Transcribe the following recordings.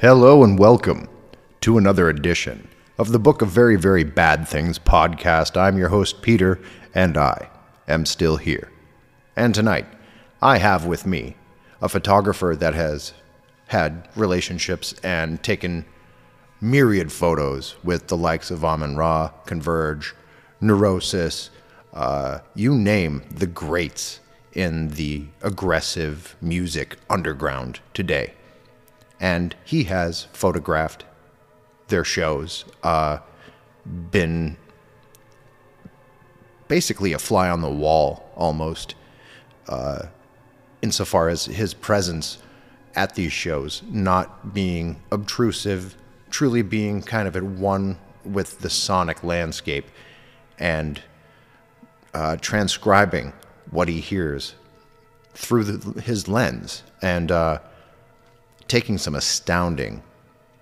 Hello and welcome to another edition of the Book of Very, Very Bad Things podcast. I'm your host, Peter, and I am still here. And tonight, I have with me a photographer that has had relationships and taken myriad photos with the likes of Amen Ra, Converge, Neurosis, uh, you name the greats in the aggressive music underground today and he has photographed their shows, uh, been basically a fly on the wall almost, uh, insofar as his presence at these shows not being obtrusive, truly being kind of at one with the sonic landscape and uh, transcribing what he hears through the, his lens. And uh, taking some astounding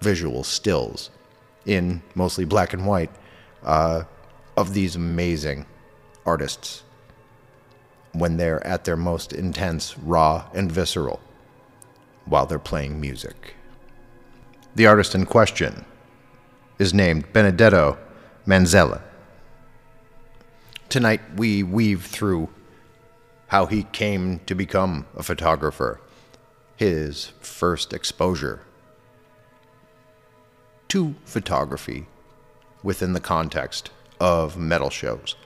visual stills in mostly black and white uh, of these amazing artists when they're at their most intense, raw, and visceral while they're playing music. The artist in question is named Benedetto Manzella. Tonight we weave through how he came to become a photographer his first exposure to photography within the context of metal shows.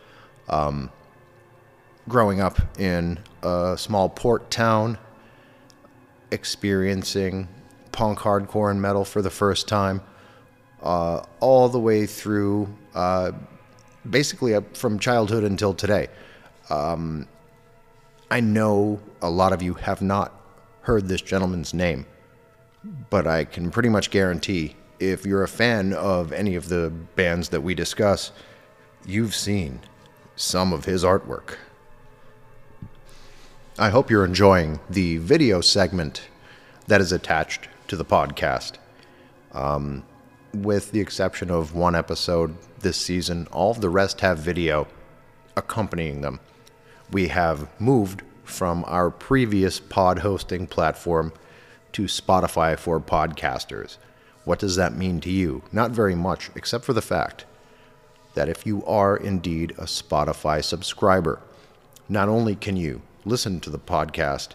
Um, growing up in a small port town, experiencing punk, hardcore, and metal for the first time, uh, all the way through uh, basically from childhood until today. Um, I know a lot of you have not heard this gentleman's name, but I can pretty much guarantee if you're a fan of any of the bands that we discuss, you've seen some of his artwork. I hope you're enjoying the video segment that is attached to the podcast. Um, with the exception of one episode this season, all of the rest have video accompanying them. We have moved from our previous pod hosting platform to Spotify for podcasters. What does that mean to you? Not very much, except for the fact that if you are indeed a Spotify subscriber, not only can you listen to the podcast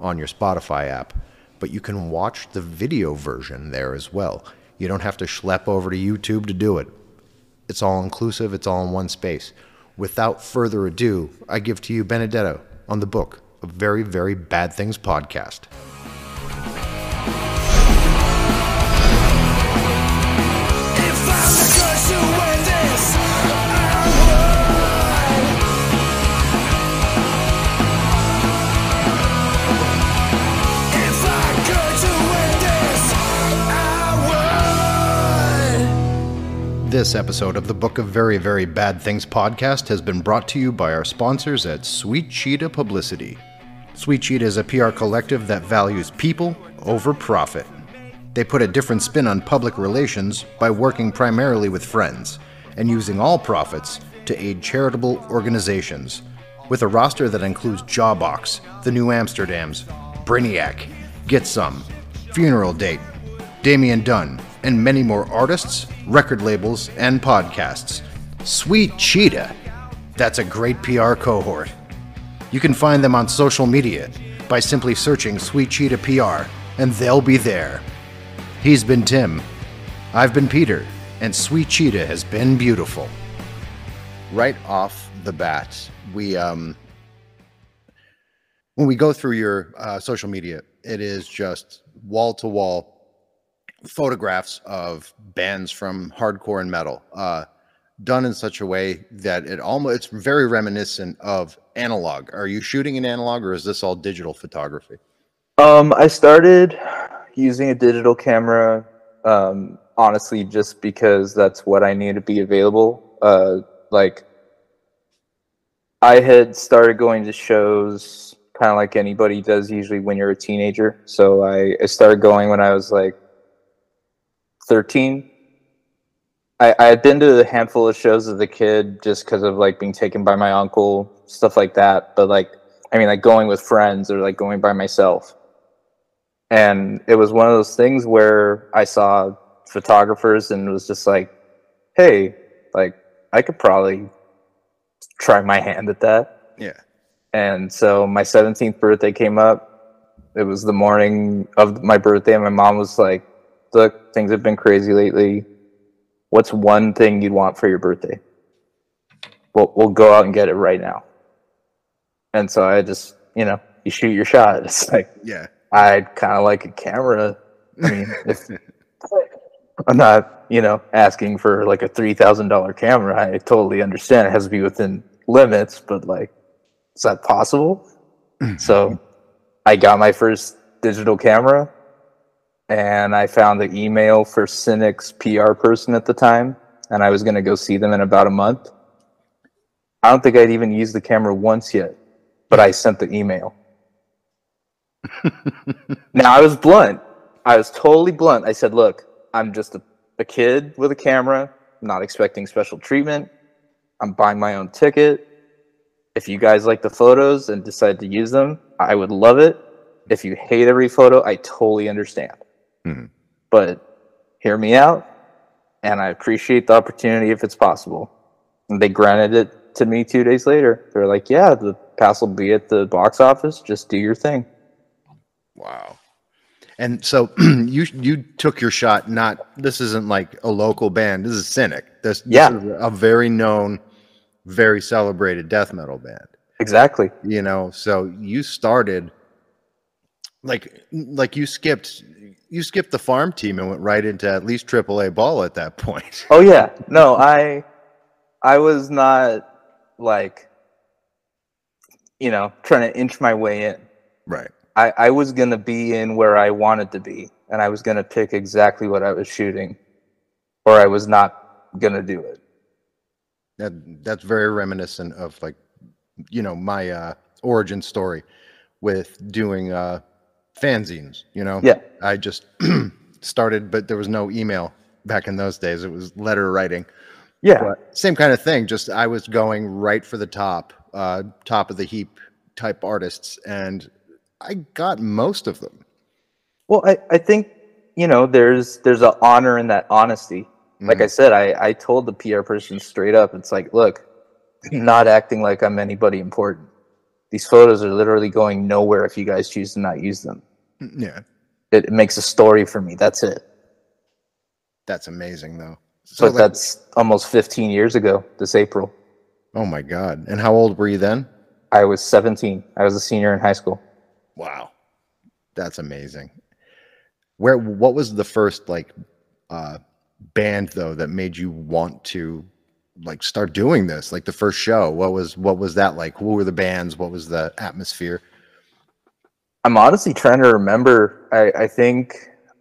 on your Spotify app, but you can watch the video version there as well. You don't have to schlep over to YouTube to do it. It's all inclusive, it's all in one space. Without further ado, I give to you Benedetto on the book of Very, Very Bad Things podcast. This episode of the Book of Very, Very Bad Things podcast has been brought to you by our sponsors at Sweet Cheetah Publicity. Sweet Cheetah is a PR collective that values people over profit. They put a different spin on public relations by working primarily with friends and using all profits to aid charitable organizations. With a roster that includes Jawbox, The New Amsterdams, Brainiac, Get Some, Funeral Date, Damien Dunn, and many more artists, record labels, and podcasts. Sweet Cheetah! That's a great PR cohort. You can find them on social media by simply searching Sweet Cheetah PR, and they'll be there. He's been Tim. I've been Peter, and Sweet Cheetah has been beautiful. Right off the bat, we um, when we go through your uh, social media, it is just wall to wall photographs of bands from hardcore and metal, uh, done in such a way that it almost it's very reminiscent of analog. Are you shooting in analog, or is this all digital photography? Um, I started using a digital camera, um, honestly, just because that's what I need to be available. Uh, like, I had started going to shows kind of like anybody does usually when you're a teenager. So I, I started going when I was like 13 I, I had been to a handful of shows as a kid just because of like being taken by my uncle stuff like that but like i mean like going with friends or like going by myself And it was one of those things where I saw photographers and was just like, hey, like I could probably try my hand at that. Yeah. And so my 17th birthday came up. It was the morning of my birthday, and my mom was like, Look, things have been crazy lately. What's one thing you'd want for your birthday? We'll, we'll go out and get it right now. And so I just, you know, you shoot your shot. It's like, Yeah. I'd kind of like a camera. I mean, if I'm not, you know, asking for like a three thousand dollar camera, I totally understand it has to be within limits. But like, is that possible? so, I got my first digital camera, and I found the email for Cynic's PR person at the time, and I was going to go see them in about a month. I don't think I'd even used the camera once yet, but I sent the email. now I was blunt. I was totally blunt. I said, "Look, I'm just a, a kid with a camera. I'm not expecting special treatment. I'm buying my own ticket. If you guys like the photos and decide to use them, I would love it. If you hate every photo, I totally understand. Mhm. But hear me out, and I appreciate the opportunity if it's possible." And they granted it to me two days later. They're like, "Yeah, the pass will be at the box office. Just do your thing." Wow. And so you you took your shot. Not this isn't like a local band. This is Cynic. This, this Yeah. is a very known, very celebrated death metal band. Exactly. You know, so you started like like you skipped you skipped the farm team and went right into at least AAA ball at that point. Oh yeah, no, I, I was not like, you know, trying to inch my way in. Right. I, I was gonna be in where I wanted to be, and I was gonna pick exactly what I was shooting, or I was not gonna do it. That that's very reminiscent of like you know my uh origin story with doing uh fanzines, you know. Yeah. I just started but there was no email back in those days. It was letter writing. Yeah, But same kind of thing, just I was going right for the top, uh top of the heap type artists and I got most of them. Well, I, I think you know there's there's an honor in that honesty. Like I said, I, I told the PR person straight up, it's like, look, I'm not acting like I'm anybody important. These photos are literally going nowhere if you guys choose to not use them. Mhm. Yeah. It, it makes a story for me. That's it. That's amazing though. So like- that's almost 15 years ago this April. oh my god. And how old were you then? I was 17. I was a senior in high school. Wow. That's amazing. Where what was the first like uh band though that made you want to like start doing this? Like the first show. What was what was that like? Who were the bands? What was the atmosphere? I'm honestly trying to remember. I, I think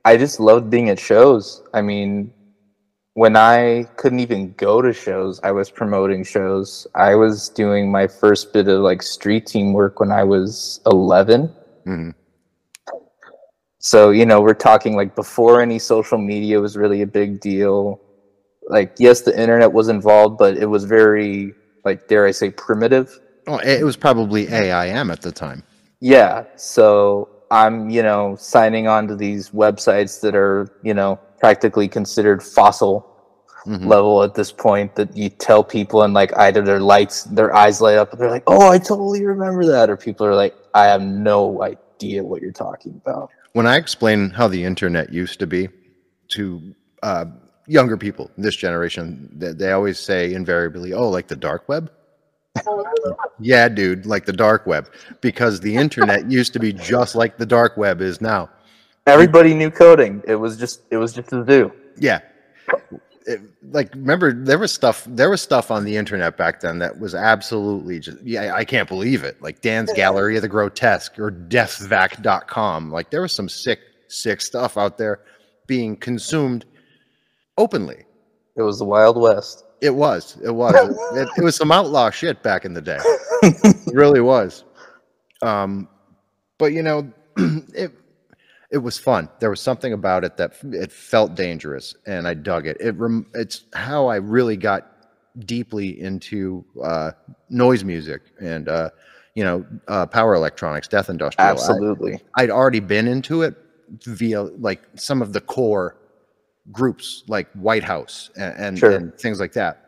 I just loved being at shows. I mean, when I couldn't even go to shows, I was promoting shows. I was doing my first bit of like street team work when I was 11. Mhm. So, you know, we're talking like before any social media was really a big deal. Like, yes, the internet was involved, but it was very, like, dare I say, primitive. Oh, it was probably AIM at the time. Yeah. So I'm, you know, signing on to these websites that are, you know, practically considered fossil Mhm. level at this point that you tell people and like either their lights, their eyes light up and they're like, oh, I totally remember that. Or people are like, I have no idea what you're talking about. When I explain how the internet used to be to uh, younger people, this generation, they, they always say invariably, "Oh, like the dark web." yeah, dude, like the dark web, because the internet used to be just like the dark web is now. Everybody knew coding. It was just, it was just a do. Yeah. It- like remember there was stuff there was stuff on the internet back then that was absolutely just yeah I can't believe it like Dan's Gallery of the Grotesque or deathvac.com like there was some sick sick stuff out there being consumed openly. It was the Wild West. it was. It was. It, it was some outlaw shit back in the day. It really was. Um but you know it it was fun. There was something about it that it felt dangerous and i dug it. It rem- it's how i really got deeply into uh noise music and uh you know uh power electronics death industrial. I- Absolutely. I'd already been into it via like some of the core groups like Whitehouse and, and, Sure. and things like that.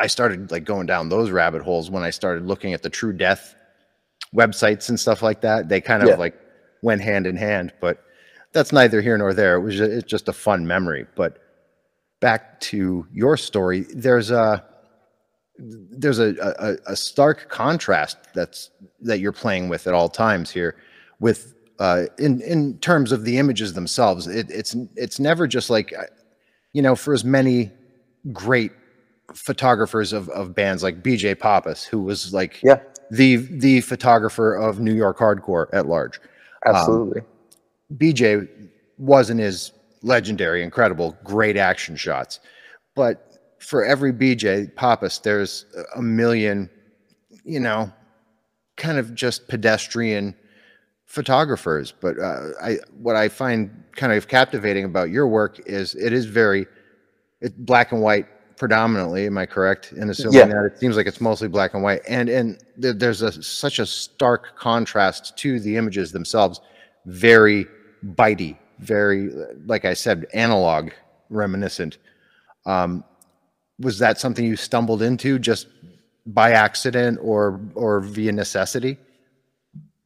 I started like going down those rabbit holes when I started looking at the True Death websites and stuff like that. They kind of Yeah. like went hand in hand, but that's neither here nor there. It was just, it's just a fun memory. But back to your story, there's a there's a, a, a stark contrast that's that you're playing with at all times here with uh, in in terms of the images themselves. It, it's it's never just like uh, you know for as many great photographers of, of bands like BJ Papas, who was like Yeah, the the photographer of New York hardcore at large. absolutely. BJ was and is legendary, incredible, great action shots. But for every BJ Papas, there's a million, you know, kind of just pedestrian photographers. But uh, I, what I find kind of captivating about your work is it is very, it black and white predominantly. Am I correct in assuming Yeah. that it seems like it's mostly black and white? And and there- there's a such a stark contrast to the images themselves. Very bitey, very like I said, analog reminiscent. Um, was that something you stumbled into just by accident or or via necessity?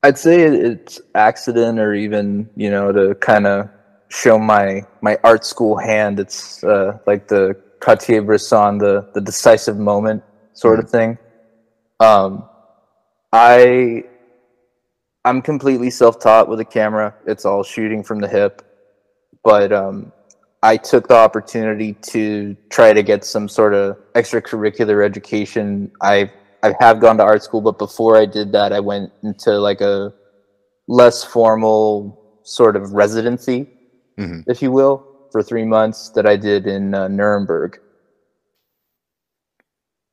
I'd say it's accident or even you know to kind of show my my art school hand. It's uh, like the Cartier-Bresson, the the decisive moment sort of thing. Um, I I'm completely self-taught with a camera. It's all shooting from the hip, but um, I took the opportunity to try to get some sort of extracurricular education. I I have gone to art school, but before I did that, I went into like a less formal sort of residency, Mhm. if you will, for three months that I did in uh, Nuremberg.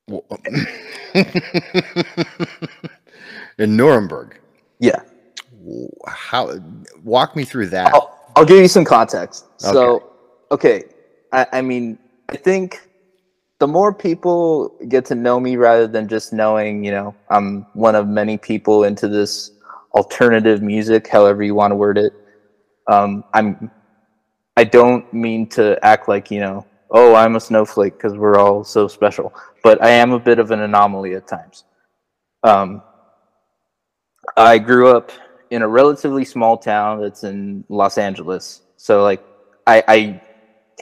in Nuremberg. Yeah, How walk me through that? I'll, I'll give you some context. So, okay, I, I mean, I think the more people get to know me rather than just knowing, you know, I'm one of many people into this alternative music, however you want to word it. Um, I'm, I don't mean to act like, you know, oh, I'm a snowflake because we're all so special, but I am a bit of an anomaly at times. Um, I grew up in a relatively small town that's in Los Angeles. So like I, I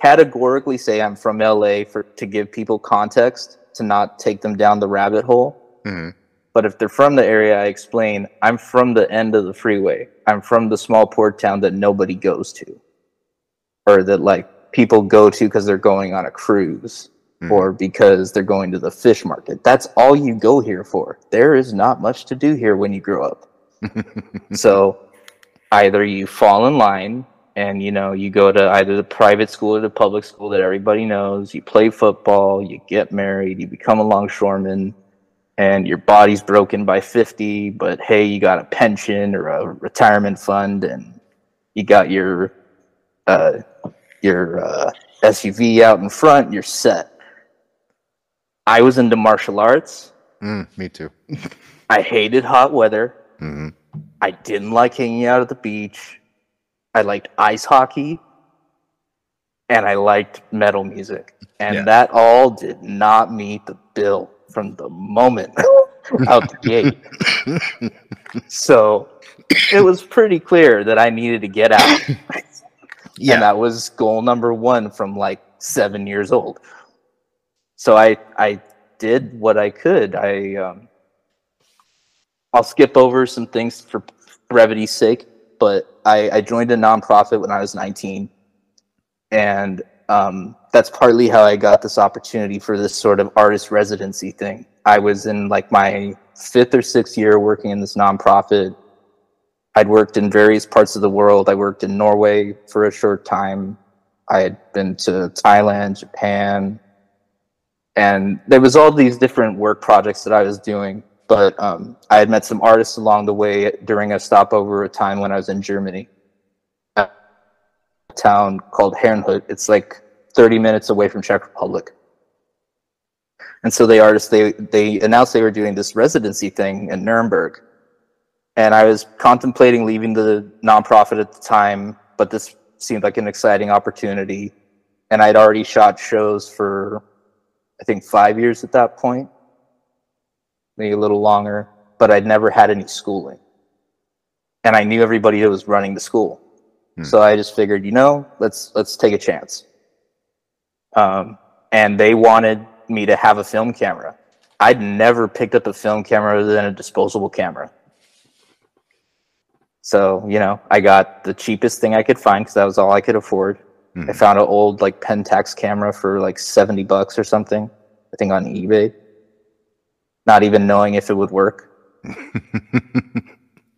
categorically say I'm from LA for to give people context to not take them down the rabbit hole. Mhm. But if they're from the area, I explain I'm from the end of the freeway. I'm from the small port town that nobody goes to, or that like people go to because they're going on a cruise Mhm. or because they're going to the fish market. That's all you go here for. There is not much to do here when you grow up. so either you fall in line and you know you go to either the private school or the public school that everybody knows you play football you get married you become a longshoreman and your body's broken by 50 but hey you got a pension or a retirement fund and you got your uh, your uh, suv out in front you're set i was into martial arts Mm, me too. i hated hot weather Mhm. I didn't like hanging out at the beach. I liked ice hockey. And I liked metal music. And Yeah. that all did not meet the bill from the moment out the gate. So it was pretty clear that I needed to get out. Yeah. And that was goal number one from like seven years old. So I I did what I could. I um, I'll skip over some things for brevity's sake, but I, I joined a nonprofit when I was 19, and um, that's partly how I got this opportunity for this sort of artist residency thing. I was in like my fifth or sixth year working in this nonprofit. I'd worked in various parts of the world. I worked in Norway for a short time. I had been to Thailand, Japan, and there was all these different work projects that I was doing. But um, I had met some artists along the way during a stopover a time when I was in Germany, a town called Herrnhut. It's like 30 minutes away from Czech Republic. And so the artists they they announced they were doing this residency thing in Nuremberg, and I was contemplating leaving the nonprofit at the time, but this seemed like an exciting opportunity. And I'd already shot shows for, I think, five years at that point, maybe a little longer, but I'd never had any schooling. And I knew everybody that was running the school. Hmm. So I just figured, you know, let's let's take a chance. Um, and they wanted me to have a film camera. I'd never picked up a film camera other than a disposable camera. So, you know, I got the cheapest thing I could find because that was all I could afford. I Mhm. found an old like Pentax camera for like 70 bucks or something, I think on eBay. Not even knowing if it would work.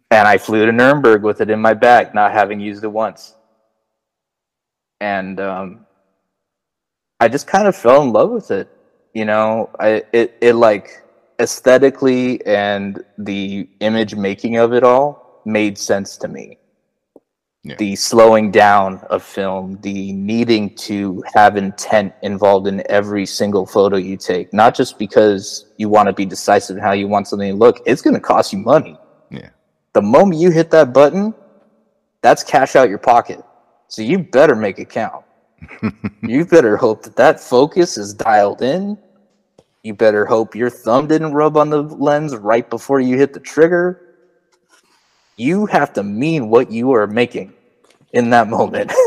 And I flew to Nuremberg with it in my bag, not having used it once. And um, I just kind of fell in love with it. You know, I it it like aesthetically and the image making of it all made sense to me. Yeah. The slowing down of film, the needing to have intent involved in every single photo you take, not just because you want to be decisive in how you want something to look. It's going to cost you money yeah. the moment you hit that button, that's cash out your pocket. So you better make it count. you better hope that that focus is dialed in. You better hope your thumb didn't rub on the lens right before you hit the trigger. You have to mean what you are making in that moment.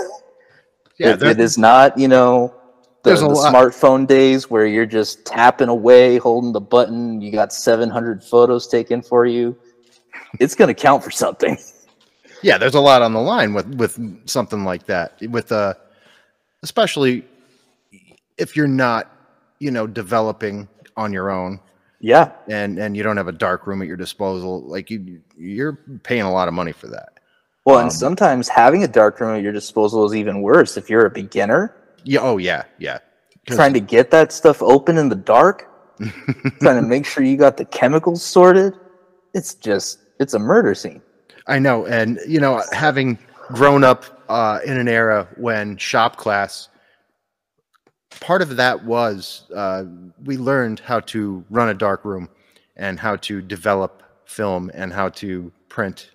Yeah, It- it is not, you know, the, the smartphone days where you're just tapping away, holding the button. You got 700 photos taken for you. It's going to count for something. yeah, there's a lot on the line with with something like that. With uh, especially if you're not, you know, developing on your own Yeah. and and you don't have a dark room at your disposal. Like you, you're paying a lot of money for that. Well, Um, and sometimes having a dark room at your disposal is even worse if you're a beginner Yeah. Oh yeah. Yeah. trying to get that stuff open in the dark, trying to make sure you got the chemicals sorted. It's just it's a murder scene. I know, and you know, having grown up uh, in an era when shop class, part of that was uh, we learned how to run a dark room and how to develop film and how to print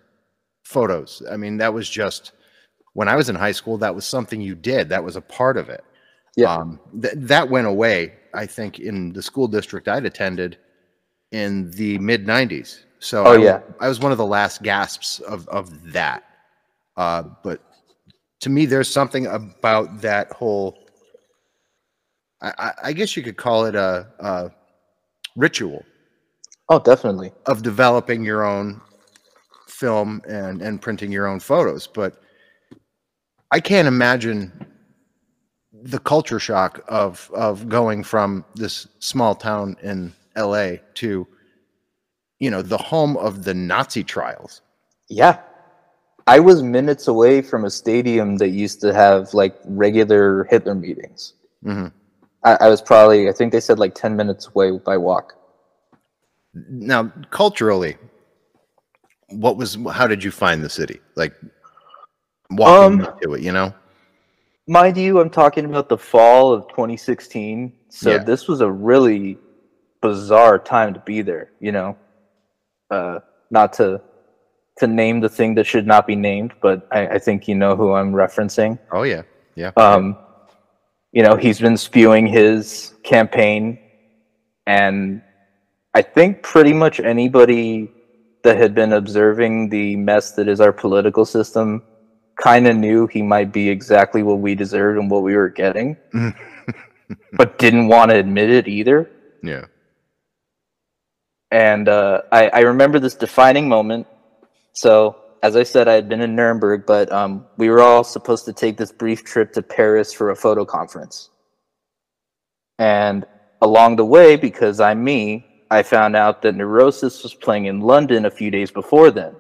photos. I mean, that was just when I was in high school. That was something you did. That was a part of it. Yeah. Um, th- that went away. I think in the school district I'd attended in the mid '90s. So Oh, I, yeah. I was one of the last gasps of of that. Uh, but to me, there's something about that whole. I, I, I guess you could call it a, a ritual Oh, definitely. of developing your own film and and printing your own photos but i can't imagine the culture shock of of going from this small town in la to you know the home of the nazi trials Yeah. I was minutes away from a stadium that used to have like regular Hitler meetings. Mhm. I, I was probably, I think they said like 10 minutes away by walk. Now culturally what was how did you find the city like walking Um, into it you know Mind you, I'm talking about the fall of 2016. So Yeah. this was a really bizarre time to be there, you know. Uh, not to to name the thing that should not be named, but I, I think you know who I'm referencing. oh yeah yeah Um, you know, he's been spewing his campaign, and I think pretty much anybody that had been observing the mess that is our political system kind of knew he might be exactly what we deserved and what we were getting, but didn't want to admit it either. yeah And uh, I, I remember this defining moment. So, as I said, I had been in Nuremberg, but um, we were all supposed to take this brief trip to Paris for a photo conference. And along the way, because I'm me, I found out that Neurosis was playing in London a few days before then.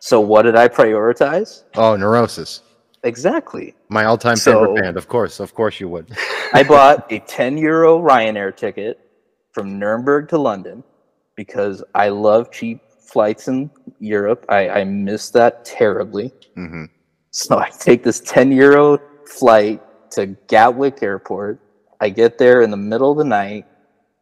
So, what did I prioritize? oh neurosis Exactly. my all-time So- favorite band of course of course you would I bought a 10 euro Ryanair ticket from Nuremberg to London because I love cheap flights in Europe. I, I miss that terribly. hmm So I take this 10 euro flight to Gatwick Airport. I get there in the middle of the night.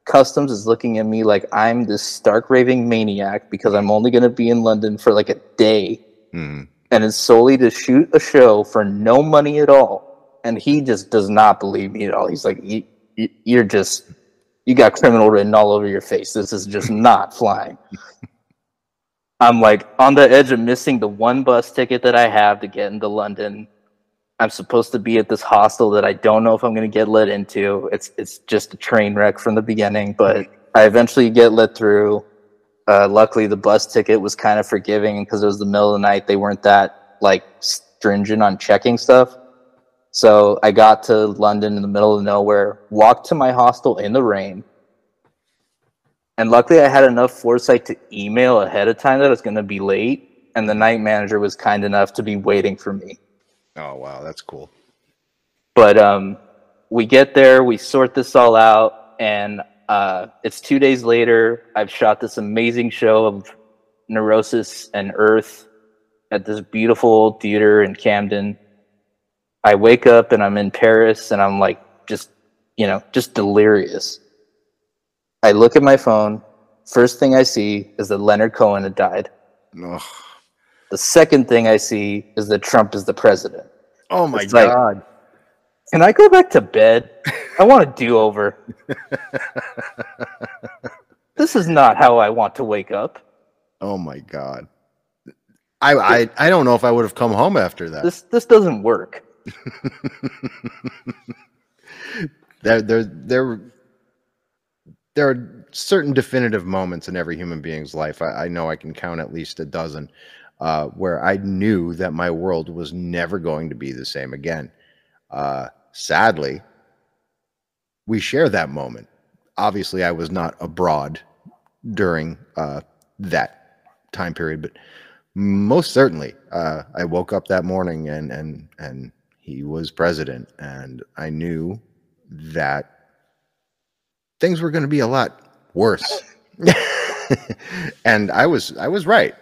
Customs is looking at me like I'm this stark raving maniac because I'm only going to be in London for like a day, Mhm. and it's solely to shoot a show for no money at all. And he just does not believe me at all. He's like, "You- you- "You're just you got criminal written all over your face. This is just not flying." I'm like on the edge of missing the one bus ticket that I have to get into London. I'm supposed to be at this hostel that I don't know if I'm going to get let into. It's it's just a train wreck from the beginning, but I eventually get let through. Uh, luckily, the bus ticket was kind of forgiving because it was the middle of the night. They weren't that like stringent on checking stuff. So I got to London in the middle of nowhere, walked to my hostel in the rain, and luckily I had enough foresight to email ahead of time that I was going to be late. And the night manager was kind enough to be waiting for me. Oh wow, that's cool. But um, we get there, we sort this all out, and uh, it's two days later. I've shot this amazing show of Neurosis and Earth at this beautiful old theater in Camden. I wake up and I'm in Paris, and I'm like, just you know, just delirious. I look at my phone. First thing I see is that Leonard Cohen had died. Ugh. The second thing I see is that Trump is the president. Oh my It's like- god. Can I go back to bed? I want a do over. this is not how I want to wake up. oh my god. I, I I don't know if I would have come home after that. This this doesn't work. there there there there are certain definitive moments in every human being's life. I, I know I can count at least a dozen uh, where I knew that my world was never going to be the same again. Uh, sadly, we share that moment. Obviously, I was not abroad during uh, that time period, but most certainly, uh, I woke up that morning and and and he was president, and I knew that things were going to be a lot worse. and I was I was right.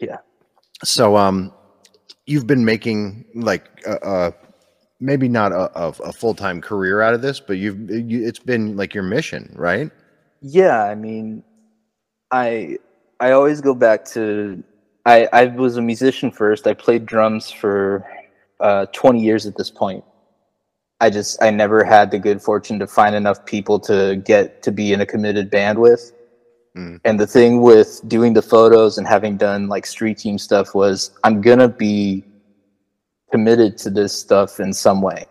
Yeah. So um you've been making like uh, uh maybe not a, a, a full-time career out of this, but you've you, it's been like your mission, right? Yeah, I mean I I always go back to I I was a musician first. I played drums for uh 20 years at this point. I just I never had the good fortune to find enough people to get to be in a committed band with. Mm. And the thing with doing the photos and having done like street team stuff was I'm gonna be committed to this stuff in some way.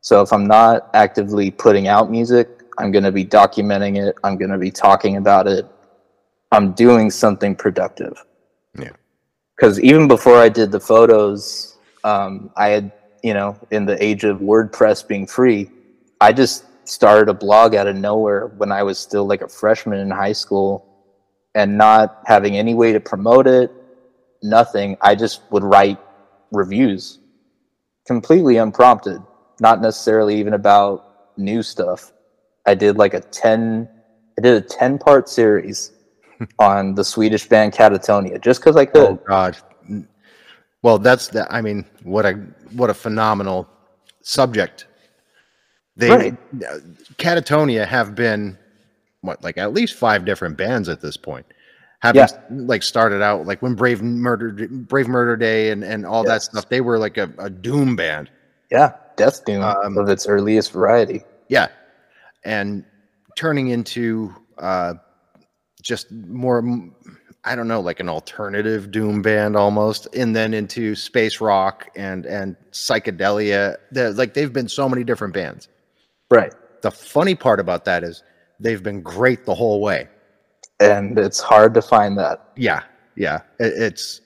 So if I'm not actively putting out music, I'm gonna be documenting it. I'm gonna be talking about it. I'm doing something productive. Yeah. Because even before I did the photos, um, I had you know, in the age of WordPress being free, I just started a blog out of nowhere when I was still like a freshman in high school and not having any way to promote it, nothing. I just would write reviews completely unprompted, not necessarily even about new stuff. I did like a 10 I did a 10 part series on the Swedish band Katatonia just cuz I oh, could. Oh God. Well, that's the. I mean, what a what a phenomenal subject. They Right. Katatonia have been what like at least five different bands at this point. Having like started out like when Brave Murder Brave Murder Day and and all that stuff. They were like a, a doom band. Yeah, Death Doom Um, of its earliest variety. Yeah, and turning into uh, just more, I don't know, like an alternative doom band almost, and then into space rock and and psychedelia. They're, like they've been so many different bands. Right. The funny part about that is they've been great the whole way. And it's hard to find that. Yeah, yeah. It, it's,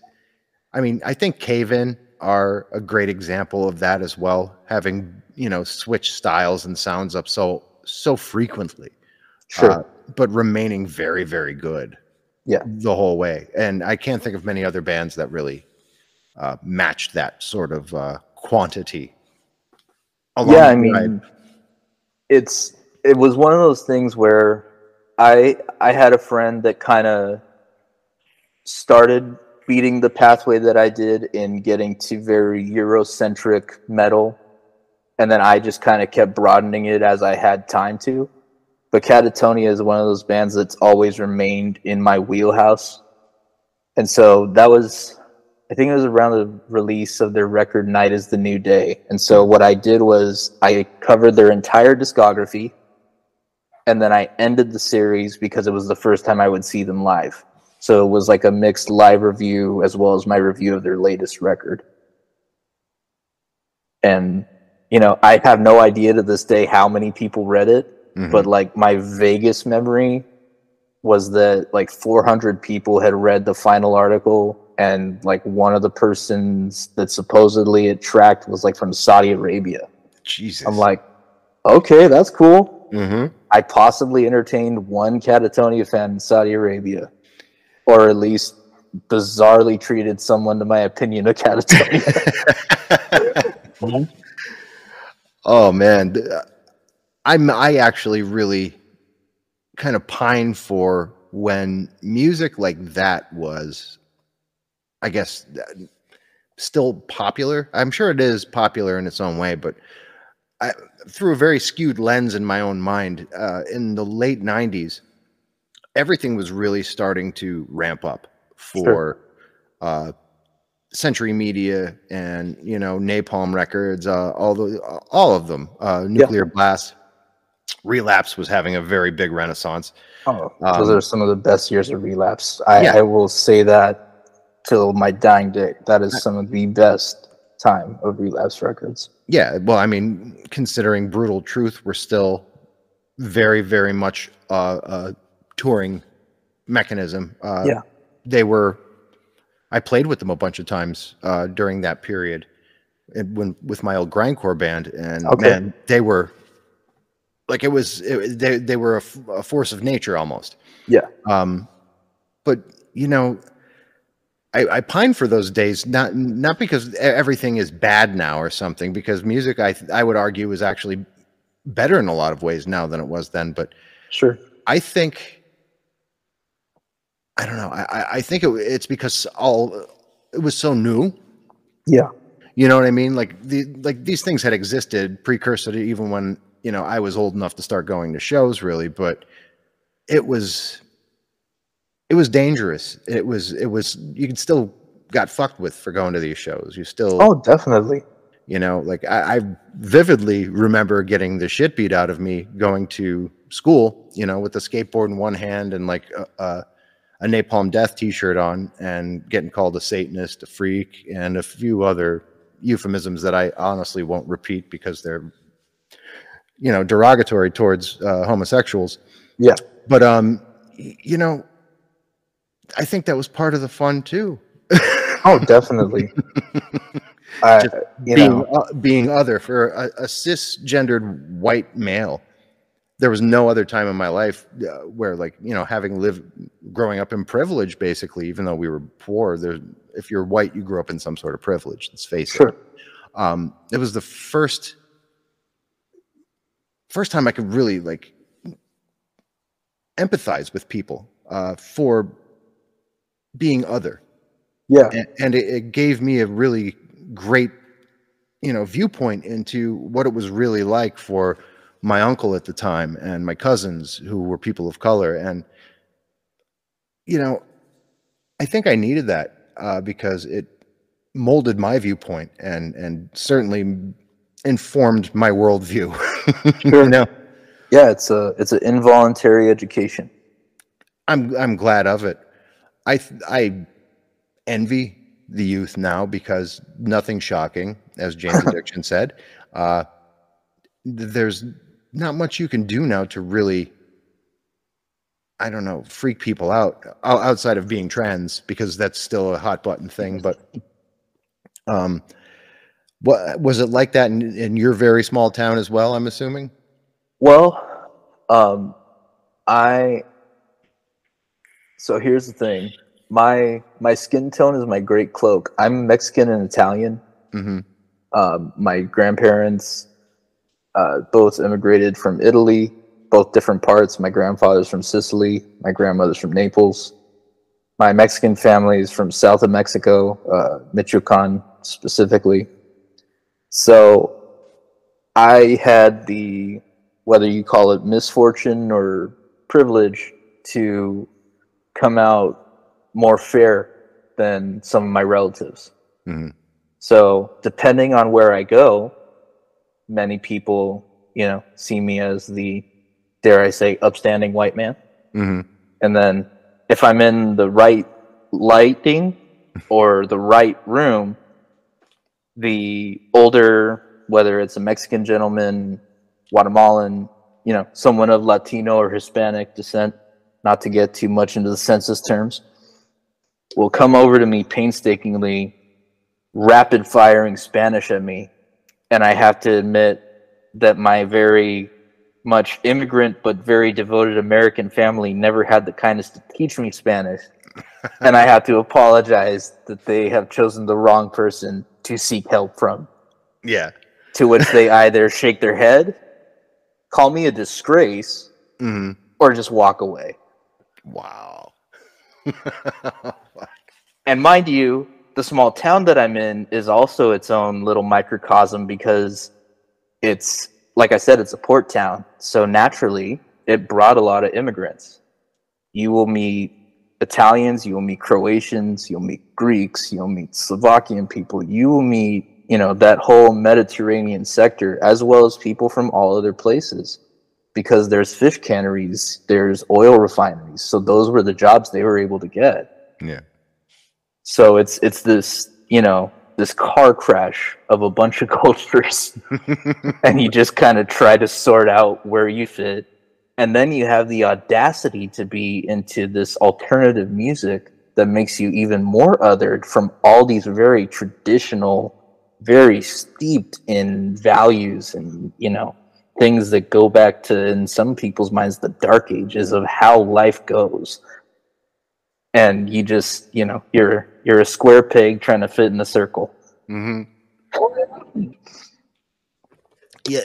I mean, I think Cave In are a great example of that as well, having you know switched styles and sounds up so so frequently. Sure. uh, but remaining very, very good. Yeah. The whole way. And I can't think of many other bands that really uh, matched that sort of uh, quantity. along yeah, I mean. It's it was one of those things where I I had a friend that kind of started beating the pathway that I did in getting to very Eurocentric metal, and then I just kind of kept broadening it as I had time to. But Katatonia is one of those bands that's always remained in my wheelhouse. And so that was, I think it was around the release of their record Night is the New Day. And so what I did was I covered their entire discography and then I ended the series because it was the first time I would see them live. So it was like a mixed live review as well as my review of their latest record. And you know, I have no idea to this day how many people read it, mm-hmm. but like my vaguest memory was that like 400 people had read the final article and like one of the persons that supposedly it tracked was like from Saudi Arabia. Jesus. I'm like, okay, that's cool. Mm-hmm. I possibly entertained one Katatonia fan in Saudi Arabia, or at least bizarrely treated someone to my opinion of Katatonia. Oh man, I'm I actually really kind of pine for when music like that was, I guess, still popular. I'm sure it is popular in its own way, but I, through a very skewed lens in my own mind, uh, in the late '90s, everything was really starting to ramp up for sure. uh, Century Media and you know Napalm Records, uh, all the all of them, uh, Nuclear yeah. Blast, Relapse was having a very big renaissance. Oh, um, those are some of the best years of Relapse. I, yeah. I will say that till my dying day. That is some of the best time of Relapse Records. Yeah, well, I mean, considering Brutal Truth, we're still very, very much uh, a touring mechanism. Uh, yeah, they were I played with them a bunch of times uh, during that period, when with my old grindcore band, and okay. man, they were like it was it, they they were a, a, force of nature almost. Yeah. Um, but you know, I, I pine for those days not not because everything is bad now or something. Because music, I I would argue, is actually better in a lot of ways now than it was then. But sure, I think I don't know. I, I think it, it's because all it was so new. Yeah. You know what I mean? Like the like these things had existed precursor to even when you know I was old enough to start going to shows, really. But it was it was dangerous. It was it was you could still got fucked with for going to these shows. You still oh definitely. You know, like I, I vividly remember getting the shit beat out of me going to school. You know, with a skateboard in one hand and like a, a a Napalm Death T-shirt on and getting called a Satanist, a freak, and a few other euphemisms that I honestly won't repeat because they're, you know, derogatory towards uh, homosexuals. Yeah, but um, you know, I think that was part of the fun too. oh, definitely. uh, being uh, being other for a, a cisgendered white male there was no other time in my life uh, where like you know having lived growing up in privilege basically even though we were poor there if you're white you grew up in some sort of privilege let's face sure. it um, it was the first first time i could really like empathize with people uh, for being other yeah and, and it, it gave me a really great you know viewpoint into what it was really like for my uncle at the time and my cousins who were people of color. And, you know, I think I needed that uh, because it molded my viewpoint and, and certainly informed my worldview. sure. you know? Yeah, it's a it's an involuntary education. I'm I'm glad of it. I I envy the youth now because nothing shocking, as Jane's Addiction said. Uh, there's not much you can do now to really I don't know, freak people out outside of being trans because that's still a hot button thing. But um, what was it like that in, in your very small town as well? I'm assuming. Well, um, I. So here's the thing my my skin tone is my great cloak. I'm Mexican and Italian. Mm-hmm. Um, my grandparents uh, both immigrated from Italy, both different parts. My grandfather's from Sicily, my grandmother's from Naples. My Mexican family is from south of Mexico, uh, Michoacan specifically. So I had the whether you call it misfortune or privilege to come out more fair than some of my relatives. Mhm. So, depending on where I go, many people, you know, see me as the, dare I say, upstanding white man. hmm And then if I'm in the right lighting or the right room, the older, whether it's a Mexican gentleman, Guatemalan, you know, someone of Latino or Hispanic descent, not to get too much into the census terms, will come over to me painstakingly, rapid firing Spanish at me. And I have to admit that my very much immigrant but very devoted American family never had the kindness to teach me Spanish. and I have to apologize that they have chosen the wrong person to seek help from. Yeah. To which they either shake their head, call me a disgrace, hmm or just walk away. Wow. And mind you, the small town that I'm in is also its own little microcosm because it's, like I said, it's a port town. So naturally, it brought a lot of immigrants. You will meet Italians, you will meet Croatians, you'll meet Greeks, you'll meet Slovakian people, you will meet, you know, that whole Mediterranean sector, as well as people from all other places. Because there's fish canneries, there's oil refineries. So those were the jobs they were able to get. yeah. So it's it's this you know this car crash of a bunch of cultures, and you just kind of try to sort out where you fit, and then you have the audacity to be into this alternative music that makes you even more othered from all these very traditional, very steeped in values and you know things that go back to in some people's minds the dark ages of how life goes and you just you know you're you're a square peg trying to fit in a circle mm-hmm. Yeah,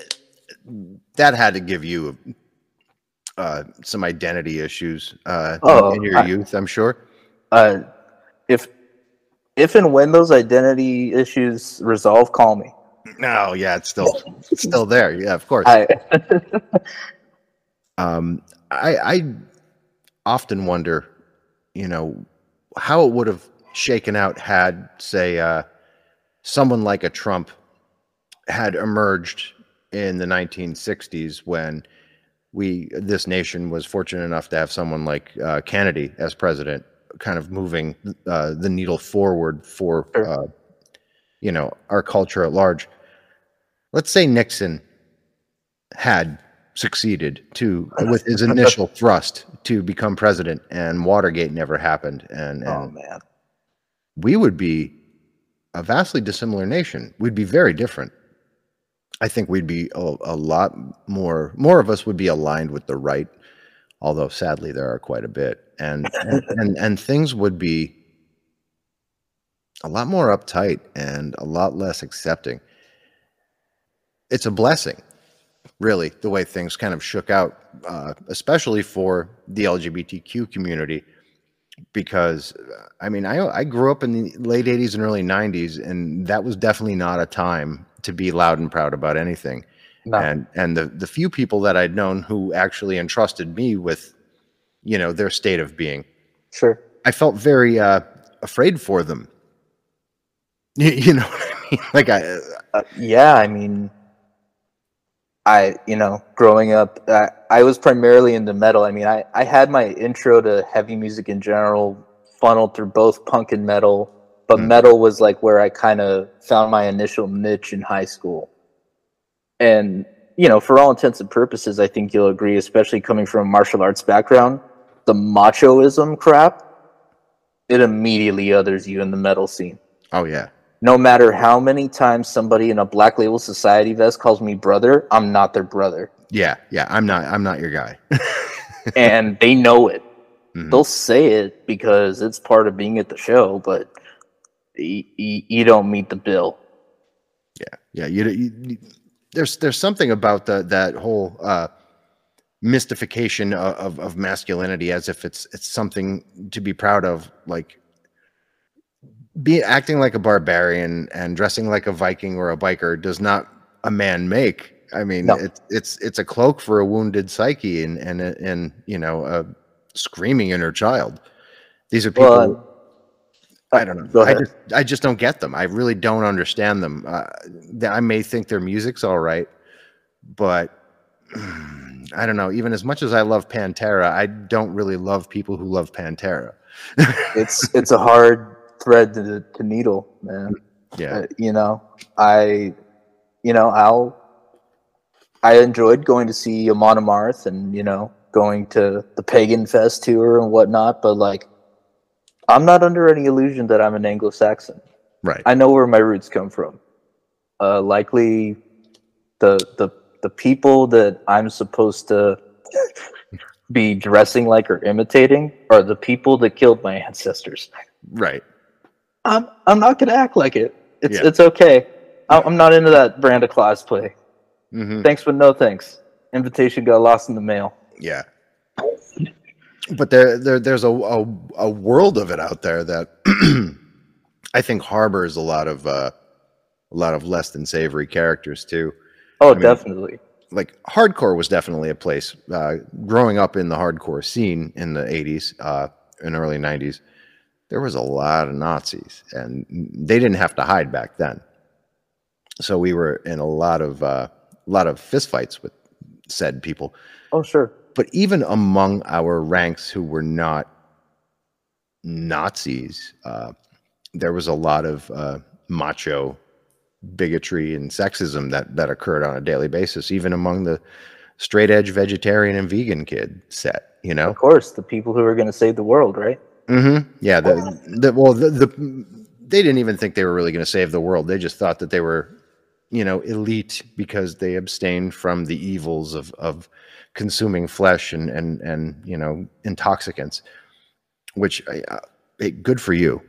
that had to give you uh, some identity issues uh, in- Oh, in your I- youth, I'm sure. uh if if and when those identity issues resolve call me No, yeah, it's still it's still there. Yeah, of course. i um, I, I often wonder, you know, how it would have shaken out had, say, uh, someone like a Trump had emerged in the 1960s when we, this nation, was fortunate enough to have someone like uh, Kennedy as president, kind of moving uh, the needle forward for, uh, you know, our culture at large. Let's say Nixon had succeeded to with his initial thrust to become president and Watergate never happened and, oh man. we would be a vastly dissimilar nation. We'd be very different I think we'd be a, a lot more more of us would be aligned with the right although sadly there are quite a bit. And and, and, and things would be a lot more uptight and a lot less accepting. It's a blessing really the way things kind of shook out uh, especially for the lgbtq community because uh, i mean I, I grew up in the late 80s and early 90s and that was definitely not a time to be loud and proud about anything. No. and and the the few people that i'd known who actually entrusted me with you know their state of being sure. I felt very uh afraid for them. You, you know what i mean? Like i uh, yeah i mean i you know growing up I, I was primarily into metal. I mean I, I had my intro to heavy music in general funneled through both punk and metal but Mm. metal was like where i kind of found my initial niche in high school. And you know for all intents and purposes i think you'll agree especially coming from a martial arts background the machoism crap it immediately others you in the metal scene. Oh yeah. No matter how many times somebody in a black label society vest calls me brother i'm not their brother. Yeah yeah i'm not i'm not your guy. And they know it. Mhm. they'll say it because it's part of being at the show but you, you don't meet the bill Yeah, yeah. You, you, there's there's something about the that whole uh, mystification of, of of masculinity as if it's it's something to be proud of, like be acting like a barbarian and dressing like a Viking or a biker does not a man make. I mean, No. it's it's it's a cloak for a wounded psyche and and and you know, a screaming inner child. These are people. Well, I don't know. Go I just, I just don't get them. I really don't understand them. Uh, I may think their music's all right, but I don't know. Even as much as I love Pantera, I don't really love people who love Pantera. it's it's a hard thread to, to needle, man. Yeah, Uh, you know, I, you know, I'll, I enjoyed going to see Amon Amarth and you know going to the Pagan Fest tour and whatnot, but like, I'm not under any illusion that I'm an Anglo-Saxon. right. I know where my roots come from. Uh, likely, the the the people that I'm supposed to be dressing like or imitating are the people that killed my ancestors. right. I'm I'm not gonna act like it. It's Yeah. it's okay. I'm I'm not into that brand of cosplay. hmm Thanks, but no thanks. Invitation got lost in the mail. Yeah. But there, there there's a, a a world of it out there that I think harbors a lot of uh, a lot of less than savory characters too. Oh, mean- definitely. like hardcore was definitely a place uh, growing up in the hardcore scene in the 80s uh, and early 90s there was a lot of nazis and they didn't have to hide back then so we were in a lot of uh, a lot of fistfights with said people Oh, sure. But even among our ranks who were not nazis uh, there was a lot of uh, macho bigotry and sexism that that occurred on a daily basis, even among the straight edge vegetarian and vegan kid set. You know, Of course, the people who are going to save the world, right? Mm-hmm. yeah. The, the well, the, the they didn't even think they were really going to save the world. They just thought that they were, you know, elite because they abstained from the evils of of consuming flesh and and and you know intoxicants. Which, uh, hey, good for you.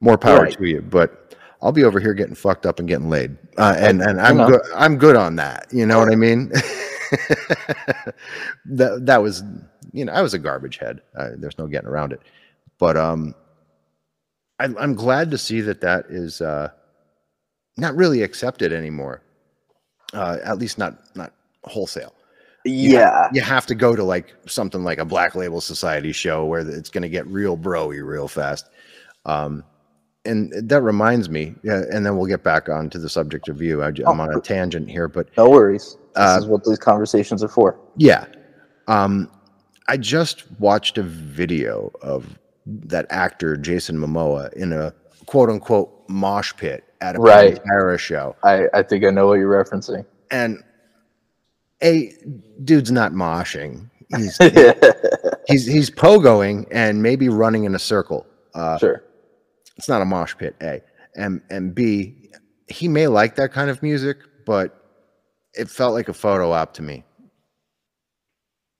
More power Right. to you, but. I'll be over here getting fucked up and getting laid, uh, and and I'm good. I'm good on that. You know what I mean? that that was, you know, I was a garbage head. Uh, there's no getting around it. But um, I, I'm glad to see that that is uh, not really accepted anymore. Uh, at least not not wholesale. Yeah. You have to go to like something like a Black Label Society show where it's going to get real broy real fast. Um, and that reminds me, yeah, and then we'll get back onto the subject of you. I, am on a tangent here, but No worries. This Uh, is what these conversations are for. yeah. Um, I just watched a video of that actor Jason Momoa in a quote unquote mosh pit at a Right. Pantera show. I, I think I know what you're referencing. And a dude's not moshing. He's he's he's pogoing and maybe running in a circle. Uh, sure. it's not a mosh pit, A. And and B, he may like that kind of music, but it felt like a photo op to me.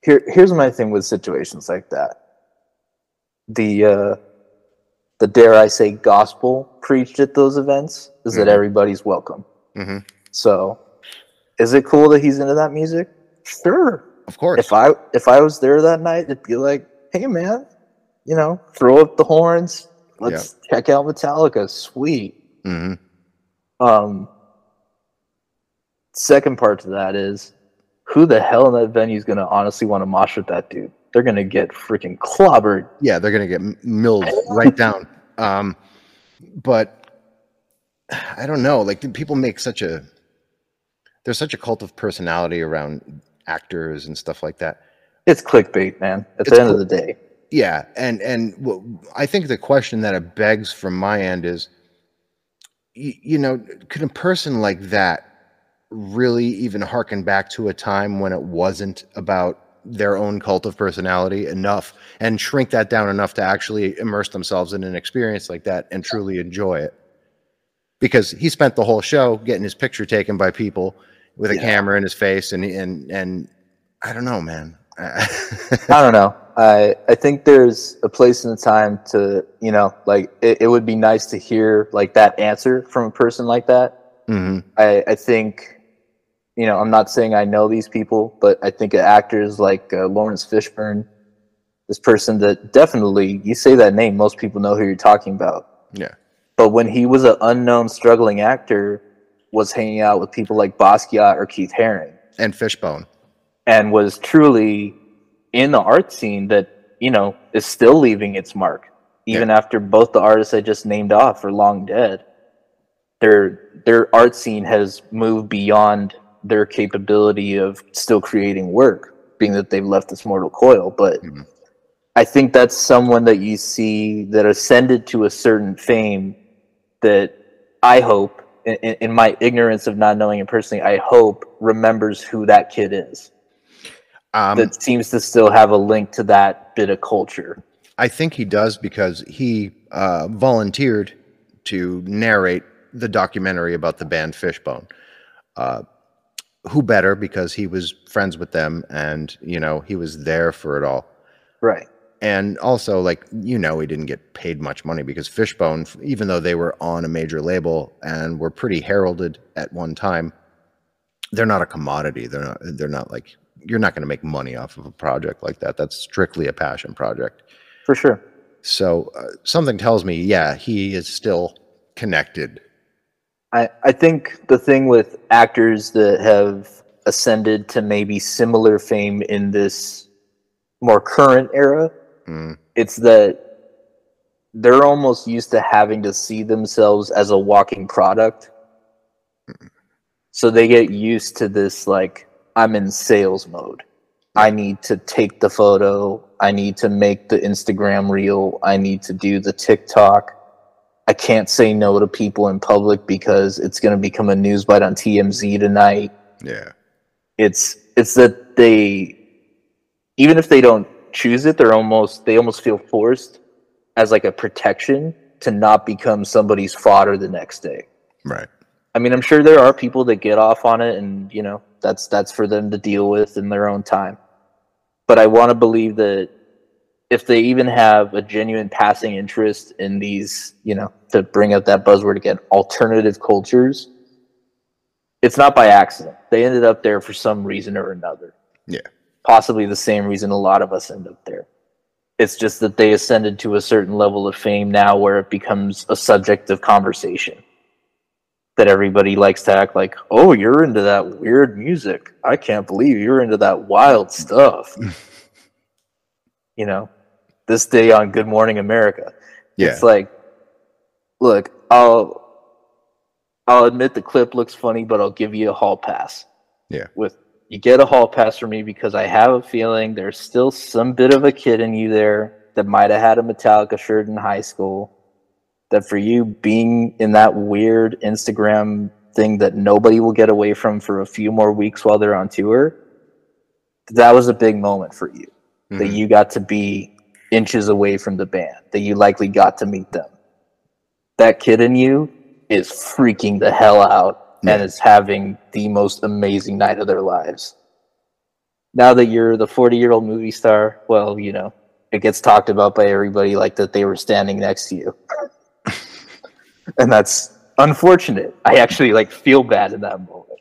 Here, here's my thing with situations like that. The uh, the dare I say gospel preached at those events is that Mhm. everybody's welcome. Mhm. So, is it cool that he's into that music? Sure. Of course. If I if I was there that night, it'd be like, hey man, you know, throw up the horns. Let's check out Metallica. Sweet. hmm Um, second part to that is who the hell in that venue is going to honestly want to mosh with that dude? They're going to get freaking clobbered. yeah, they're gonna get milled right down. Um, but I don't know. Like people make such a there's such a cult of personality around actors and stuff like that. It's clickbait, man. At It's the end cool. of the day, Yeah, and and wh- I think the question that it begs from my end is, you, you know, could a person like that really even harken back to a time when it wasn't about their own cult of personality enough and shrink that down enough to actually immerse themselves in an experience like that and truly enjoy it? Because he spent the whole show getting his picture taken by people with a Yeah. camera in his face, and and and I don't know, man. I don't know. I I think there's a place and a time to you know like it, it would be nice to hear like that answer from a person like that. hmm I I think you know I'm not saying I know these people, but I think actors like uh, Laurence Fishburne, this person that definitely you say that name, most people know who you're talking about. Yeah. But when he was an unknown struggling actor, was hanging out with people like Basquiat or Keith Haring, and Fishbone. and was truly in the art scene that you know is still leaving its mark even after both the artists i just named off are long dead their their art scene has moved beyond their capability of still creating work being that they've left this mortal coil but Mhm. i think that's someone that you see that ascended to a certain fame that i hope in, in my ignorance of not knowing him personally i hope remembers who that kid is Um, that seems to still have a link to that bit of culture. I think he does because he uh, volunteered to narrate the documentary about the band Fishbone. Uh, who better? Because he was friends with them, and you know he was there for it all. Right. And also, like you know, he didn't get paid much money because Fishbone, even though they were on a major label and were pretty heralded at one time, they're not a commodity. They're not. They're not like you're not going to make money off of a project like that. That's strictly a passion project. For sure. So uh, something tells me, yeah, he is still connected. I, I think the thing with actors that have ascended to maybe similar fame in this more current era, Mm, it's that they're almost used to having to see themselves as a walking product. So they get used to this, like, I'm in sales mode. I need to take the photo. I need to make the Instagram reel. I need to do the TikTok. I can't say no to people in public because it's going to become a news bite on TMZ tonight yeah, it's it's that they even if they don't choose it they're almost they almost feel forced as like a protection to not become somebody's fodder the next day. Right. i mean i'm sure there are people that get off on it and you know that's that's for them to deal with in their own time. But i want to believe that if they even have a genuine passing interest in these you know to bring up that buzzword again alternative cultures it's not by accident. They ended up there for some reason or another. Yeah, possibly the same reason a lot of us end up there. It's just that they ascended to a certain level of fame now where it becomes a subject of conversation. That everybody likes to act like, oh, you're into that weird music. I can't believe you're into that wild stuff. you know, this day on Good Morning America. yeah, It's like, look, I'll I'll admit the clip looks funny, but I'll give you a hall pass. Yeah. With you get a hall pass for me because I have a feeling there's still some bit of a kid in you there that might have had a Metallica shirt in high school. That for you being in that weird Instagram thing that nobody will get away from for a few more weeks while they're on tour, that was a big moment for you that Mhm. you got to be inches away from the band, that you likely got to meet them. That kid in you is freaking the hell out and Yeah. is having the most amazing night of their lives. Now that you're the 40 year old movie star, well, you know, it gets talked about by everybody like that they were standing next to you. and that's unfortunate. I actually like feel bad in that moment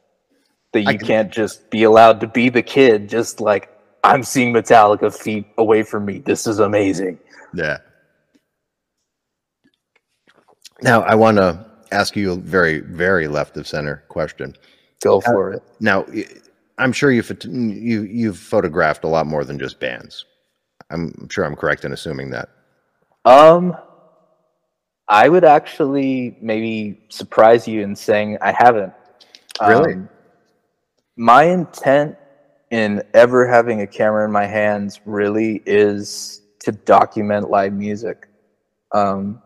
that you can- can't just be allowed to be the kid, just like I'm seeing Metallica feet away from me. This is amazing. yeah. Now I want to ask you a very, very left of center question. Go for it. Now, I'm sure you've you you've photographed a lot more than just bands. I'm sure I'm correct in assuming that. Um, I would actually maybe surprise you in saying I haven't. Really? Um, my intent in ever having a camera in my hands really is to document live music. Um,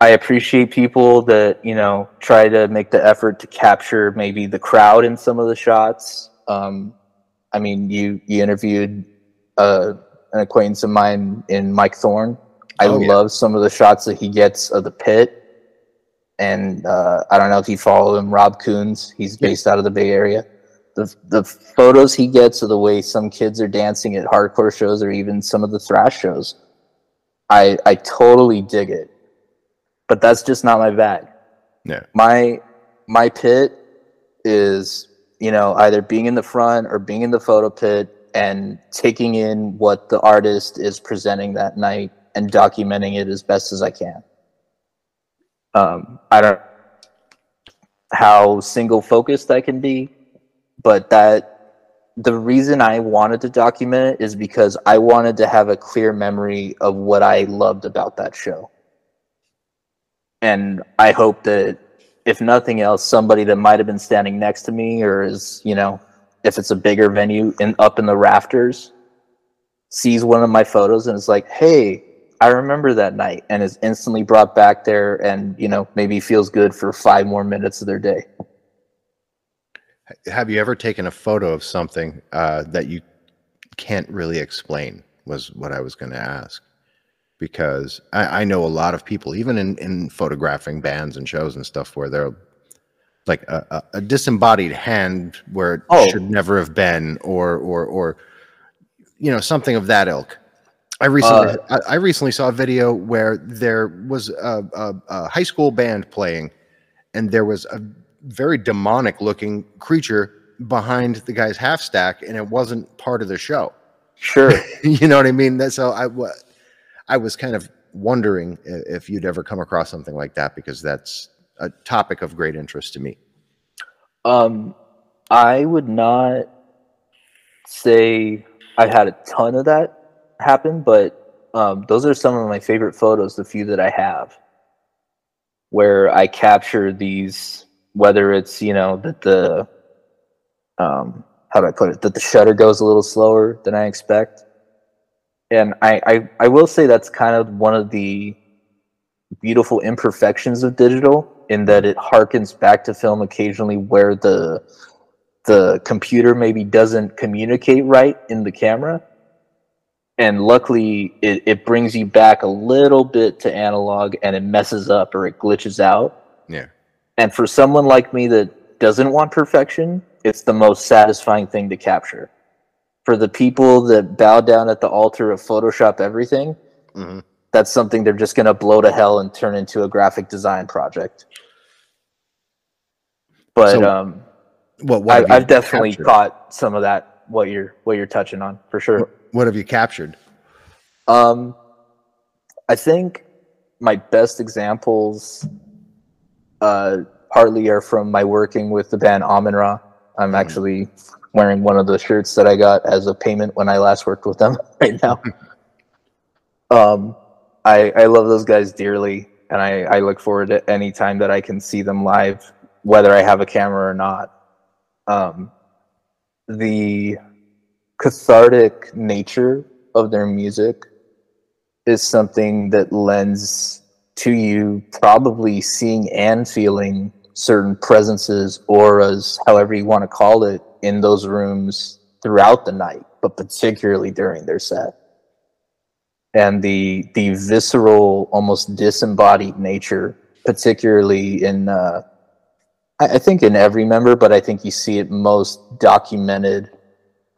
I appreciate people that you know try to make the effort to capture maybe the crowd in some of the shots. Um, I mean, you you interviewed uh, an acquaintance of mine in Mike Thorne. I Oh, yeah. love some of the shots that he gets of the pit. And uh, I don't know if you follow him, Rob Coons. He's Yeah. based out of the Bay Area. The the photos he gets of the way some kids are dancing at hardcore shows or even some of the thrash shows, I I totally dig it. But that's just not my bag Yeah. my my pit is you know either being in the front or being in the photo pit and taking in what the artist is presenting that night and documenting it as best as I can. Um, I don't how single focused I can be. but that the reason I wanted to document it is because I wanted to have a clear memory of what I loved about that show. And I hope that if nothing else, somebody that might have been standing next to me or is, you know, if it's a bigger venue in up in the rafters, sees one of my photos and is like, hey, I remember that night and is instantly brought back there and, you know, maybe feels good for five more minutes of their day. Have you ever taken a photo of something uh, that you can't really explain? Was what I was going to ask. Because I, I, know a lot of people, even in, in photographing bands and shows and stuff, where they're like a, a, disembodied hand where it oh. should never have been, or or or you know something of that ilk. I recently uh, I, I, recently saw a video where there was a, a, a high school band playing, and there was a very demonic looking creature behind the guy's half stack, and it wasn't part of the show. Sure, you know what I mean. That's so I I was kind of wondering if you'd ever come across something like that because that's a topic of great interest to me. Um, I would not say I had a ton of that happen, but um, those are some of my favorite photos, the few that I have, where I capture these whether it's you know that the um, how do I put it that the shutter goes a little slower than I expect, and I, I I will say that's kind of one of the beautiful imperfections of digital in that it harkens back to film occasionally where the the computer maybe doesn't communicate right in the camera. And luckily it, it brings you back a little bit to analog and it messes up or it glitches out. Yeah. And for someone like me that doesn't want perfection, it's the most satisfying thing to capture. For the people that bow down at the altar of Photoshop everything, mm-hmm. that's something they're just going to blow to hell and turn into a graphic design project. But so, um, what, what I, have definitely captured? caught some of that. What you're what you're touching on for sure. What, what have you captured? Um, I think my best examples uh, partly are from my working with the band Amen Ra. I'm mm-hmm. actually wearing one of the shirts that I got as a payment when I last worked with them right now. um, I, I love those guys dearly, and I, I look forward to any time that I can see them live, whether I have a camera or not. Um, the cathartic nature of their music is something that lends to you probably seeing and feeling certain presences, auras, however you want to call it, in those rooms throughout the night, but particularly during their set. And the the visceral, almost disembodied nature, particularly in uh, I, I think in every member, but I think you see it most documented,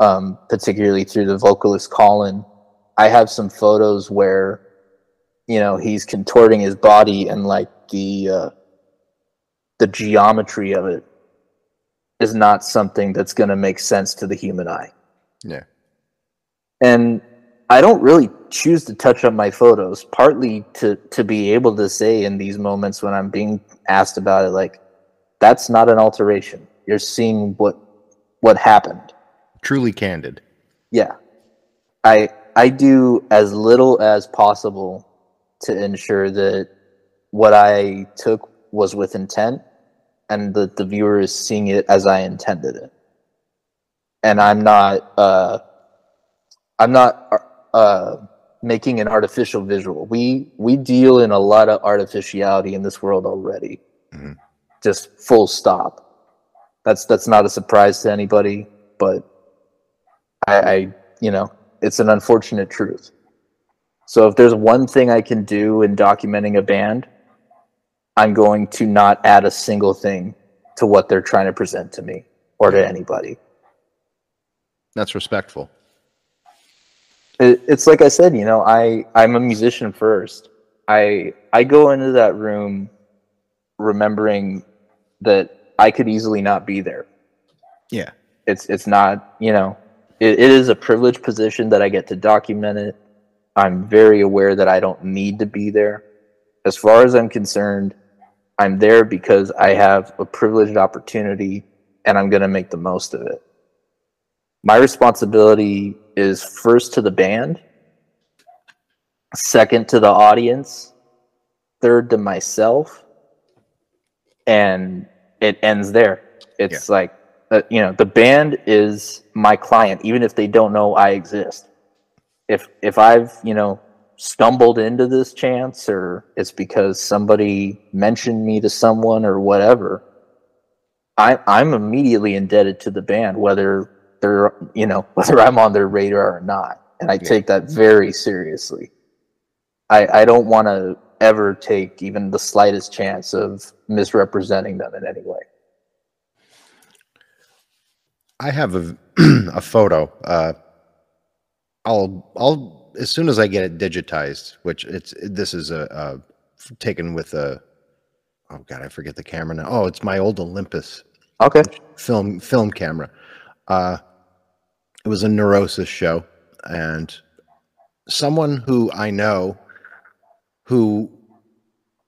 um, particularly through the vocalist Colin. I have some photos where you know he's contorting his body and like the uh, the geometry of it is not something that's going to make sense to the human eye. Yeah. And I don't really choose to touch up my photos, partly to to be able to say in these moments when I'm being asked about it, like, that's not an alteration. You're seeing what what happened. Truly candid. Yeah. I I do as little as possible to ensure that what I took was with intent and that the viewer is seeing it as I intended it. And I'm not uh, I'm not uh, making an artificial visual. We we deal in a lot of artificiality in this world already. Mm-hmm. Just full stop. That's that's not a surprise to anybody, but I, I you know, it's an unfortunate truth. So if there's one thing I can do in documenting a band, I'm going to not add a single thing to what they're trying to present to me or to anybody. That's respectful. It, it's like I said, you know, I I'm a musician first. I I go into that room remembering that I could easily not be there. Yeah. It's it's not, you know, it, it is a privileged position that I get to document it I'm very aware that I don't need to be there. As far as I'm concerned, I'm there because I have a privileged opportunity and I'm going to make the most of it. My responsibility is first to the band, second to the audience, third to myself, and it ends there. It's like, uh, you know, the band is my client, even if they don't know I exist. If if I've you know stumbled into this chance, or it's because somebody mentioned me to someone or whatever, I I'm immediately indebted to the band, whether they're you know whether I'm on their radar or not, and I take that very seriously. I I don't want to ever take even the slightest chance of misrepresenting them in any way. I have a a photo. Uh, I'll I'll as soon as I get it digitized, which it's this is a, a taken with a oh god I forget the camera now. Oh, it's my old Olympus Okay. film film camera. Uh, it was a neurosis show, and someone who I know who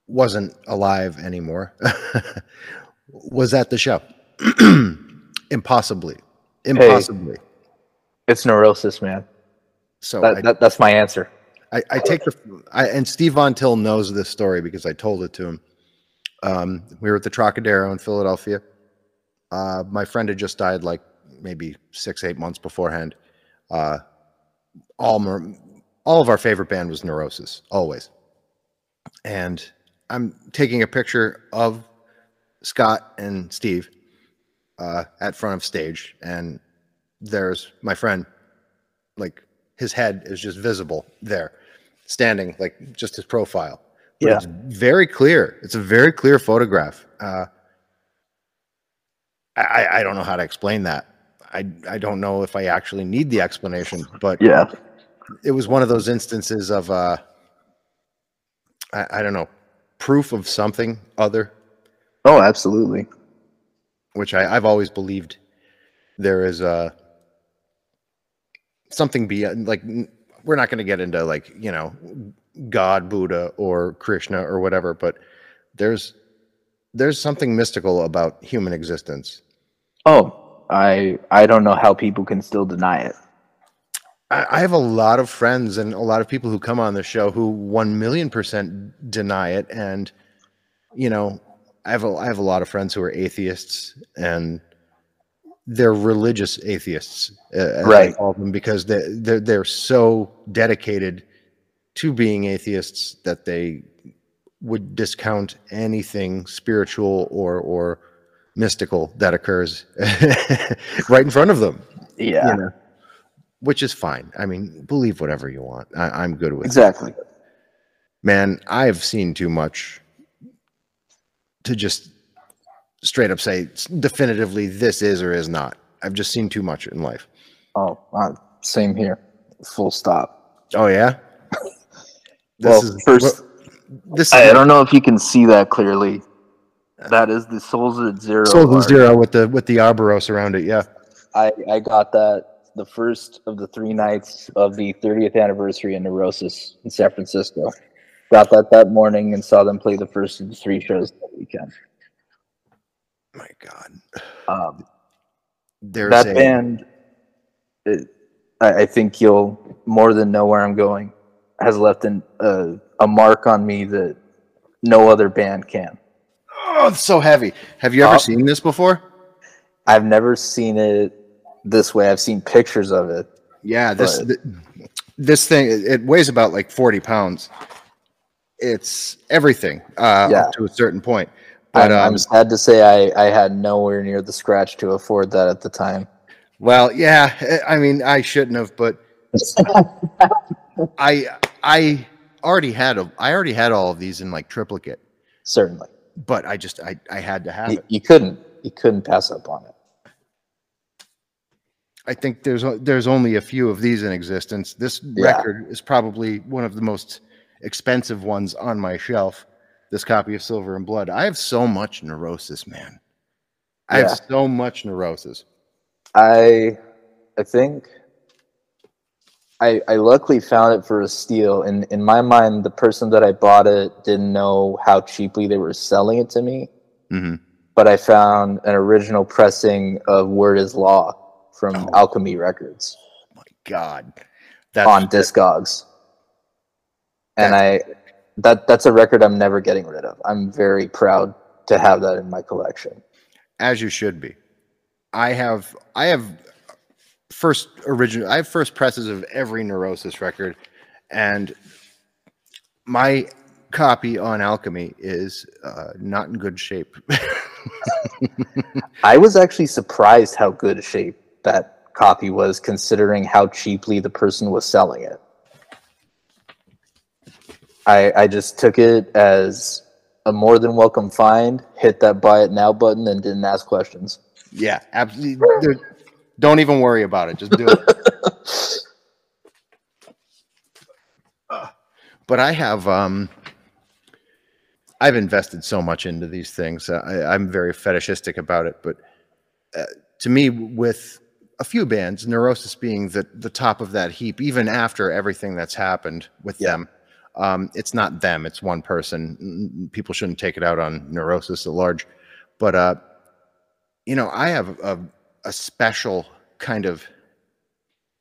wasn't alive anymore was at the show. Impossibly, impossibly. It's neurosis, man. So That, I, that, that's my answer. I, I take the I, and Steve Von Till knows this story because I told it to him. Um, we were at the Trocadero in Philadelphia. Uh, my friend had just died like maybe six eight months beforehand. Uh, all all of our favorite band was Neurosis always, and I'm taking a picture of Scott and Steve uh, at front of stage, and there's my friend, like his head is just visible there, standing like just his profile. But Yeah. it's very clear. It's a very clear photograph. Uh, I- I, don't know how to explain that. I I don't know if I actually need the explanation, but Yeah. it was one of those instances of uh, I, I don't know, proof of something other Oh, absolutely. which I, I've always believed there is uh, something beyond like we're not going to get into like you know God, Buddha, or Krishna or whatever, but there's there's something mystical about human existence. Oh, I I don't know how people can still deny it. I, I have a lot of friends and a lot of people who come on the show who one million percent deny it, and you know, I have a, I have a lot of friends who are atheists and they're religious atheists, uh, I Right. call them, because they they're, they're so dedicated to being atheists that they would discount anything spiritual or or mystical that occurs right in front of them Yeah. you know, which is fine. I mean, believe whatever you want. I, I'm good with it. Exactly. Man, I've seen too much to just straight up say definitively this is or is not. I've just seen too much in life. Oh, uh, same here. Full stop. Oh yeah. well, first, this is I, I don't know if you can see that clearly. That is the Souls at Zero. Souls of art. Zero with the with the Ouroboros around it. Yeah. I I got that the first of the three nights of the 30th anniversary in Neurosis in San Francisco. Got that that morning and saw them play the first of the three shows that weekend. My God. Um, There's that a band, it, I, I think you'll more than know where I'm going. Has left an, uh, a mark on me that no other band can. oh, it's so heavy. Have you ever Uh, seen this before? I've never seen it this way. I've seen pictures of it. Yeah, this th- this thing it weighs about like forty pounds. It's everything uh, Yeah. up to a certain point. But I'm, um, I'm sad to say I, I had nowhere near the scratch to afford that at the time. well, yeah, I mean, I shouldn't have, but I I already had a I already had all of these in like triplicate, Certainly, but I just I I had to have you, it. you couldn't you couldn't pass up on it. I think there's there's only a few of these in existence. This Yeah. record is probably one of the most expensive ones on my shelf. This copy of Silver and Blood. I have so much neurosis, man. I Yeah. have so much neurosis. I I think I I luckily found it for a steal. And in my mind, the person that I bought it didn't know how cheaply they were selling it to me. hmm but I found an original pressing of Word as Law from Oh. Alchemy Records My God, that's on Discogs. And I that that's a record I'm never getting rid of. I'm very proud to have that in my collection. as you should be. I have I have first original I have first presses of every Neurosis record, and my copy on Alchemy is uh, not in good shape. I was actually surprised how good a shape that copy was considering how cheaply the person was selling it. I I just took it as a more than welcome find, hit that buy it now button and didn't ask questions. yeah, absolutely. Don't even worry about it. Just do it. but I have um I've invested so much into these things. I, I'm very fetishistic about it, but uh, to me, with a few bands, Neurosis being the the top of that heap, even after everything that's happened with Yeah. them, um, it's not them; it's one person. People shouldn't take it out on Neurosis at large, but uh, you know, I have a, a special kind of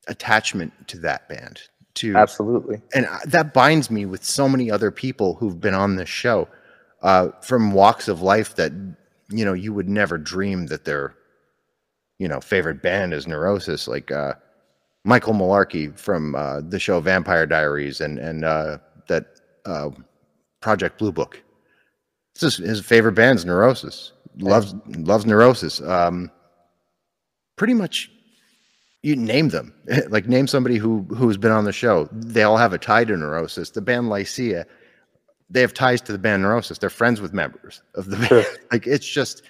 attachment to that band. To Absolutely. and that binds me with so many other people who've been on this show uh, from walks of life that you know you would never dream that their you know favorite band is neurosis like uh, michael malarkey from uh, the show vampire diaries and and uh, that uh, project blue book. This is his favorite band's neurosis. Loves loves neurosis. Um, pretty much you name them. Like name somebody who who's been on the show. They all have a tie to neurosis. The band lycia they have ties to the band neurosis. They're friends with members of the band. Like it's just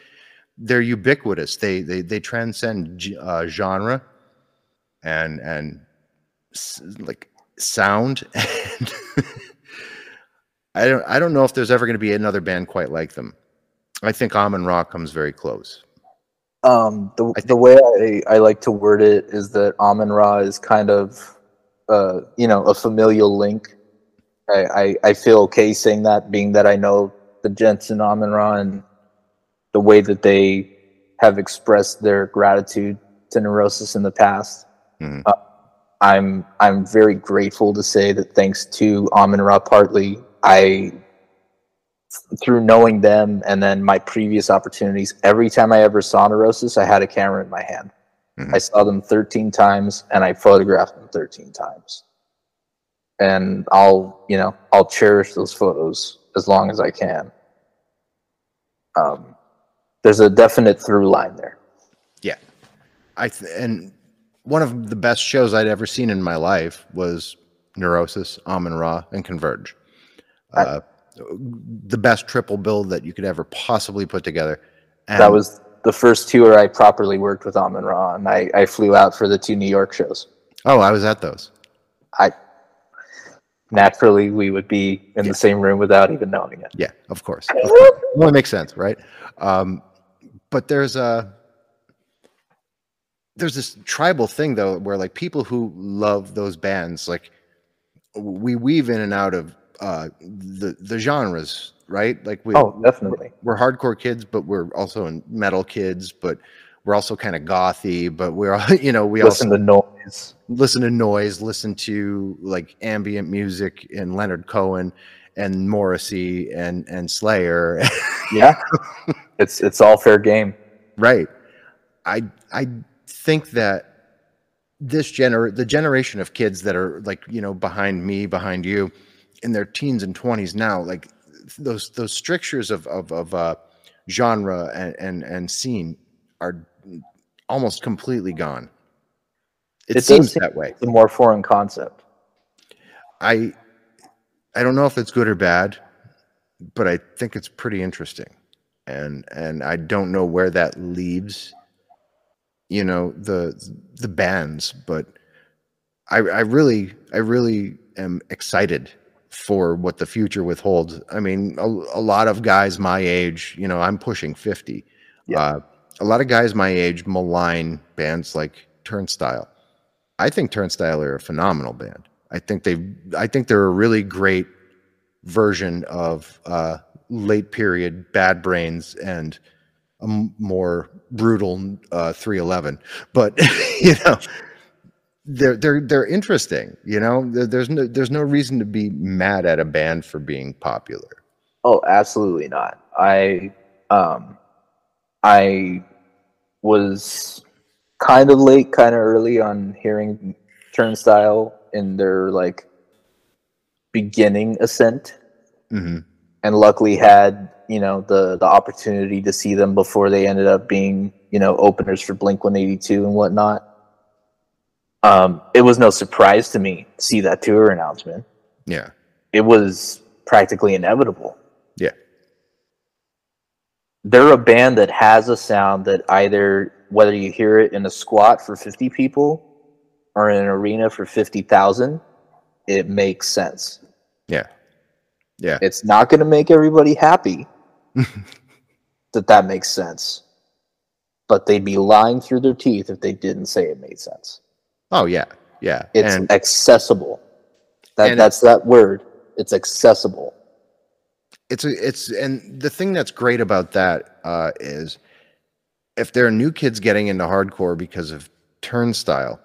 they're ubiquitous. They they they transcend uh, genre and and like sound and i don't i don't know if there's ever going to be another band quite like them i think amen ra comes very close Um, the the way I, I like to word it is that Amen Ra is kind of, uh, you know, a familial link. I, I, I feel okay saying that, being that I know the gents in Amen Ra and the way that they have expressed their gratitude to Neurosis in the past. Mhm. Uh, I'm I'm very grateful to say that thanks to Amen Ra partly, I through knowing them and then my previous opportunities, every time I ever saw Neurosis, I had a camera in my hand. Mhm. I saw them 13 times and I photographed them 13 times. And I'll, you know, I'll cherish those photos as long as I can. Um, there's a definite through line there. Yeah, I th- and one of the best shows I'd ever seen in my life was Neurosis, Amen Ra, and Converge. Uh, the best triple build that you could ever possibly put together. And that was the first tour I properly worked with Amen Ra, and I, I flew out for the two New York shows. oh, I was at those. I naturally we would be in the same room without even knowing it. Yeah, of course. Of course. Well, it makes sense, right? Um, but there's a there's this tribal thing though, where like people who love those bands, like we weave in and out of uh, the the genres, right? Like we Oh, definitely. we're hardcore kids, but we're also in metal kids, but we're also kind of gothy, but we're all you know we Listen also to noise. listen to noise, listen to like ambient music and Leonard Cohen and Morrissey and and Slayer. Yeah, it's it's all fair game. right. I I think that this gener the generation of kids that are like, you know, behind me, behind you, in their teens and twenties now, like those those strictures of of, of uh genre and, and and scene are almost completely gone. It, It seems seem- that way. the more foreign concept. I I don't know if it's good or bad, but I think it's pretty interesting. And and I don't know where that leaves you know the the bands, but I I really I really am excited for what the future withholds. I mean, a, a lot of guys my age, you know, I'm pushing 50. Yeah. Uh, a lot of guys my age malign bands like Turnstile. I think Turnstile are a phenomenal band. I think they I think they're a really great version of uh, late period Bad Brains and a more brutal uh, 311. But you know, they're they're they're interesting. You know, there's no there's no reason to be mad at a band for being popular. Oh, absolutely not. I um I was kind of late, kind of early on hearing Turnstile in their like beginning ascent hmm and luckily had, you know, the the opportunity to see them before they ended up being, you know, openers for Blink 182 and whatnot. Um, it was no surprise to me to see that tour announcement. Yeah, It was practically inevitable. yeah, they're a band that has a sound that either whether you hear it in a squat for 50 people or in an arena for 50,000 it makes sense yeah, yeah. it's not going to make everybody happy that that makes sense. But they'd be lying through their teeth if they didn't say it made sense. Oh yeah, yeah. it's and accessible. That that's that word. It's accessible. It's a, it's and the thing that's great about that uh, is if there are new kids getting into hardcore because of turnstile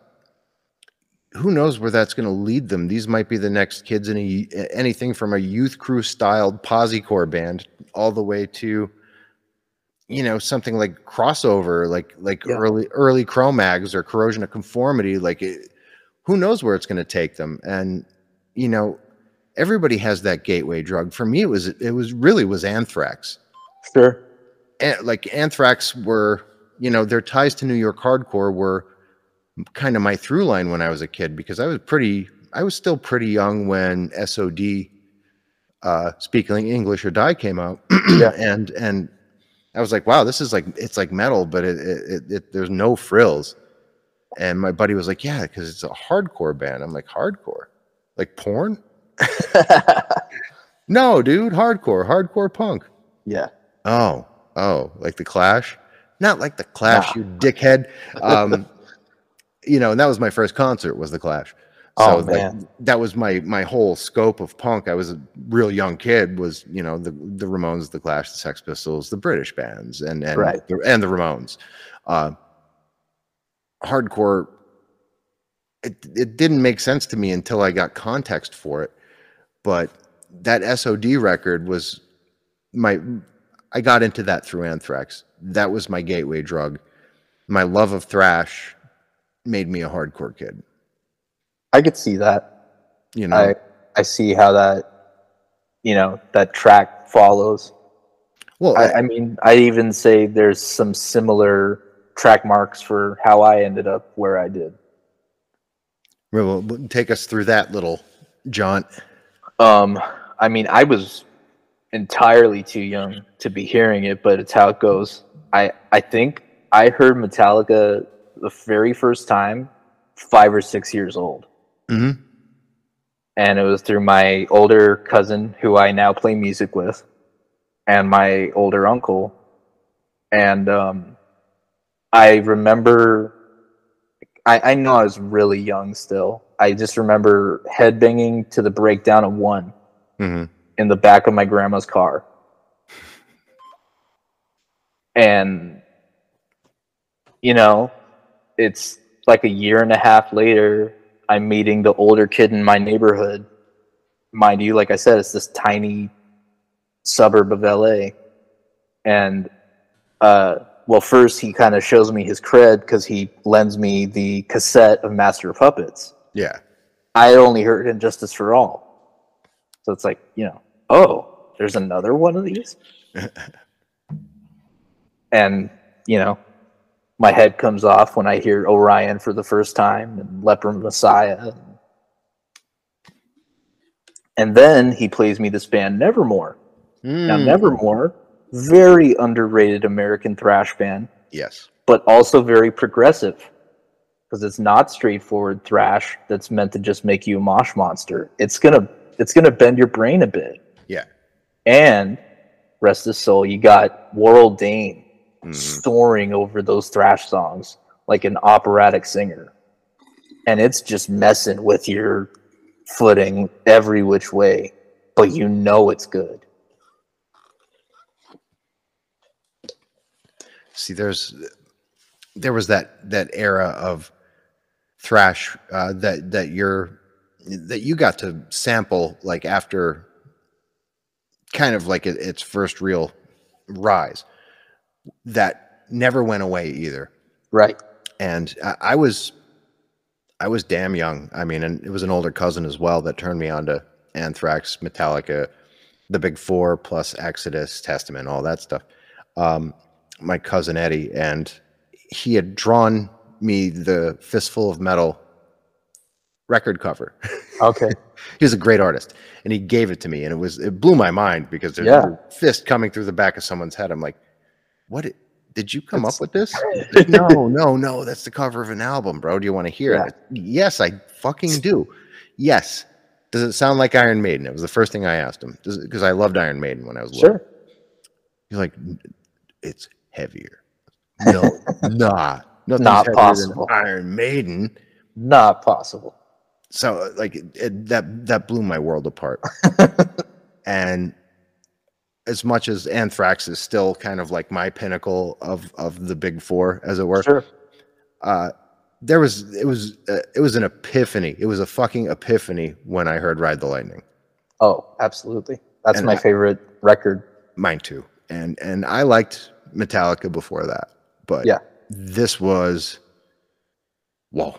who knows where that's going to lead them. These might be the next kids in a, anything from a youth crew styled posycore band all the way to you know something like crossover like like Yeah. early early Cro-Mags or corrosion of conformity like it, who knows where it's going to take them. And you know everybody has that gateway drug. For me it was it was really was anthrax. Sure. An- like anthrax were you know their ties to new york hardcore were kind of my through line when i was a kid because i was pretty i was still pretty young when sod uh speaking english or die came out Yeah. and and i was like wow this is like it's like metal but it, it, it, there's no frills and my buddy was like yeah because it's a hardcore band i'm like hardcore like porn no dude hardcore hardcore punk yeah Oh, oh, like the Clash? Not like the Clash, Nah. you dickhead. Um, you know, and that was my first concert was the Clash. Oh, like, man. that was my my whole scope of punk. I was a real young kid. Was you know the the Ramones, the Clash, the Sex Pistols, the British bands, and and Right. the, and the Ramones. Uh, hardcore. It it didn't make sense to me until I got context for it. But that SOD record was my I got into that through Anthrax. That was my gateway drug. My love of thrash made me a hardcore kid. i could see that You know, I I see how that you know that track follows. well, I, I mean, I even say there's some similar track marks for how I ended up where I did. well, take us through that little jaunt. Um, I mean, I was entirely too young to be hearing it, but it's how it goes. I I think I heard Metallica the very first time five or six years old. Mm-hmm. and it was through my older cousin who I now play music with, and my older uncle. And um, I remember, I, I know I was really young still. I just remember headbanging to the breakdown of one Mm-hmm. in the back of my grandma's car. And, you know, it's like a year and a half later, I'm meeting the older kid in my neighborhood. Mind you, like I said, it's this tiny suburb of LA. And, uh, well, first he kind of shows me his cred because he lends me the cassette of Master of Puppets. Yeah. I only heard And Justice for All. So it's like, you know, oh, there's another one of these? and, you know, my head comes off when I hear Orion for the first time and Leper Messiah. And then he plays me this band, Nevermore. Now, Mm. Nevermore, very underrated American thrash band Yes. but also very progressive because it's not straightforward thrash that's meant to just make you a mosh monster. It's gonna it's gonna bend your brain a bit. Yeah. And rest his soul, you got Warrel Dane Mhm. soaring over those thrash songs like an operatic singer. And it's just messing with your footing every which way, but you know it's good. see, there's there was that that era of thrash uh, that that you're that you got to sample like after kind of like it, its first real rise that never went away either Right. and I, I was I was damn young. I mean, and it was an older cousin as well that turned me on to Anthrax, Metallica, the Big Four, plus Exodus, Testament, all that stuff. Um, my cousin Eddie, and he had drawn me the Fistful of Metal record cover. Okay. he was a great artist, and he gave it to me, and it was it blew my mind because there's Yeah. a fist coming through the back of someone's head. I'm like, what? Did you come It's- up with this? Like, no, no, no. That's the cover of an album, bro. Do you want to hear it? Yes, I fucking do. Yes. Does it sound like Iron Maiden? It was the first thing I asked him because I loved Iron Maiden when I was little. Sure. He's like, it's heavier. No, not. Not possible. Iron Maiden. Not possible. So like it, it, that that blew my world apart. and as much as Anthrax is still kind of like my pinnacle of of the big four, as it were, Sure. uh, there was it was uh, it was an epiphany. It was a fucking epiphany when I heard Ride the Lightning. Oh, absolutely. That's And my I- favorite record. Mine too. And and I liked Metallica before that, but Yeah. this was whoa.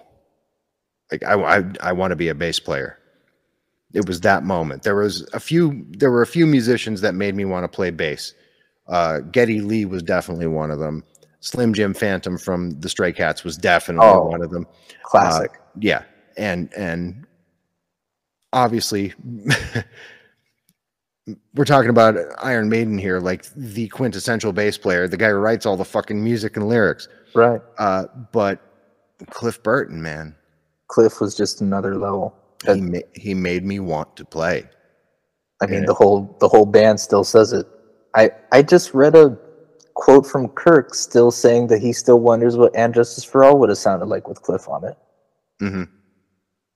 Like I I, I want to be a bass player. It was that moment. There was a few there were a few musicians that made me want to play bass. Uh, Geddy Lee was definitely one of them. Slim Jim Phantom from the Stray Cats was definitely Oh. one of them. Classic. Yeah, and and obviously we're talking about Iron Maiden here, like the quintessential bass player, the guy who writes all the fucking music and lyrics. right. Uh, but Cliff Burton, man, Cliff was just another level. He ma- he made me want to play. I mean, the whole the whole band still says it. I I just read a quote from Kirk, still saying that he still wonders what "And Justice for All" would have sounded like with Cliff on it. hmm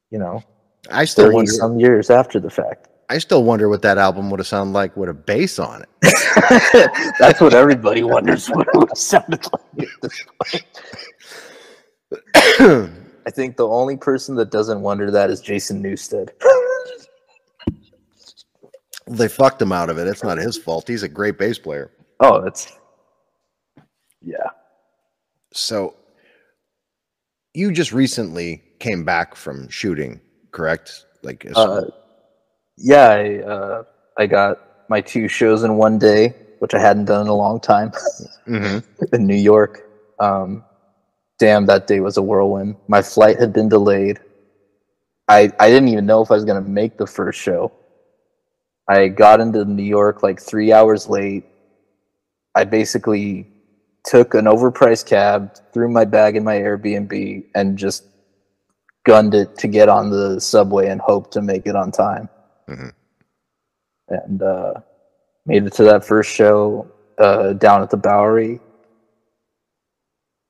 You know, I still wonder. some years after the fact. I still wonder what that album would have sounded like with a bass on it. That's what everybody wonders what it would have sounded like. At this point. I think the only person that doesn't wonder that is Jason Newsted. they fucked him out of it. It's not his fault. He's a great bass player. oh, that's yeah. So you just recently came back from shooting, correct? Like Uh, yeah, I uh, I got my two shows in one day, which I hadn't done in a long time Mhm. in New York. Um, damn, that day was a whirlwind. My flight had been delayed. I I didn't even know if I was gonna make the first show. I got into New York like three hours late. I basically took an overpriced cab, threw my bag in my Airbnb, and just gunned it to get on the subway and hope to make it on time. Mhm. And uh, made it to that first show uh, down at the Bowery.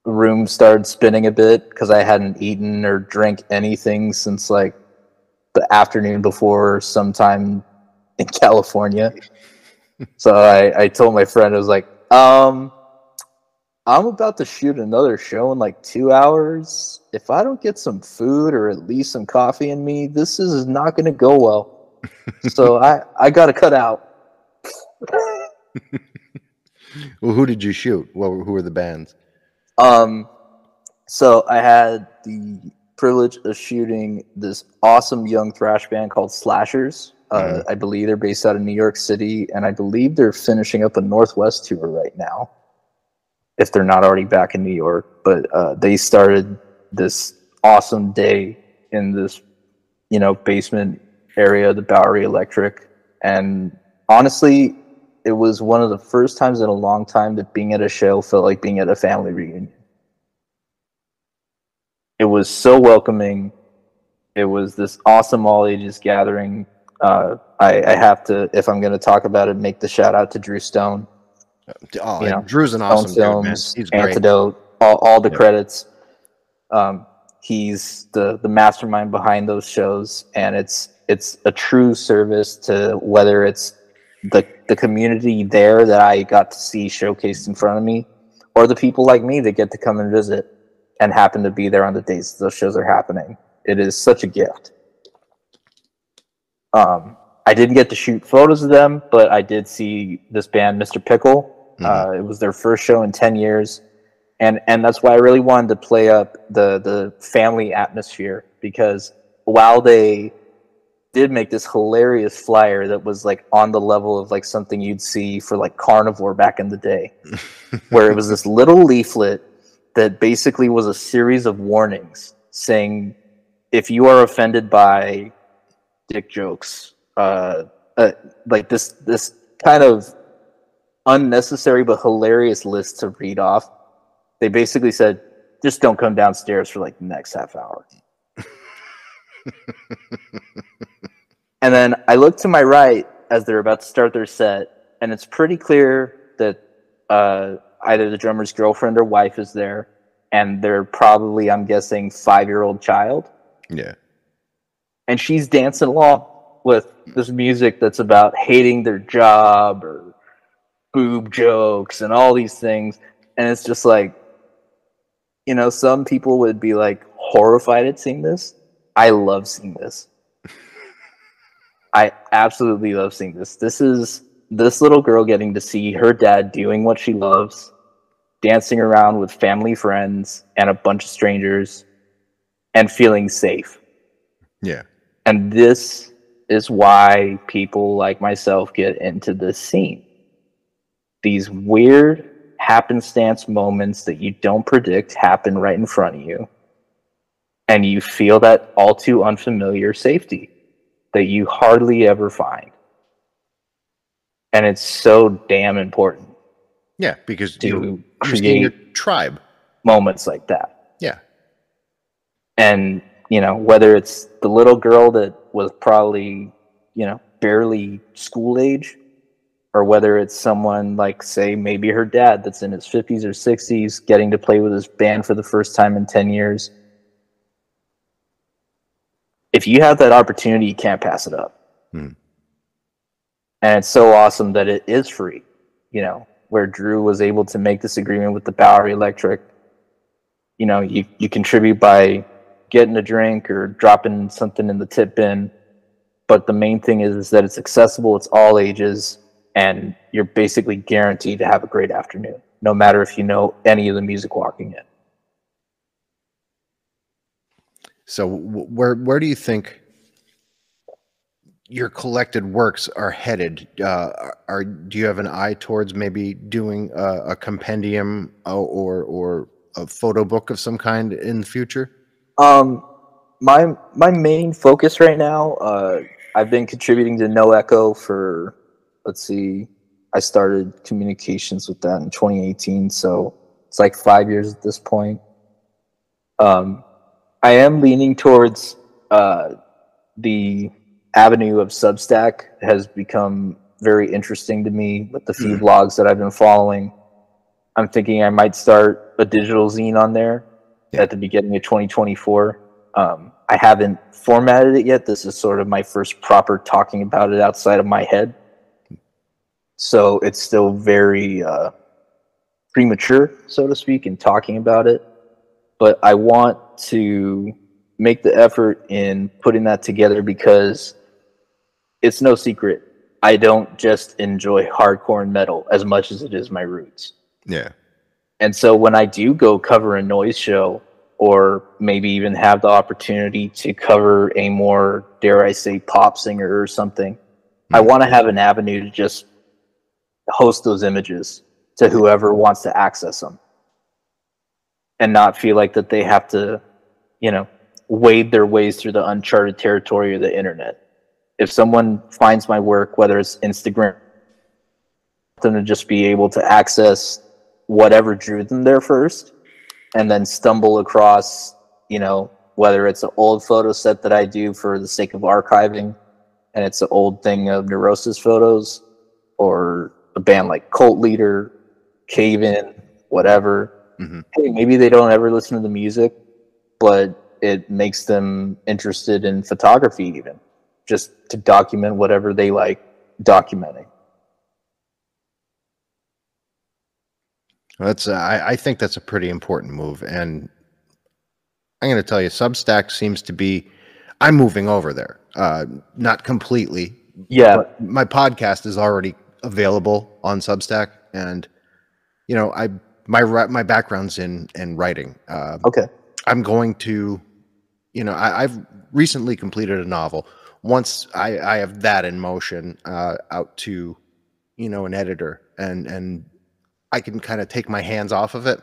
Room started spinning a bit because I hadn't eaten or drank anything since like the afternoon before, sometime in California. so I, I told my friend, I was like, um, I'm about to shoot another show in like two hours. If I don't get some food or at least some coffee in me, this is not going to go well. so I, I got to cut out. Well, who did you shoot? Were- who were the bands? Um, so I had the privilege of shooting this awesome young thrash band called Slashers. Uh, I believe they're based out of New York City, and I believe they're finishing up a Northwest tour right now. If they're not already back in New York, but uh, they started this awesome day in this, you know, basement area, the Bowery Electric, and honestly, it was one of the first times in a long time that being at a show felt like being at a family reunion. It was so welcoming. It was this awesome all ages gathering. Uh, I, I have to, if I'm going to talk about it, make the shout out to Drew Stone, Oh, You know, Drew's an Stone awesome dude, man. Films. Antidote, all, all the Yeah. credits. Um, he's the the mastermind behind those shows, and it's it's a true service to whether it's the the community there that I got to see showcased in front of me, or the people like me that get to come and visit and happen to be there on the days those shows are happening. It is such a gift. Um, I didn't get to shoot photos of them, but I did see this band, Mr. Pickle. Mm-hmm. Uh, it was their first show in ten years, and and that's why I really wanted to play up the the family atmosphere because while they did make this hilarious flyer that was like on the level of like something you'd see for like carnivore back in the day where it was this little leaflet that basically was a series of warnings saying if you are offended by dick jokes uh, uh like this this kind of unnecessary but hilarious list to read off they basically said just don't come downstairs for like the next half hour and then I look to my right as they're about to start their set, and it's pretty clear that uh, either the drummer's girlfriend or wife is there, and they're probably, I'm guessing, five year old child. Yeah. And she's dancing along with this music that's about hating their job or boob jokes and all these things. And it's just like, you know, some people would be like horrified at seeing this. I love seeing this. I absolutely love seeing this. This is this little girl getting to see her dad doing what she loves, dancing around with family friends and a bunch of strangers and feeling safe. Yeah. And this is why people like myself get into this scene. These weird happenstance moments that you don't predict happen right in front of you. And you feel that all too unfamiliar safety that you hardly ever find. And it's so damn important. Yeah, because to you create a tribe. Moments like that. Yeah. And, you know, whether it's the little girl that was probably, you know, barely school age, or whether it's someone like, say, maybe her dad that's in his 50s or 60s getting to play with his band for the first time in 10 years if you have that opportunity, you can't pass it up. Hmm. And it's so awesome that it is free, you know, where Drew was able to make this agreement with the Bowery Electric. You know, you, you contribute by getting a drink or dropping something in the tip bin. But the main thing is, is that it's accessible, it's all ages, and you're basically guaranteed to have a great afternoon, no matter if you know any of the music walking in. So where where do you think your collected works are headed? Uh, are do you have an eye towards maybe doing a, a compendium uh, or or a photo book of some kind in the future? Um, my my main focus right now, uh, I've been contributing to No Echo for let's see, I started communications with that in 2018, so it's like five years at this point. Um, I am leaning towards uh, the avenue of Substack has become very interesting to me with the few mm. blogs that I've been following. I'm thinking I might start a digital zine on there yeah. at the beginning of 2024. Um, I haven't formatted it yet. This is sort of my first proper talking about it outside of my head. So it's still very uh, premature, so to speak, in talking about it but I want to make the effort in putting that together because it's no secret. I don't just enjoy hardcore and metal as much as it is my roots. Yeah. And so when I do go cover a noise show or maybe even have the opportunity to cover a more, dare I say, pop singer or something, mm-hmm. I want to have an avenue to just host those images to whoever wants to access them and not feel like that they have to, you know, wade their ways through the uncharted territory of the internet. If someone finds my work, whether it's Instagram, them to just be able to access whatever drew them there first, and then stumble across, you know, whether it's an old photo set that I do for the sake of archiving, and it's an old thing of Neurosis photos, or a band like Cult Leader, Cave In, whatever Mm-hmm. Hey, maybe they don't ever listen to the music, but it makes them interested in photography, even just to document whatever they like documenting. That's uh, I, I think that's a pretty important move, and I'm going to tell you, Substack seems to be. I'm moving over there, uh, not completely. Yeah, my podcast is already available on Substack, and you know, I my my background's in in writing. Uh, okay, I'm going to, you know, I, have recently completed a novel. Once I, I have that in motion, uh, out to, you know, an editor, and and I can kind of take my hands off of it.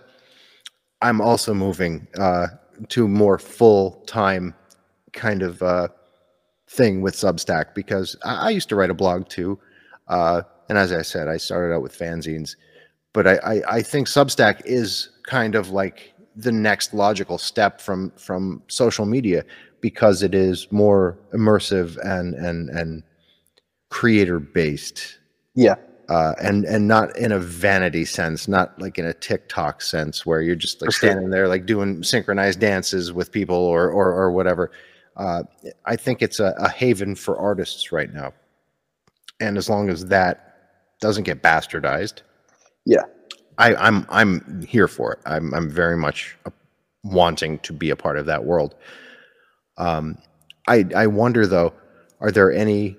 I'm also moving uh, to more full time kind of uh, thing with Substack because I, I, used to write a blog too, uh, and as I said, I started out with fanzines, but I, I, I think Substack is kind of like the next logical step from from social media because it is more immersive and and and creator based. Yeah. Uh, and and not in a vanity sense, not like in a TikTok sense where you're just like standing there like doing synchronized dances with people or or, or whatever. Uh, I think it's a, a haven for artists right now, and as long as that doesn't get bastardized, yeah, I, I'm I'm here for it. I'm I'm very much wanting to be a part of that world. Um, I I wonder though, are there any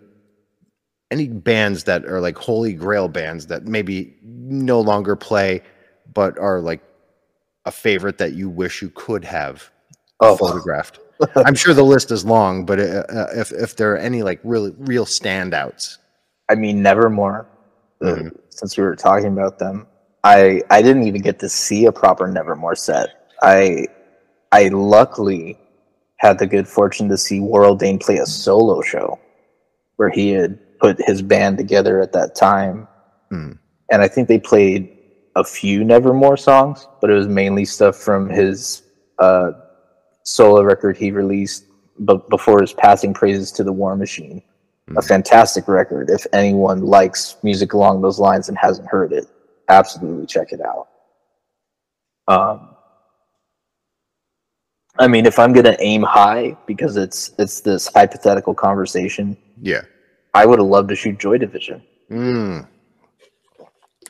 any bands that are like holy grail bands that maybe no longer play, but are like a favorite that you wish you could have oh. photographed? I'm sure the list is long, but uh, uh, if if there are any like really real standouts, I mean, Nevermore. Mm-hmm. Since we were talking about them, I I didn't even get to see a proper Nevermore set. I I luckily had the good fortune to see Warrel Dane play a solo show where he had put his band together at that time. Hmm. And I think they played a few Nevermore songs, but it was mainly stuff from his uh, solo record he released b- before his passing praises to the War Machine. A hmm. fantastic record. If anyone likes music along those lines and hasn't heard it, absolutely check it out. Um, I mean, if I'm gonna aim high because it's it's this hypothetical conversation, yeah, I would have loved to shoot Joy Division. Mm.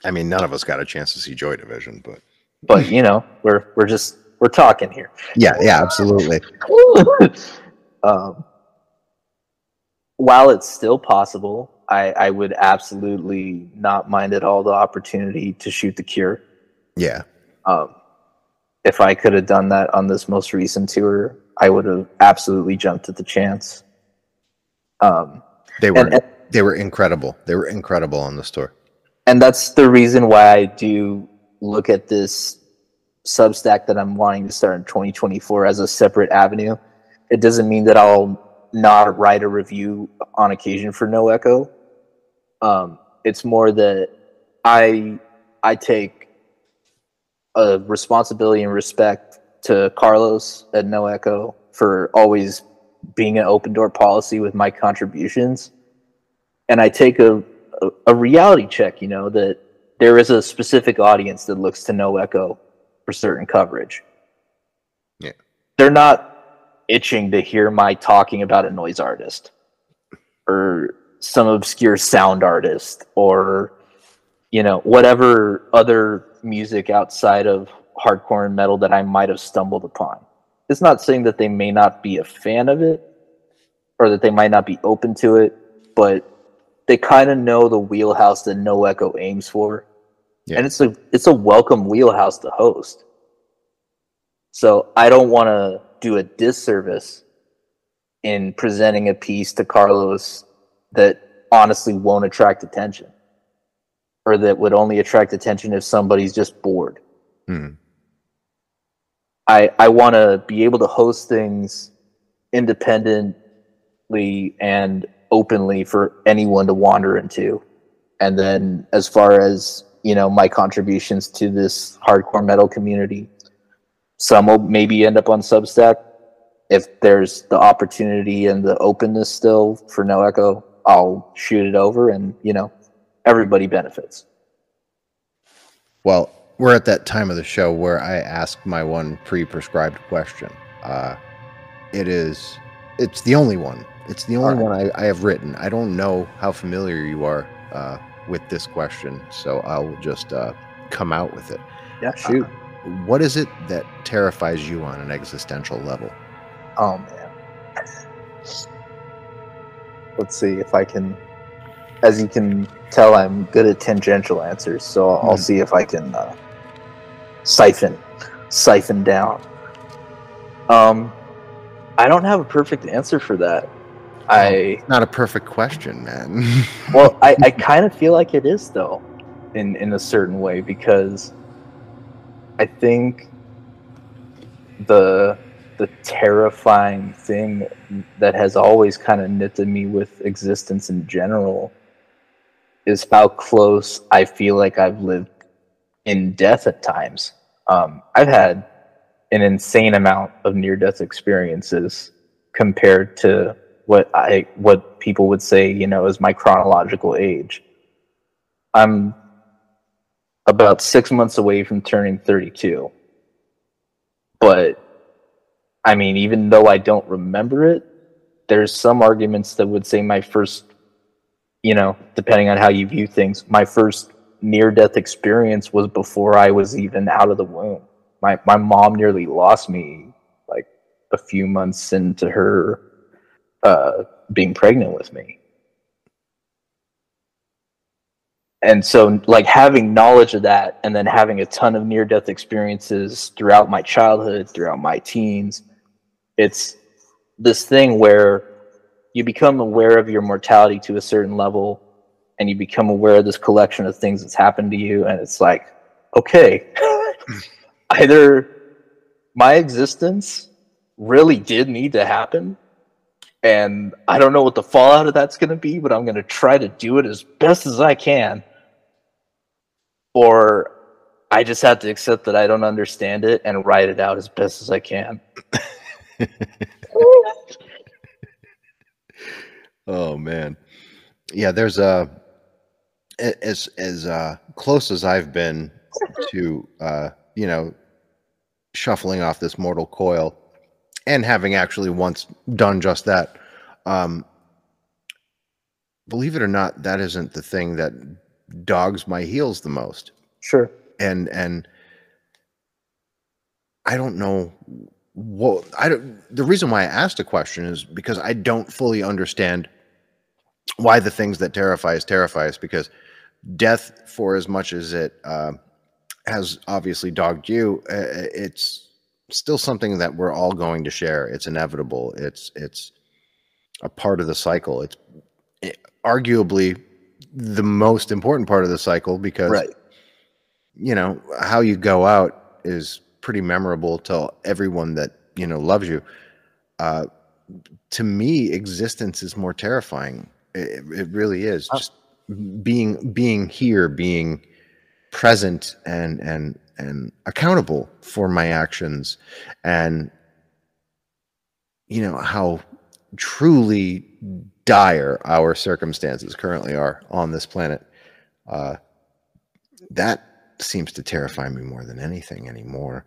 I mean, none of us got a chance to see Joy Division, but but you know, we're we're just we're talking here. Yeah, yeah, absolutely. um, while it's still possible, I, I would absolutely not mind at all the opportunity to shoot the Cure. Yeah. Um, if I could have done that on this most recent tour, I would have absolutely jumped at the chance. Um, they were and, and, they were incredible. They were incredible on this tour. And that's the reason why I do look at this Substack that I'm wanting to start in 2024 as a separate avenue. It doesn't mean that I'll not write a review on occasion for No Echo. Um, it's more that I I take a responsibility and respect to Carlos at No Echo for always being an open door policy with my contributions, and I take a, a, a reality check. You know that there is a specific audience that looks to No Echo for certain coverage. Yeah, they're not itching to hear my talking about a noise artist or some obscure sound artist or you know whatever other music outside of hardcore and metal that I might have stumbled upon. It's not saying that they may not be a fan of it or that they might not be open to it, but they kind of know the wheelhouse that No Echo aims for. Yeah. And it's a it's a welcome wheelhouse to host. So I don't want to do a disservice in presenting a piece to Carlos that honestly won't attract attention or that would only attract attention if somebody's just bored. Hmm. I I want to be able to host things independently and openly for anyone to wander into. And then as far as, you know, my contributions to this hardcore metal community, some will maybe end up on Substack if there's the opportunity and the openness still for No Echo I'll shoot it over, and you know, everybody benefits. Well, we're at that time of the show where I ask my one pre-prescribed question. Uh, it is, it's the only one. It's the only right. one I, I, have written. I don't know how familiar you are uh, with this question, so I'll just uh, come out with it. Yeah, shoot. Uh, what is it that terrifies you on an existential level? Oh man. Let's see if I can. As you can tell, I'm good at tangential answers, so I'll, mm. see if I can uh, siphon, siphon down. Um, I don't have a perfect answer for that. I not a perfect question, man. well, I, I kind of feel like it is though, in in a certain way because I think the the terrifying thing that has always kind of knitted me with existence in general is how close I feel like I've lived in death at times. Um, I've had an insane amount of near death experiences compared to what I what people would say, you know, is my chronological age. I'm about six months away from turning 32. But I mean, even though I don't remember it, there's some arguments that would say my first, you know, depending on how you view things, my first near death experience was before I was even out of the womb. My my mom nearly lost me like a few months into her uh, being pregnant with me. and so like having knowledge of that and then having a ton of near death experiences throughout my childhood throughout my teens it's this thing where you become aware of your mortality to a certain level and you become aware of this collection of things that's happened to you and it's like okay either my existence really did need to happen and I don't know what the fallout of that's going to be, but I'm going to try to do it as best as I can or I just have to accept that I don't understand it and write it out as best as I can. oh man, yeah. There's a as as uh, close as I've been to uh, you know shuffling off this mortal coil and having actually once done just that. Um, believe it or not, that isn't the thing that dogs my heels the most. Sure. And and I don't know what I don't the reason why I asked a question is because I don't fully understand why the things that terrify us terrify us because death for as much as it uh, has obviously dogged you uh, it's still something that we're all going to share. It's inevitable. It's it's a part of the cycle. It's it, arguably the most important part of the cycle because right. you know how you go out is pretty memorable to everyone that you know loves you. Uh, to me existence is more terrifying. It, it really is. Just being being here being present and and and accountable for my actions and you know how truly dire our circumstances currently are on this planet, uh, that seems to terrify me more than anything anymore.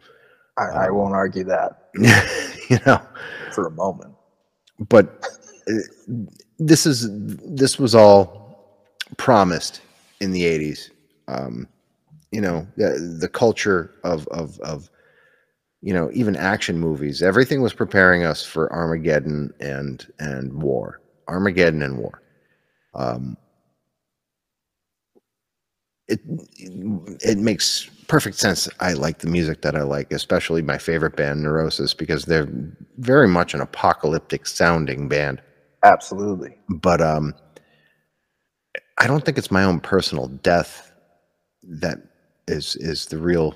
I, I um, won't argue that. you know, for a moment. But uh, this is this was all promised in the '80s. Um, you know, the, the culture of of of you know even action movies. Everything was preparing us for Armageddon and and war Armageddon and war. Um, it it makes perfect sense. I like the music that I like, especially my favorite band, Neurosis, because they're very much an apocalyptic sounding band. Absolutely. But um, I don't think it's my own personal death that is is the real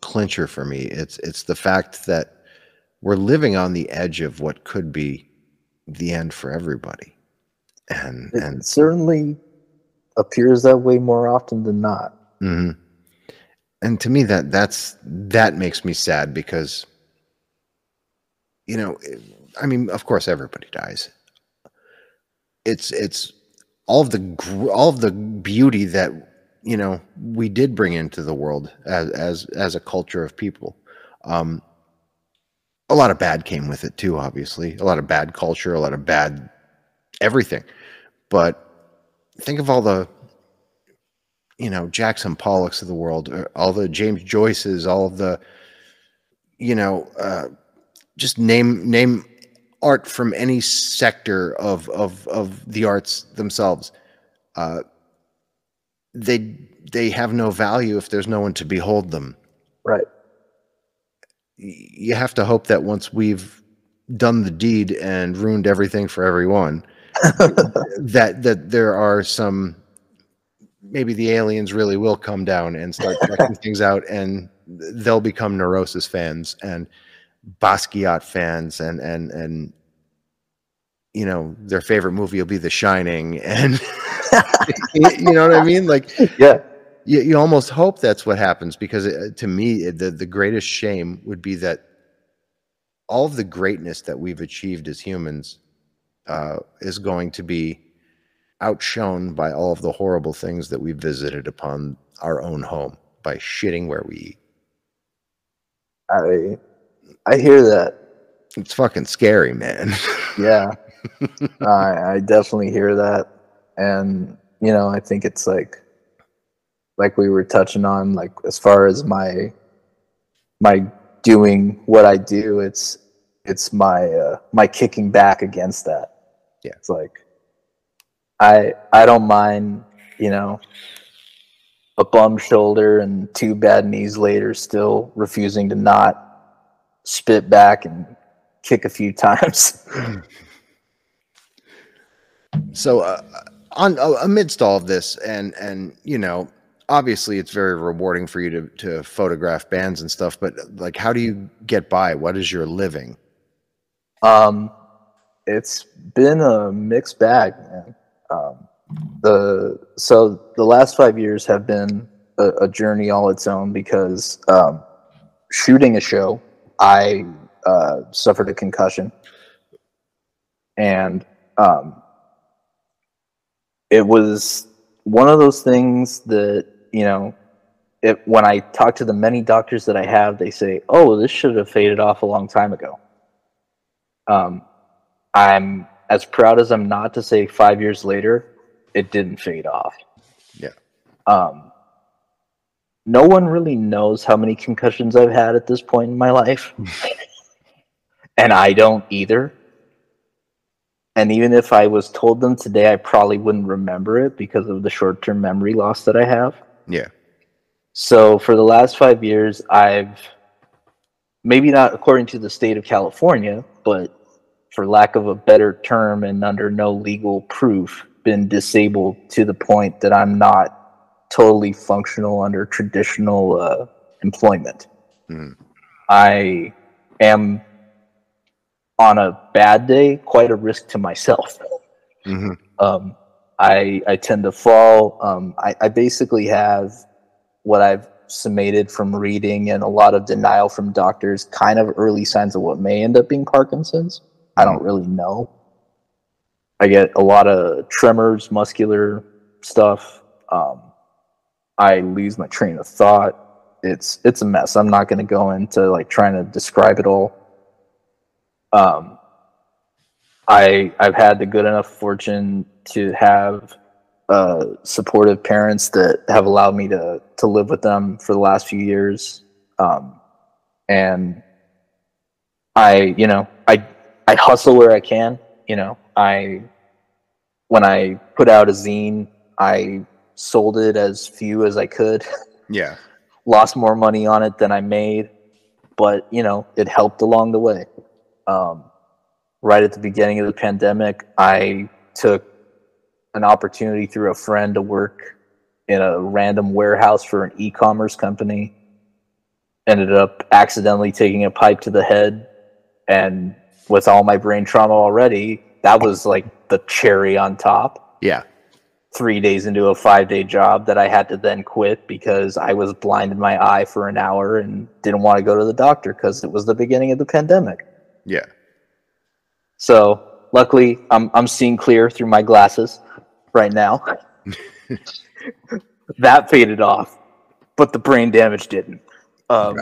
clincher for me. It's it's the fact that we're living on the edge of what could be the end for everybody. And it and certainly appears that way more often than not. Mm-hmm. And to me, that that's that makes me sad because, you know, I mean, of course, everybody dies. It's it's all of the all of the beauty that you know we did bring into the world as as as a culture of people. Um, a lot of bad came with it too, obviously. A lot of bad culture, a lot of bad everything. But think of all the you know Jackson Pollocks of the world, uh, all the James Joyces, all of the you know uh, just name name art from any sector of of of the arts themselves. Uh, they they have no value if there's no one to behold them. Right. You have to hope that once we've done the deed and ruined everything for everyone, that that there are some maybe the aliens really will come down and start checking things out and they'll become neurosis fans and basquiat fans and and and you know their favorite movie will be the shining and you know what i mean? Like yeah. you, you almost hope that's what happens because it, to me the, the greatest shame would be that all of the greatness that we've achieved as humans uh, is going to be outshone by all of the horrible things that we've visited upon our own home by shitting where we eat. I I hear that. It's fucking scary, man. yeah, I I definitely hear that, and you know I think it's like like we were touching on like as far as my my doing what I do, it's it's my uh, my kicking back against that. Yeah, it's like I I don't mind, you know, a bum shoulder and two bad knees later, still refusing to not spit back and kick a few times. so, uh, on uh, amidst all of this, and and you know, obviously, it's very rewarding for you to to photograph bands and stuff. But like, how do you get by? What is your living? Um, it's been a mixed bag, man. Um, the so the last five years have been a, a journey all its own because um, shooting a show, I uh, suffered a concussion, and um, it was one of those things that you know it, when I talk to the many doctors that I have, they say, "Oh, this should have faded off a long time ago." Um, I'm as proud as I'm not to say five years later, it didn't fade off. Yeah. Um, no one really knows how many concussions I've had at this point in my life. and I don't either. And even if I was told them today, I probably wouldn't remember it because of the short term memory loss that I have. Yeah. So for the last five years, I've maybe not according to the state of California, but for lack of a better term and under no legal proof, been disabled to the point that I'm not totally functional under traditional uh, employment. Mm. I am on a bad day quite a risk to myself. Mm-hmm. Um, I I tend to fall. Um, I, I basically have what I've summated from reading and a lot of denial from doctors, kind of early signs of what may end up being Parkinson's. I don't really know. I get a lot of tremors, muscular stuff. Um, I lose my train of thought. It's it's a mess. I'm not going to go into like trying to describe it all. Um, I I've had the good enough fortune to have uh, supportive parents that have allowed me to to live with them for the last few years, um, and I you know I I hustle where I can. You know, I when I put out a zine, I sold it as few as I could. Yeah. Lost more money on it than I made, but you know, it helped along the way. Um, right at the beginning of the pandemic, I took an opportunity through a friend to work in a random warehouse for an e-commerce company. Ended up accidentally taking a pipe to the head and with all my brain trauma already, that was like the cherry on top. Yeah. Three days into a five day job that I had to then quit because I was blind in my eye for an hour and didn't want to go to the doctor because it was the beginning of the pandemic. Yeah. So luckily, I'm I'm seeing clear through my glasses right now. that faded off, but the brain damage didn't. Um,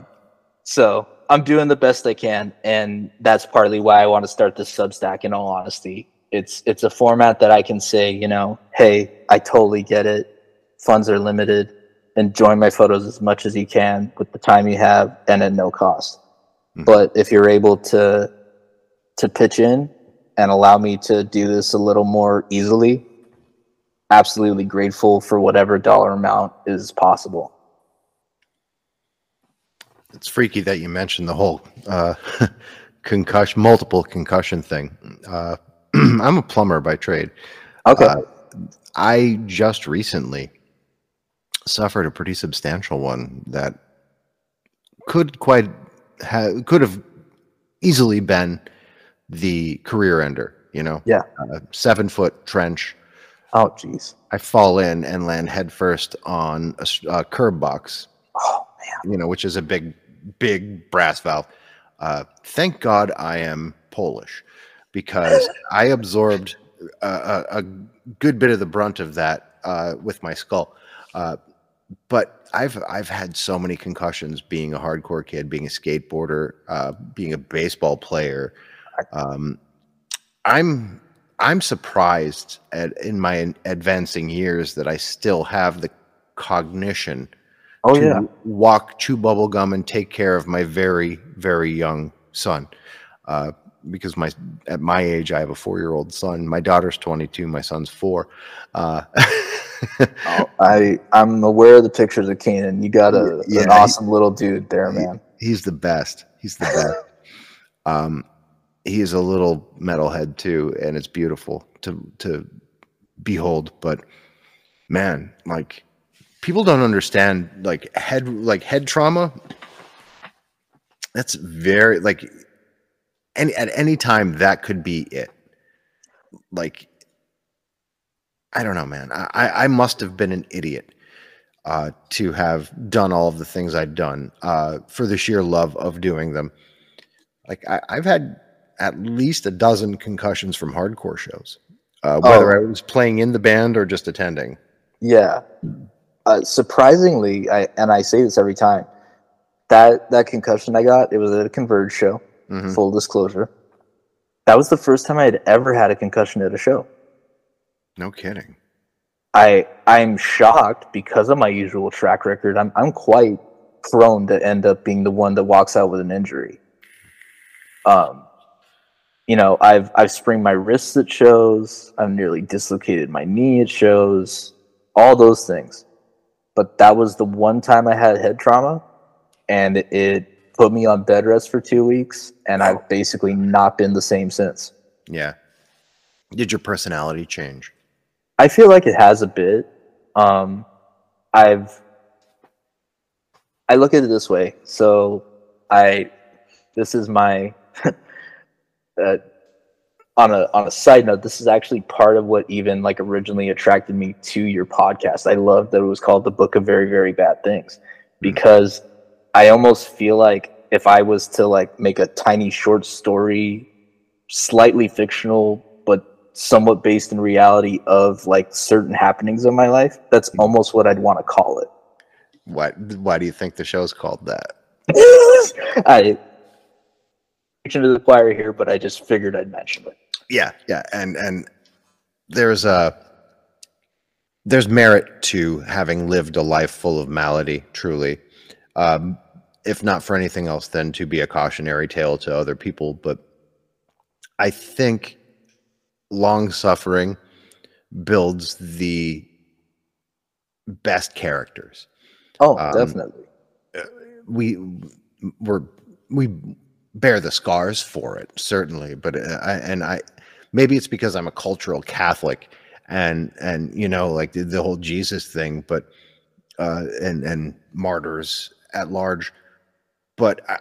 So I'm doing the best I can, and that's partly why I want to start this Substack. In all honesty, it's it's a format that I can say, you know, hey, I totally get it. funds are limited. Enjoy my photos as much as you can with the time you have and at no cost. Mhm. But if you're able to to pitch in and allow me to do this a little more easily, absolutely grateful for whatever dollar amount is possible. It's freaky that you mentioned the whole uh, concussion, multiple concussion thing. Uh, I'm a plumber by trade. Okay. Uh, I just recently suffered a pretty substantial one that could quite ha- could have easily been the career ender. You know, yeah. a seven foot trench. Oh, jeez. I fall in and land headfirst on a curb box Oh. You know, which is a big, big brass valve. Uh, thank God I am Polish because I absorbed a, a, good bit of the brunt of that uh, with my skull. Uh, but I've I've had so many concussions being a hardcore kid, being a skateboarder, uh, being a baseball player. Um, I'm I'm surprised at in my advancing years that I still have the cognition Oh to yeah. walk, chew bubble gum, and take care of my very, very young son. Uh, because my at my age, I have a four-year-old son. My daughter's 22. My son's four. Uh, Oh, I I'm aware of the pictures of Keenan. You got a Yeah, an he- awesome little dude there, he- man. he's the best. He's the best. um, he is a little metalhead too, and it's beautiful to to behold. But man, like people don't understand like head like head trauma. That's very like any at any time that could be it. Like I don't know, man. I I must have been an idiot uh, to have done all of the things I'd done uh, for the sheer love of doing them. Like I, I've had at least a dozen concussions from hardcore shows, uh, whether Oh. I was playing in the band or just attending. Yeah. Uh, surprisingly, I and I say this every time. That that concussion I got, it was at a Converge show. Mhm. Full disclosure. That was the first time I had ever had a concussion at a show. No kidding. I I'm shocked because of my usual track record. I'm I'm quite prone to end up being the one that walks out with an injury. Um, you know, I've I've sprained my wrists at shows. I've nearly dislocated my knee at shows. All those things, but that was the one time I had head trauma, and it, put me on bed rest for two weeks, and I've basically not been the same since. Yeah. Did your personality change? I feel like it has a bit. Um, I've I look at it this way. So I this is my uh, on a on a side note. This is actually part of what even like originally attracted me to your podcast. I love that it was called the Book of Very Very Bad Things hmm. because I almost feel like if I was to like make a tiny short story, slightly fictional but somewhat based in reality of like certain happenings in my life, that's hmm. almost what I'd want to call it. Why? Why do you think the show's called that? I preaching to the choir here, but I just figured I'd mention it. Yeah, yeah, and and there's a there's merit to having lived a life full of malady, truly. Um, if not for anything else, then to be a cautionary tale to other people. But I think long suffering builds the best characters. Oh, Um, definitely. we we're we bear the scars for it certainly but uh, I, and i maybe it's because i'm a cultural catholic and and you know like the, the whole jesus thing but uh and and martyrs at large but I,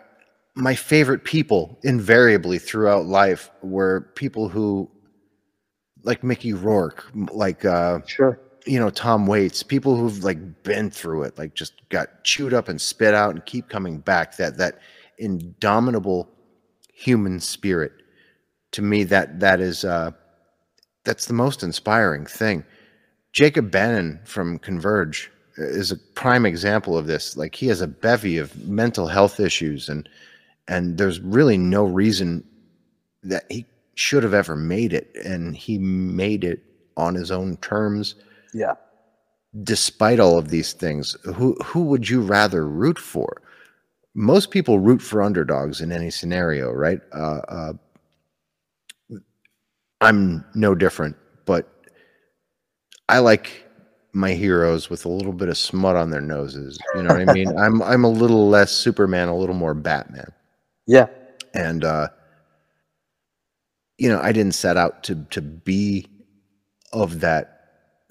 my favorite people invariably throughout life were people who like mickey rourke like uh Sure. you know tom waits people who've like been through it like just got chewed up and spit out and keep coming back that that indomitable human spirit to me that that is uh that's the most inspiring thing jacob bannon from converge is a prime example of this like he has a bevy of mental health issues and and there's really no reason that he should have ever made it and he made it on his own terms Yeah. despite all of these things, who who would you rather root for? Most people root for underdogs in any scenario, right? Uh, uh, I'm no different, but I like my heroes with a little bit of smut on their noses. You know what I mean? I'm I'm a little less Superman, a little more Batman. Yeah. And uh you know, I didn't set out to to be of that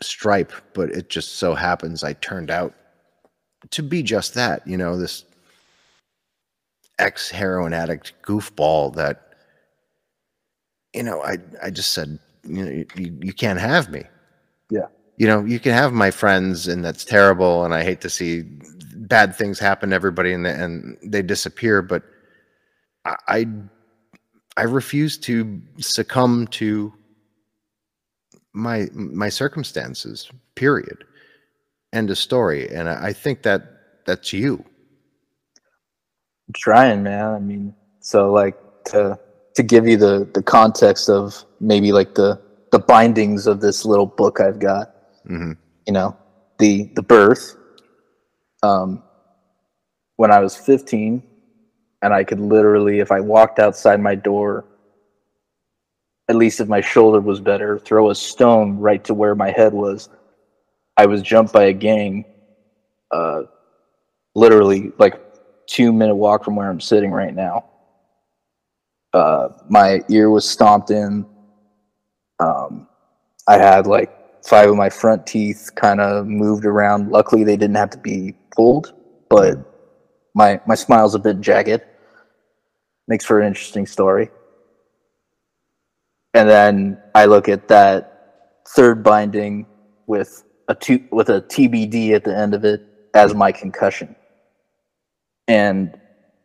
stripe, but it just so happens I turned out to be just that, you know, this ex heroin addict goofball that you know, I I just said, you know, you, you can't have me. Yeah. You know, you can have my friends and that's terrible and I hate to see bad things happen to everybody and, and they disappear, but I, I I refuse to succumb to my my circumstances. Period. End of story. And I, I think that that's you. I'm trying, man. I mean, so like to to give you the the context of maybe like the the bindings of this little book I've got. Mm-hmm. You know, the the birth. Um, when I was 15, and I could literally, if I walked outside my door, at least if my shoulder was better, throw a stone right to where my head was. I was jumped by a gang, uh, literally like two minute walk from where I'm sitting right now. Uh, my ear was stomped in. Um, I had like five of my front teeth kind of moved around. Luckily, they didn't have to be pulled, but my my smile's a bit jagged. Makes for an interesting story. And then I look at that third binding with a with a TBD at the end of it as my concussion. And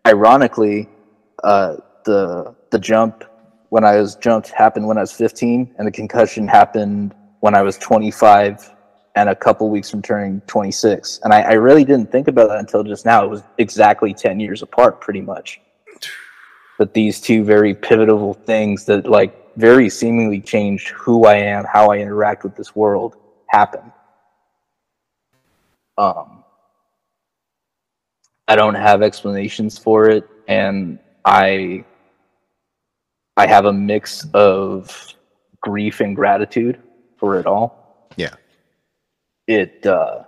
ironically, uh, the the jump when I was jumped happened when I was 15, and the concussion happened when I was 25 and a couple weeks from turning 26. And I, I really didn't think about that until just now. It was exactly 10 years apart, pretty much. But these two very pivotal things that like very seemingly changed who I am, how I interact with this world happened. Um, I don't have explanations for it, and I I have a mix of grief and gratitude for it all. Yeah. It uh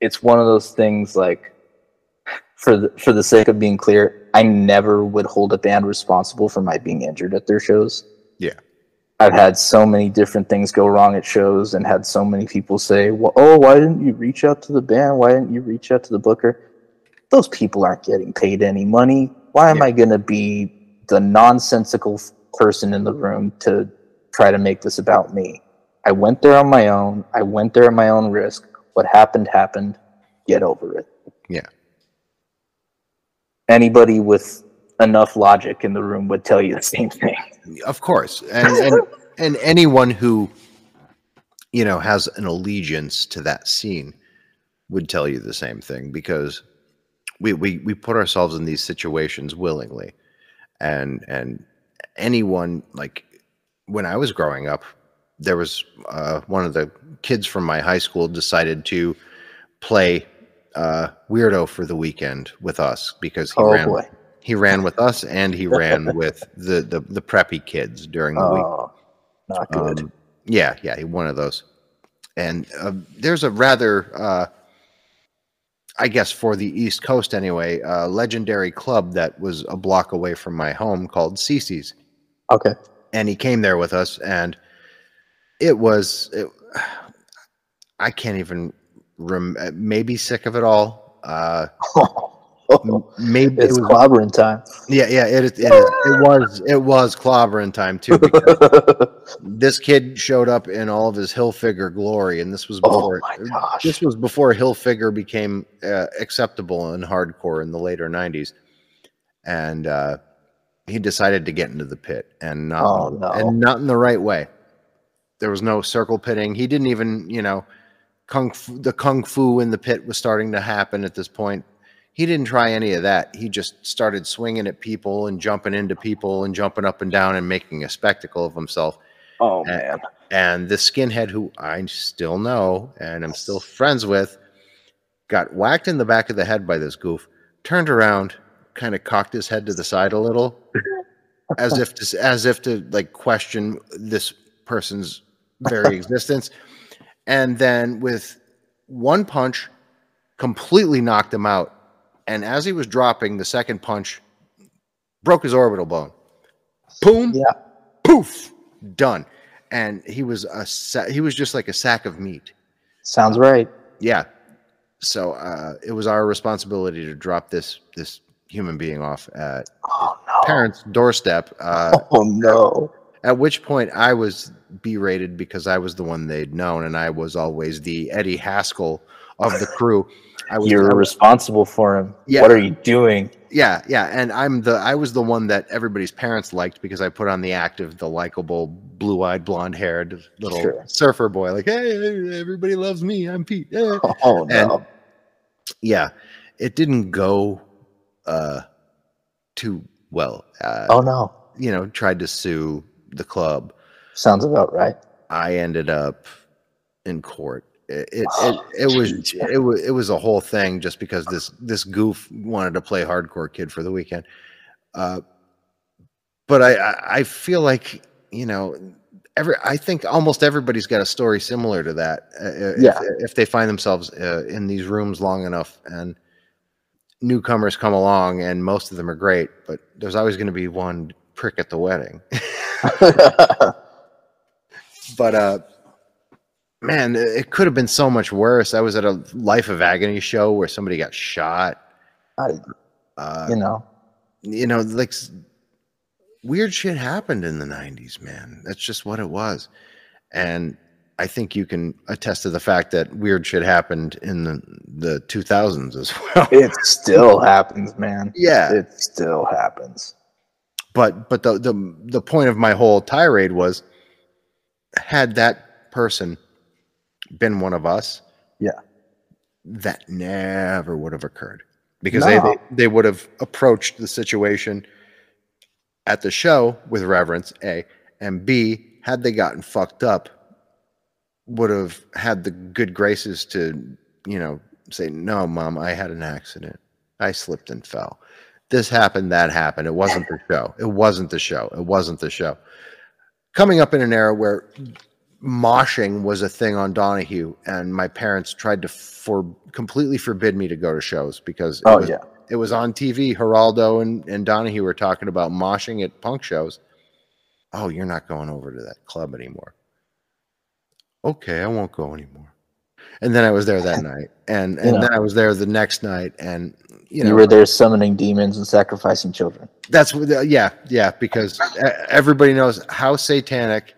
it's one of those things like for the, for the sake of being clear, I never would hold a band responsible for my being injured at their shows. Yeah. I've had so many different things go wrong at shows and had so many people say, well, oh, why didn't you reach out to the band? Why didn't you reach out to the booker? Those people aren't getting paid any money. Why am Yeah. I going to be the nonsensical person in the room to try to make this about me? I went there on my own. I went there at my own risk. What happened, happened. Get over it. Yeah. Anybody with enough logic in the room would tell you the same thing. Of course. And and and anyone who you know has an allegiance to that scene would tell you the same thing because we we we put ourselves in these situations willingly. And and anyone like when I was growing up there was uh, one of the kids from my high school decided to play uh, weirdo for the weekend with us because he Oh ran boy. he ran with us and he ran with the, the the preppy kids during the week. Oh, not good. Um, yeah, yeah, he- one of those. And uh, there's a rather, uh, I guess, for the East Coast anyway, a legendary club that was a block away from my home called Cece's. okay. And he came there with us, and it was, it, I can't even, rem- maybe sick of it all. Uh, maybe it's it was, clobbering time. yeah, yeah, it, it, it, it was, it was clobbering time too. This kid showed up in all of his Hilfiger glory, and this was Oh before my gosh. this was before Hilfiger became uh, acceptable in hardcore in the later '90s, and uh, he decided to get into the pit, and not Oh, no. and not in the right way. There was no circle pitting. He didn't even, you know, kung fu, the kung fu in the pit was starting to happen at this point. He didn't try any of that. He just started swinging at people and jumping into people and jumping up and down and making a spectacle of himself. Oh And- man. And this skinhead who I still know and I'm still friends with got whacked in the back of the head by this goof, turned around, kind of cocked his head to the side a little, as if to, as if to like question this person's very existence. And then with one punch, completely knocked him out. And as he was dropping, the second punch broke his orbital bone. Boom Yeah. poof, done. And he was a sa- he was just like a sack of meat. Sounds right. Yeah. So uh, it was our responsibility to drop this this human being off at Oh no. parents' doorstep. Uh, Oh no. at which point I was berated because I was the one they'd known, and I was always the Eddie Haskell of the crew. I was You're I responsible for him. Yeah. What are you doing? Yeah, yeah, and I'm the I was the one that everybody's parents liked because I put on the act of the likable, blue-eyed, blonde-haired little Sure. surfer boy. Like, hey, everybody loves me. I'm Pete. Eh. Oh no. Yeah, it didn't go uh, too well. Uh, oh no. You know, tried to sue the club. Sounds about right. I ended up in court. It it, Oh, it, it was it was it was a whole thing just because this this goof wanted to play hardcore kid for the weekend. Uh, but I, I feel like you know every I think almost everybody's got a story similar to that. Uh, if, Yeah. if they find themselves uh, in these rooms long enough and newcomers come along and most of them are great, but there's always going to be one prick at the wedding. but uh man it could have been so much worse i was at a life of agony show where somebody got shot I- uh you know. you know like weird shit happened in the 90s man that's just what it was and i think you can attest to the fact that weird shit happened in the the 2000s as well It still happens, man. yeah It still happens. but but the the the point of my whole tirade was had that person been one of us Yeah. that never would have occurred because they, they they would have approached the situation at the show with reverence a and b had they gotten fucked up would have had the good graces to you know say no mom i had an accident. I slipped and fell. This happened that happened. It wasn't the show. It wasn't the show. It wasn't the show. Coming up in an era where moshing was a thing on Donahue, and my parents tried to for completely forbid me to go to shows because it Oh was, yeah. it was on TV. Geraldo and, and Donahue were talking about moshing at punk shows. Oh, you're not going over to that club anymore. Okay, I won't go anymore. And then I was there that night, and and You know. then I was there the next night, and you know, You, were there summoning demons and sacrificing children. that's what yeah yeah because everybody knows how satanic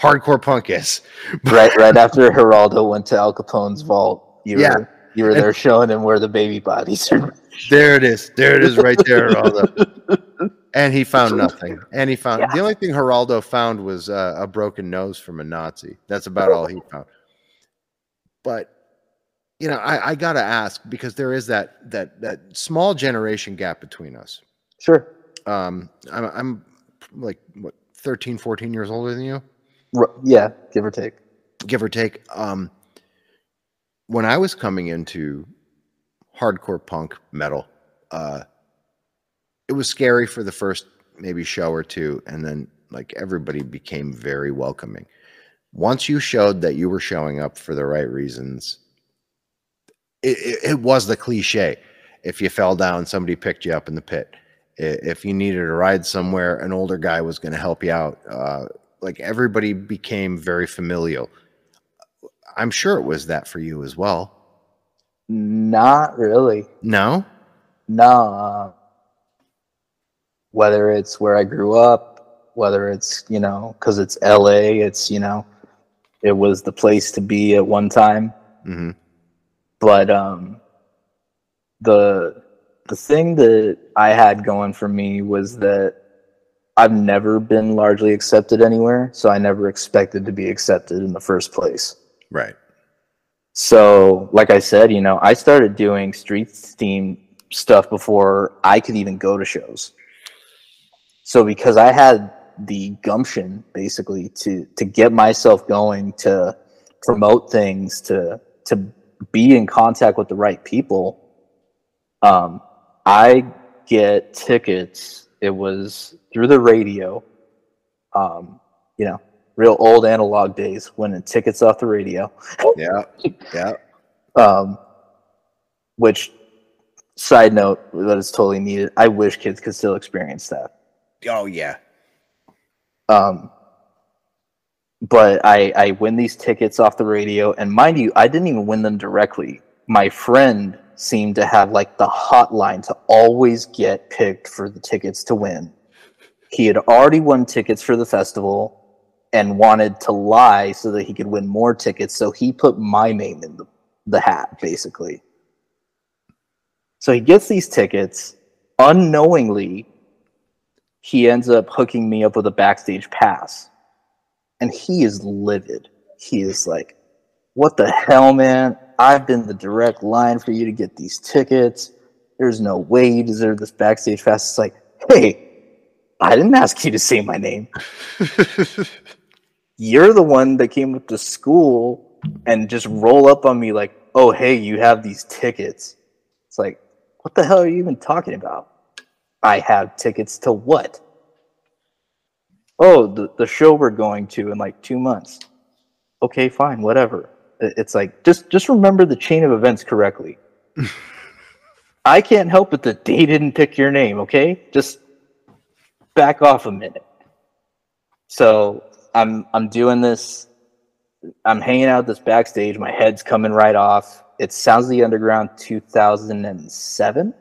hardcore punk is. Right right after Geraldo went to Al Capone's vault, you Yeah. were you were there showing him where the baby bodies are. There it is. There it is right there, Geraldo. and he found nothing. And he found the only thing Geraldo found was uh, a broken nose from a Nazi. That's about all he found. But you know, I, I gotta ask because there is that that that small generation gap between us. Sure. Um, I'm, I'm like what 13, 14 years older than you, yeah, give or take. give or take. Um, when I was coming into hardcore punk metal, uh, it was scary for the first maybe show or two, and then like everybody became very welcoming. Once you showed that you were showing up for the right reasons, it, it, it was the cliche. If you fell down, somebody picked you up in the pit. If you needed a ride somewhere, an older guy was going to help you out. Uh, like everybody became very familial. I'm sure it was that for you as well. Not really. No? No. uh, Whether it's where I grew up, whether it's, you know, because it's LA, it's, you know, it was the place to be at one time. hmm But um, the the thing that I had going for me was that I've never been largely accepted anywhere, so I never expected to be accepted in the first place. Right. So, like I said, you know, I started doing street team stuff before I could even go to shows. So, because I had the gumption basically to to get myself going to promote things to to be in contact with the right people um i get tickets it was through the radio um you know real old analog days winning tickets off the radio Yeah. Yeah. um which side note that is totally needed i wish kids could still experience that Oh yeah. Um, but I I win these tickets off the radio, and mind you, I didn't even win them directly. My friend seemed to have like the hotline to always get picked for the tickets to win. He had already won tickets for the festival and wanted to lie so that he could win more tickets. So he put my name in the, the hat, basically. So he gets these tickets unknowingly he ends up hooking me up with a backstage pass. And he is livid. He is like, What the hell, man? I've been the direct line for you to get these tickets. There's no way you deserve this backstage pass. It's like, Hey, I didn't ask you to say my name. You're the one that came up to school and just roll up on me like, Oh, hey, you have these tickets. It's like, What the hell are you even talking about? I have tickets to what? Oh, the, the show we're going to in like two months. Okay, fine, whatever. It- It's like just just remember the chain of events correctly. I can't help it that they didn't pick your name, okay? Just back off a minute. So I'm I'm doing this. I'm hanging out this backstage. My head's coming right off. It sounds the underground 2007.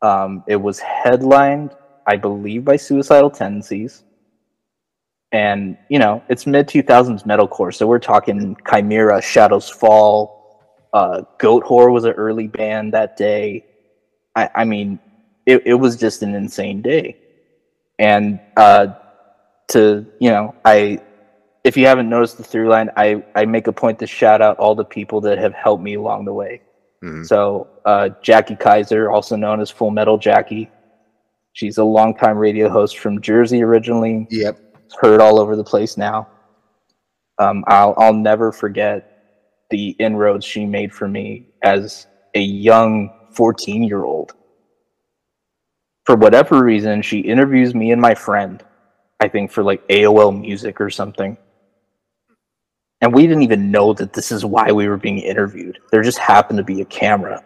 Um, it was headlined, I believe, by Suicidal Tendencies. And, you know, it's mid 2000s metalcore. So we're talking Chimaira, Shadows Fall, uh, Goatwhore was an early band that day. I, I mean, it, it was just an insane day. And uh, to, you know, I, if you haven't noticed the through line, I, I make a point to shout out all the people that have helped me along the way. Mhm. So uh, Jackie Kaiser, also known as Full Metal Jackie, she's a longtime radio host from Jersey originally. Yep. Heard all over the place now. Um, I'll I'll never forget the inroads she made for me as a young 14 year old. For whatever reason, she interviews me and my friend. I think for like AOL Music or something. And we didn't even know that this is why we were being interviewed. There just happened to be a camera.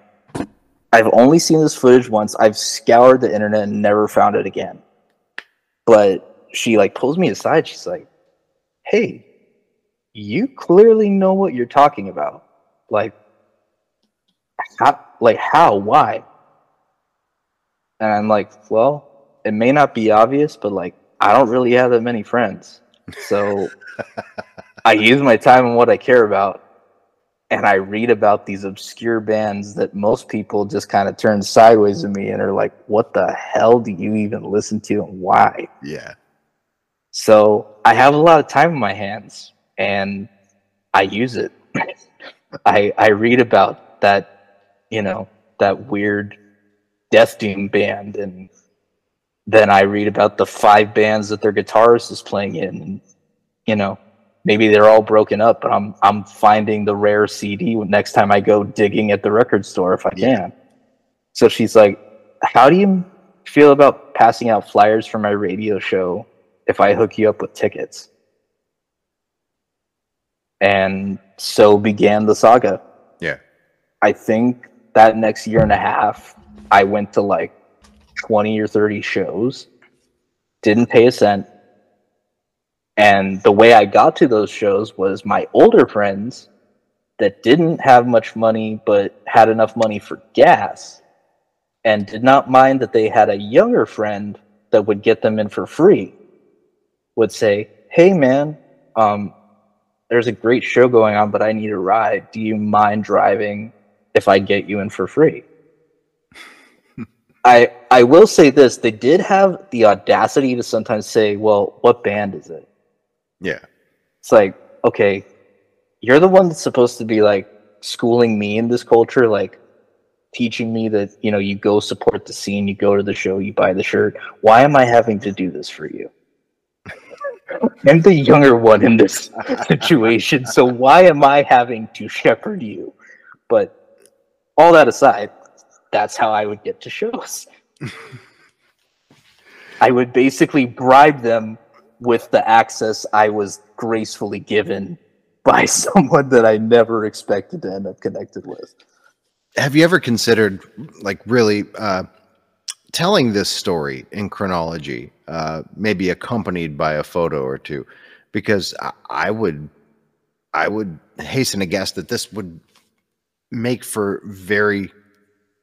I've only seen this footage once. I've scoured the internet and never found it again. But she like pulls me aside. She's like, "Hey, you clearly know what you're talking about. Like, how? Like how? Why?" And I'm like, "Well, it may not be obvious, but like, I don't really have that many friends, so." I use my time on what I care about, and I read about these obscure bands that most people just kind of turn sideways at me and are like, "What the hell do you even listen to, and why?" Yeah. So I have a lot of time in my hands, and I use it. I I read about that, you know, that weird Death Doom band, and then I read about the five bands that their guitarist is playing in, and you know, maybe they're all broken up, but I'm I'm finding the rare CD next time I go digging at the record store if I can. So she's like, "How do you feel about passing out flyers for my radio show if I hook you up with tickets?" And so began the saga. Yeah. I think that next year and a half, I went to like 20 or 30 shows, didn't pay a cent. And the way I got to those shows was my older friends that didn't have much money but had enough money for gas and did not mind that they had a younger friend that would get them in for free would say, Hey man, um, there's a great show going on, but I need a ride. Do you mind driving if I get you in for free? I I will say this: they did have the audacity to sometimes say, "Well, what band is it?" Yeah. It's like, okay, you're the one that's supposed to be like schooling me in this culture. Like, teaching me that you know you go support the scene, you go to the show, you buy the shirt. Why am I having to do this for you? I'm the younger one in this situation, so why am I having to shepherd you? But all that aside, that's how I would get to shows. I would basically bribe them with the access I was gracefully given by someone that I never expected to end up connected with. Have you ever considered, like, really uh, telling this story in chronology, uh, maybe accompanied by a photo or two? Because I, I would, I would hasten to guess that this would make for very,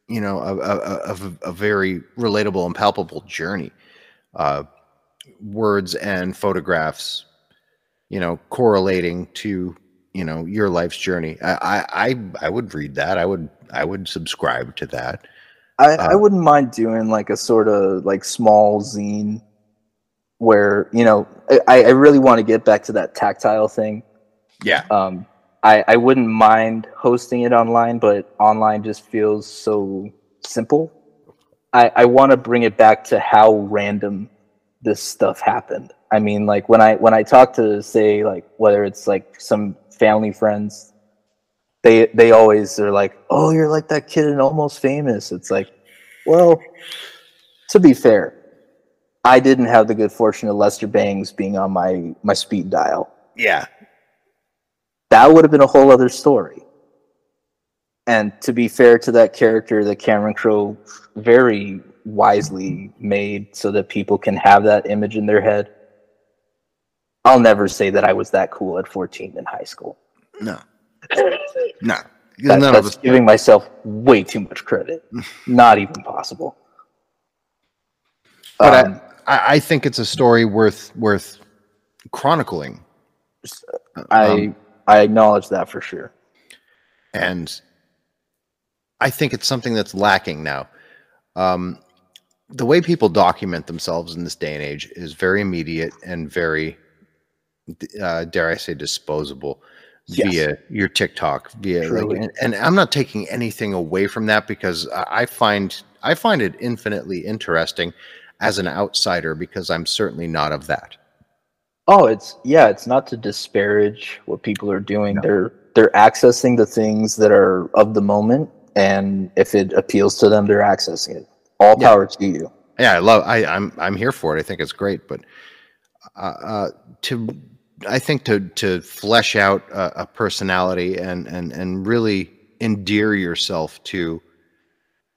you know, a, a, a, a very relatable and palpable journey. Uh, words and photographs, you know, correlating to you know your life's journey. I I I would read that. I would I would subscribe to that. I, uh, I wouldn't mind doing like a sort of like small zine where you know I, I really want to get back to that tactile thing. Yeah. Um, I I wouldn't mind hosting it online, but online just feels so simple. I I want to bring it back to how random this stuff happened. I mean, like when I when I talk to say like whether it's like some family friends, they they always are like, "Oh, you're like that kid in Almost Famous." It's like, well, to be fair, I didn't have the good fortune of Lester Bangs being on my my speed dial. Yeah, that would have been a whole other story. And to be fair to that character that Cameron Crowe very wisely made so that people can have that image in their head. I'll never say that I was that cool at 14 in high school. No. no. That, None that's giving myself way too much credit. Not even possible. But um, I, I think it's a story worth worth chronicling. I um, I acknowledge that for sure. And I think it's something that's lacking now. Um, the way people document themselves in this day and age is very immediate and very, uh, dare I say, disposable yes. via your TikTok, via like, and, and, I'm not taking anything away from that because I find I find it infinitely interesting as an outsider because I'm certainly not of that. Oh, it's yeah, it's not to disparage what people are doing. No. They're they're accessing the things that are of the moment, and if it appeals to them, they're accessing it all power to you. Yeah, I love. I, I'm I'm here for it. I think it's great, but uh, uh, to I think to to flesh out a, a, personality and and and really endear yourself to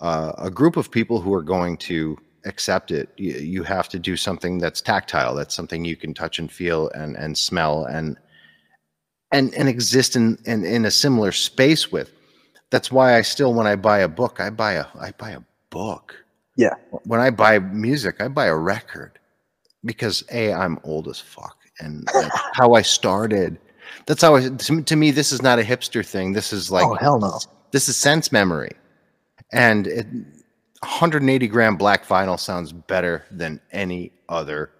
uh, a group of people who are going to accept it, you, you have to do something that's tactile. That's something you can touch and feel and and smell and and and exist in, in in a similar space with. That's why I still, when I buy a book, I buy a I buy a book yeah. When I buy music, I buy a record because a I'm old as fuck, and how I started. That's how I. To, to, me, this is not a hipster thing. This is like oh hell no. This is sense memory, and it, 180 gram black vinyl sounds better than any other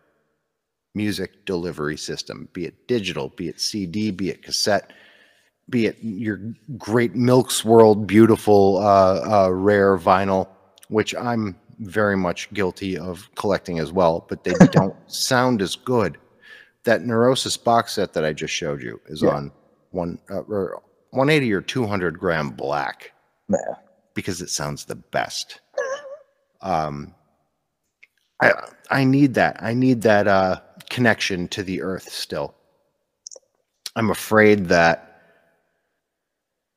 music delivery system, be it digital, be it CD, be it cassette, be it your great Milk's World beautiful uh, uh, rare vinyl, which I'm very much guilty of collecting as well, but they don't sound as good. That Neurosis box set that I just showed you is yeah. on one uh, or 180 or 200 gram black. Yeah. Because it sounds the best. Um, I I need that. I need that uh, connection to the earth still. I'm afraid that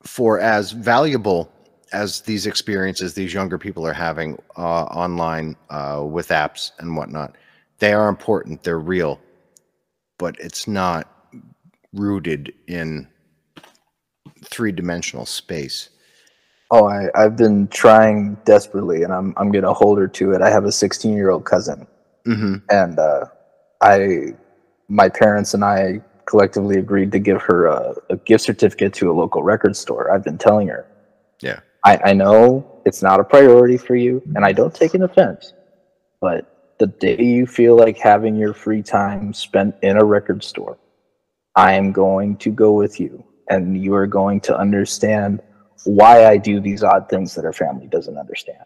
for as valuable as these experiences these younger people are having uh, online uh, with apps and whatnot, they are important. They're real, but it's not rooted in three dimensional space. Oh, I, I've been trying desperately, and I'm I'm gonna hold her to it. I have a 16 year old cousin, mm-hmm. and uh, I, my parents and I collectively agreed to give her a, a gift certificate to a local record store. I've been telling her, yeah, I, I know it's not a priority for you, and I don't take an offense, but the day you feel like having your free time spent in a record store, I am going to go with you, and you are going to understand why I do these odd things that our family doesn't understand.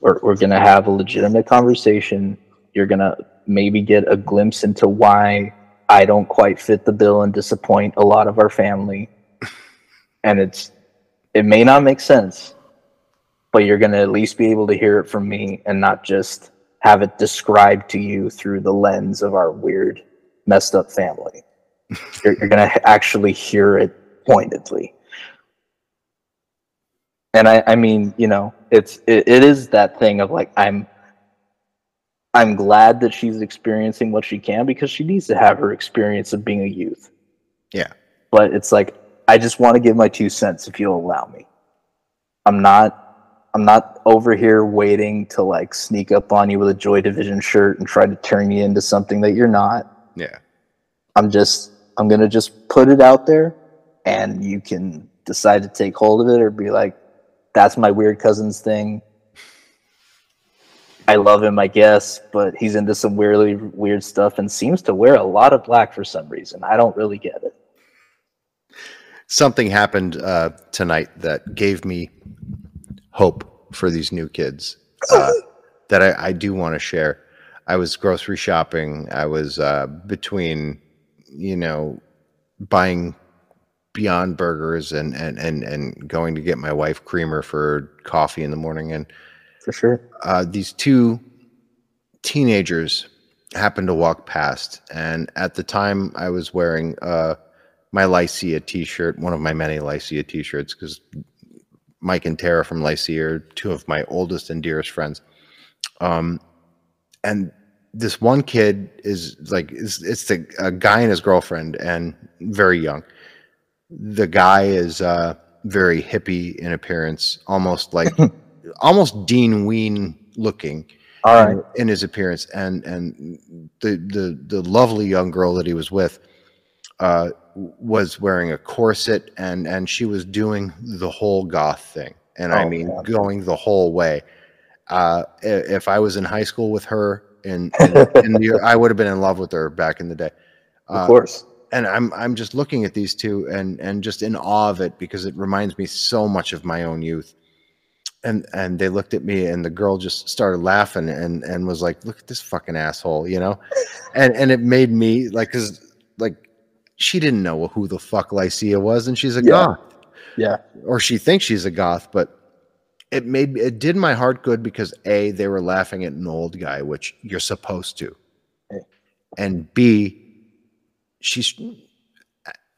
We're, we're going to have a legitimate conversation. You're going to maybe get a glimpse into why I don't quite fit the bill and disappoint a lot of our family. and it's, it may not make sense, but you're going to at least be able to hear it from me and not just have it described to you through the lens of our weird, messed up family. you're, you're going to actually hear it pointedly and I, I mean, you know, it's it, it is that thing of like I'm I'm glad that she's experiencing what she can because she needs to have her experience of being a youth. Yeah. But it's like I just want to give my two cents if you'll allow me. I'm not I'm not over here waiting to like sneak up on you with a Joy Division shirt and try to turn you into something that you're not. Yeah. I'm just I'm gonna just put it out there and you can decide to take hold of it or be like, that's my weird cousin's thing. I love him, I guess, but he's into some weirdly weird stuff and seems to wear a lot of black for some reason. I don't really get it. Something happened uh, tonight that gave me hope for these new kids uh, that I, I do want to share. I was grocery shopping. I was uh, between, you know, buying Beyond Burgers and and and and going to get my wife creamer for coffee in the morning. And for sure, uh, these two teenagers happened to walk past, and at the time I was wearing uh, my Lycia T-shirt, one of my many Lycia T-shirts, because Mike and Tara from Lycia are two of my oldest and dearest friends. Um, and this one kid is like it's, it's the a guy and his girlfriend, and very young the guy is uh, very hippie in appearance, almost like almost Dean Ween looking. All right. In, in, his appearance, and and the the the lovely young girl that he was with uh, was wearing a corset, and and she was doing the whole goth thing, and oh, I mean God. going the whole way. Uh, if I was in high school with her, in, in, in the, I would have been in love with her back in the day. Uh, of course and I'm I'm just looking at these two and and just in awe of it because it reminds me so much of my own youth. And and they looked at me and the girl just started laughing and and was like, "Look at this fucking asshole," you know, and and it made me like because like she didn't know who the fuck Lycia was and she's a yeah. goth, yeah, or she thinks she's a goth, but it made it did my heart good because a they were laughing at an old guy, which you're supposed to, and b she's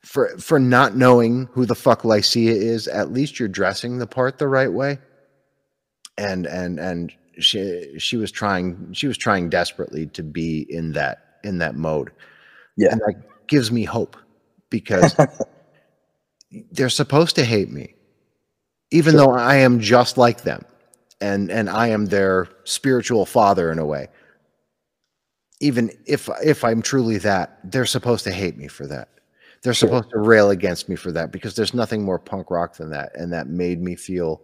for for not knowing who the fuck Lycia is. At least you're dressing the part the right way. And and and she she was trying she was trying desperately to be in that in that mode. Yeah, and that gives me hope because they're supposed to hate me, even sure. though I am just like them, and and I am their spiritual father in a way even if if I'm truly that, they're supposed to hate me for that. They're sure. supposed to rail against me for that because there's nothing more punk rock than that, and that made me feel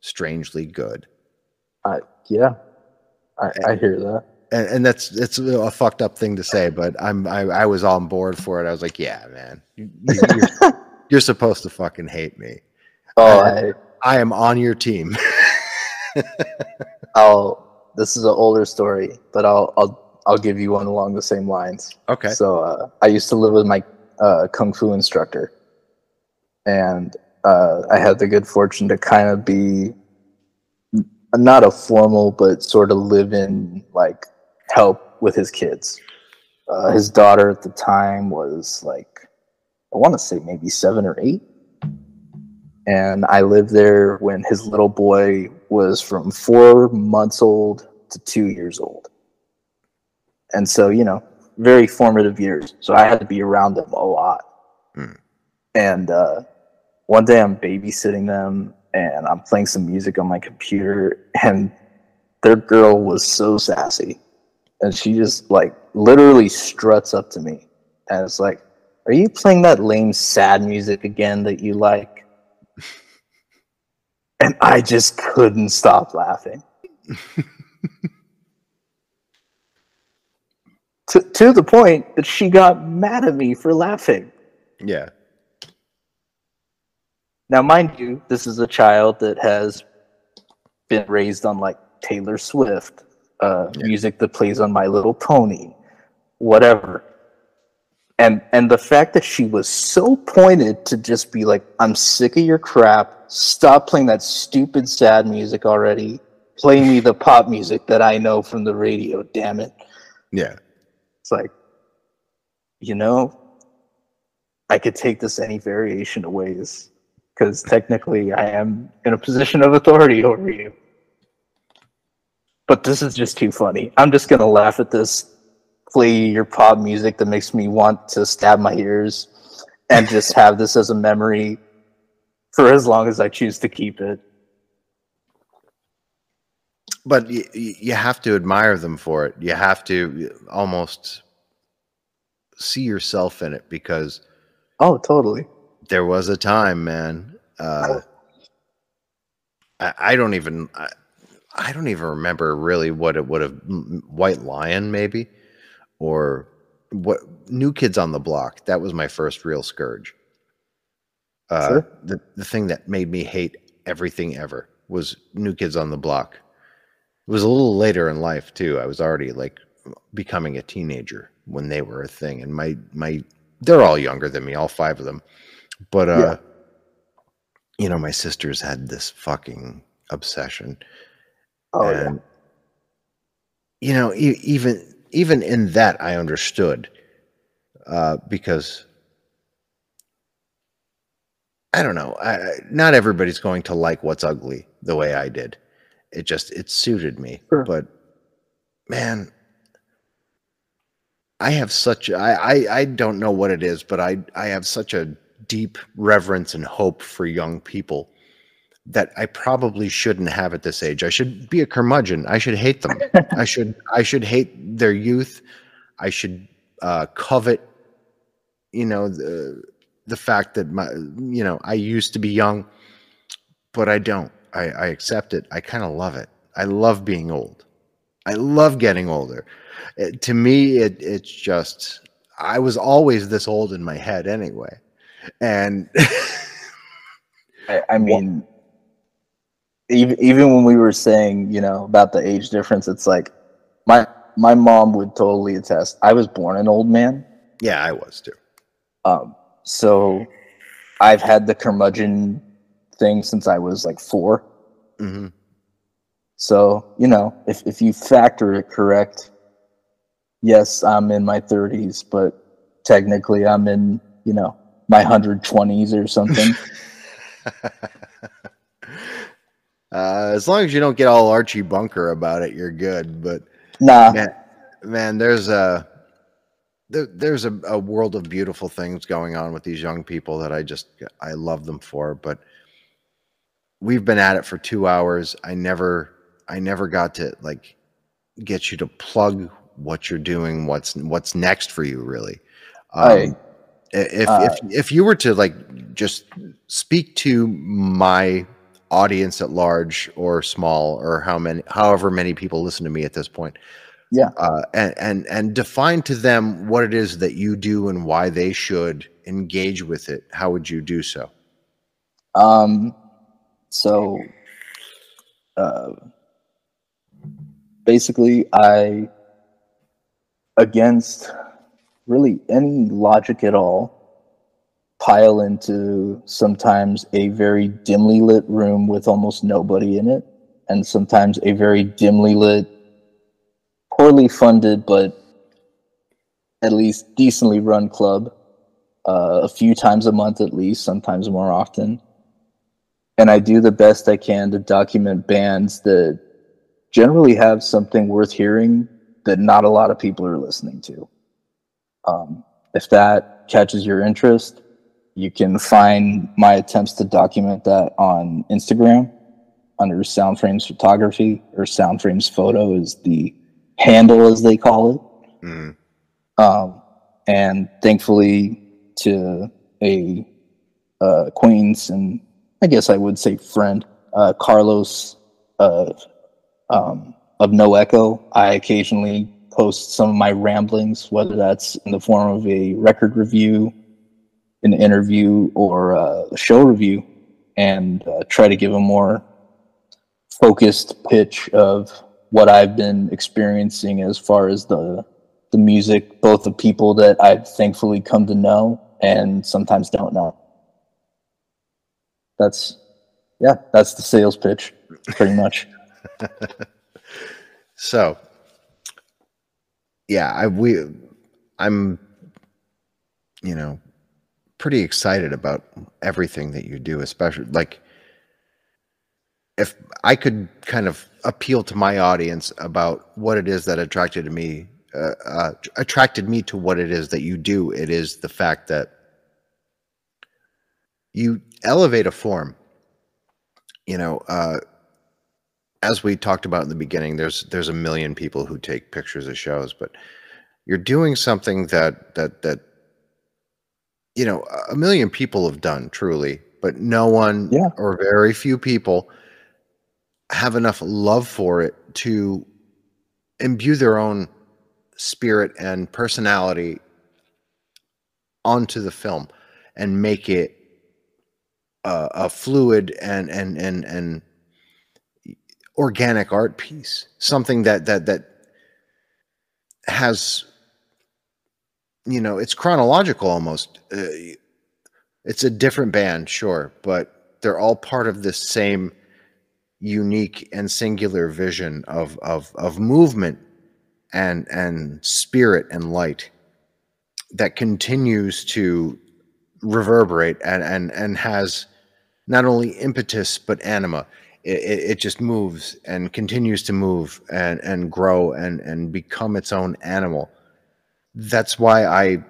strangely good. Uh, yeah, I, and, I hear that, and, and that's it's a fucked up thing to say, but I'm I, I was on board for it. I was like, yeah, man, you, are you're supposed to fucking hate me. Oh, I, I am on your team. I'll. This is an older story, but I'll I'll I'll give you one along the same lines. Okay. So uh, I used to live with my uh, kung fu instructor, and uh, I had the good fortune to kind of be not a formal, but sort of live in like help with his kids. Uh, his daughter at the time was like, I want to say maybe seven or eight. And I lived there when his little boy was from four months old to two years old and so you know very formative years. So i had to be around them a lot. Mm. and uh, one day i'm babysitting them and i'm playing some music on my computer and their girl was so sassy. And she just like literally struts up to me. And it's like are you playing that lame sad music again that you like? And i just couldn't stop laughing to, to the point that she got mad at me for laughing. Yeah. Now, mind you, this is a child that has been raised on like Taylor Swift, uh, Yeah. music that plays on My Little Pony, whatever. And and the fact that she was so pointed to just be like, I'm sick of your crap. Stop playing that stupid sad music already. Play me the pop music that I know from the radio, damn it. Yeah. It's like, you know, I could take this any variation of ways because technically I am in a position of authority over you. But this is just too funny. I'm just gonna laugh at this. Play your pop music that makes me want to stab my ears, and just have this as a memory for as long as I choose to keep it. But you, you have to admire them for it. You have to almost see yourself in it because Oh, totally. there was a time, man. Uh, I, I don't even. I, I don't even remember really what it would have. White Lion, maybe, or what? New Kids on the Block. That was my first real scourge. Uh, Sure. the the thing that made me hate everything ever was New Kids on the Block. It was a little later in life too. I was already like becoming a teenager when they were a thing, and my my they're all younger than me, all five of them. But uh, Yeah. you know, my sisters had this fucking obsession, Oh, yeah. and you know, e- even even in that, I understood uh, because I don't know. I- not everybody's going to like what's ugly the way I did. It just it suited me, Sure. but man. I have such I, I I don't know what it is, but I I have such a deep reverence and hope for young people that I probably shouldn't have at this age. I should be a curmudgeon. I should hate them. I should I should hate their youth. I should uh, covet, you know, the the fact that my you know I used to be young, but I don't. I, I accept it. I kind of love it. I love being old. I love getting older. It- to me, it it's just I was always this old in my head anyway, and I, I mean, even even when we were saying, you know, about the age difference, it's like my my mom would totally attest. I was born an old man, yeah, I was too. um, so I've had the curmudgeon thing since I was like four. hmm So you know, if if you factor it correct, yes, I'm in my 30s, but technically I'm in you know my 120s or something. uh, as long as you don't get all Archie Bunker about it, you're good. But nah, man, man there's a there, there's a, a world of beautiful things going on with these young people that I just I love them for. But we've been at it for two hours. I never I never got to like get you to plug what you're doing, what's what's next for you, really. Um, I- if uh, if if you were to like just speak to my audience at large or small or how many however many people listen to me at this point Yeah. uh, and and and define to them what it is that you do and why they should engage with it how would you do so Um, so, uh, basically, I, against really any logic at all, pile into sometimes a very dimly lit room with almost nobody in it, and sometimes a very dimly lit, poorly funded, but at least decently run club uh, a few times a month at least, sometimes more often and I do the best I can to document bands that generally have something worth hearing that not a lot of people are listening to. Um, if that catches your interest, you can find my attempts to document that on Instagram under Soundframes Photography or Soundframes Photo is the handle as they call it. Mm. Um, and thankfully, to a uh, acquaintance and I guess I would say friend, uh, Carlos uh, um, of No Echo, I occasionally post some of my ramblings, whether that's in the form of a record review, an interview, or uh, a show review. and uh, try to give a more focused pitch of what I've been experiencing as far as the the music, both the people that I've thankfully come to know and sometimes don't know. That's yeah, that's the sales pitch, pretty much. so, yeah, I we I'm you know pretty excited about everything that you do, especially like if I could kind of appeal to my audience about what it is that attracted me uh, uh, attracted me to what it is that you do, it is the fact that you elevate a form. You know, uh, as we talked about in the beginning, there's there's a million people who take pictures of shows, but you're doing something that that that you know a million people have done truly, but no one yeah. or very few people have enough love for it to imbue their own spirit and personality onto the film and make it a, a fluid and and and and organic art piece something that that that has you know it's chronological almost. Uh, it's a different band sure but they're all part of this same unique and singular vision of of of movement and and spirit and light that continues to reverberate and and and has not only impetus but anima. It, it, just moves and continues to move and and grow and and become its own animal. That's why i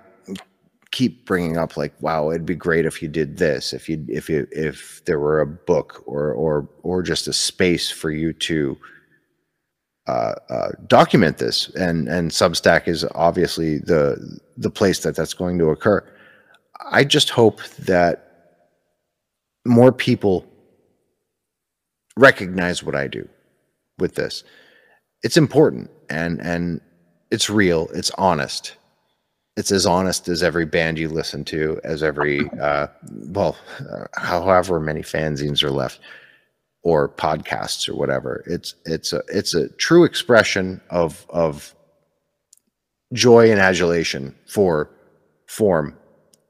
keep bringing up like wow it'd be great if you did this if you if you if there were a book or or or just a space for you to uh, uh, document this, and and Substack is obviously the the place that that's going to occur. I just hope that more people recognize what I do with this. It's important and and it's real. It's honest. It's as honest as every band you listen to, as every uh, well, uh, however many fanzines are left or podcasts or whatever. It's it's a it's a true expression of of joy and adulation for form,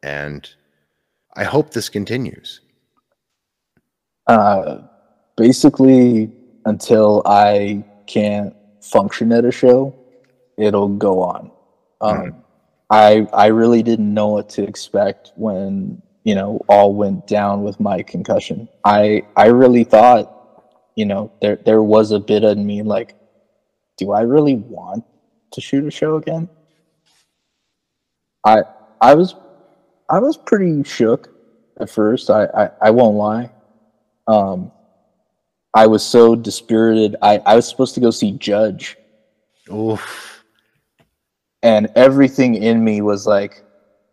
and I hope this continues. Uh, basically, until I can't function at a show, it'll go on. Um, mm-hmm. I I really didn't know what to expect when you know, all went down with my concussion. I I really thought, you know, there there was a bit of me like, do I really want to shoot a show again? I I was I was pretty shook at first. I I, I won't lie. Um, I was so dispirited. I I was supposed to go see Judge. Oof. And everything in me was like,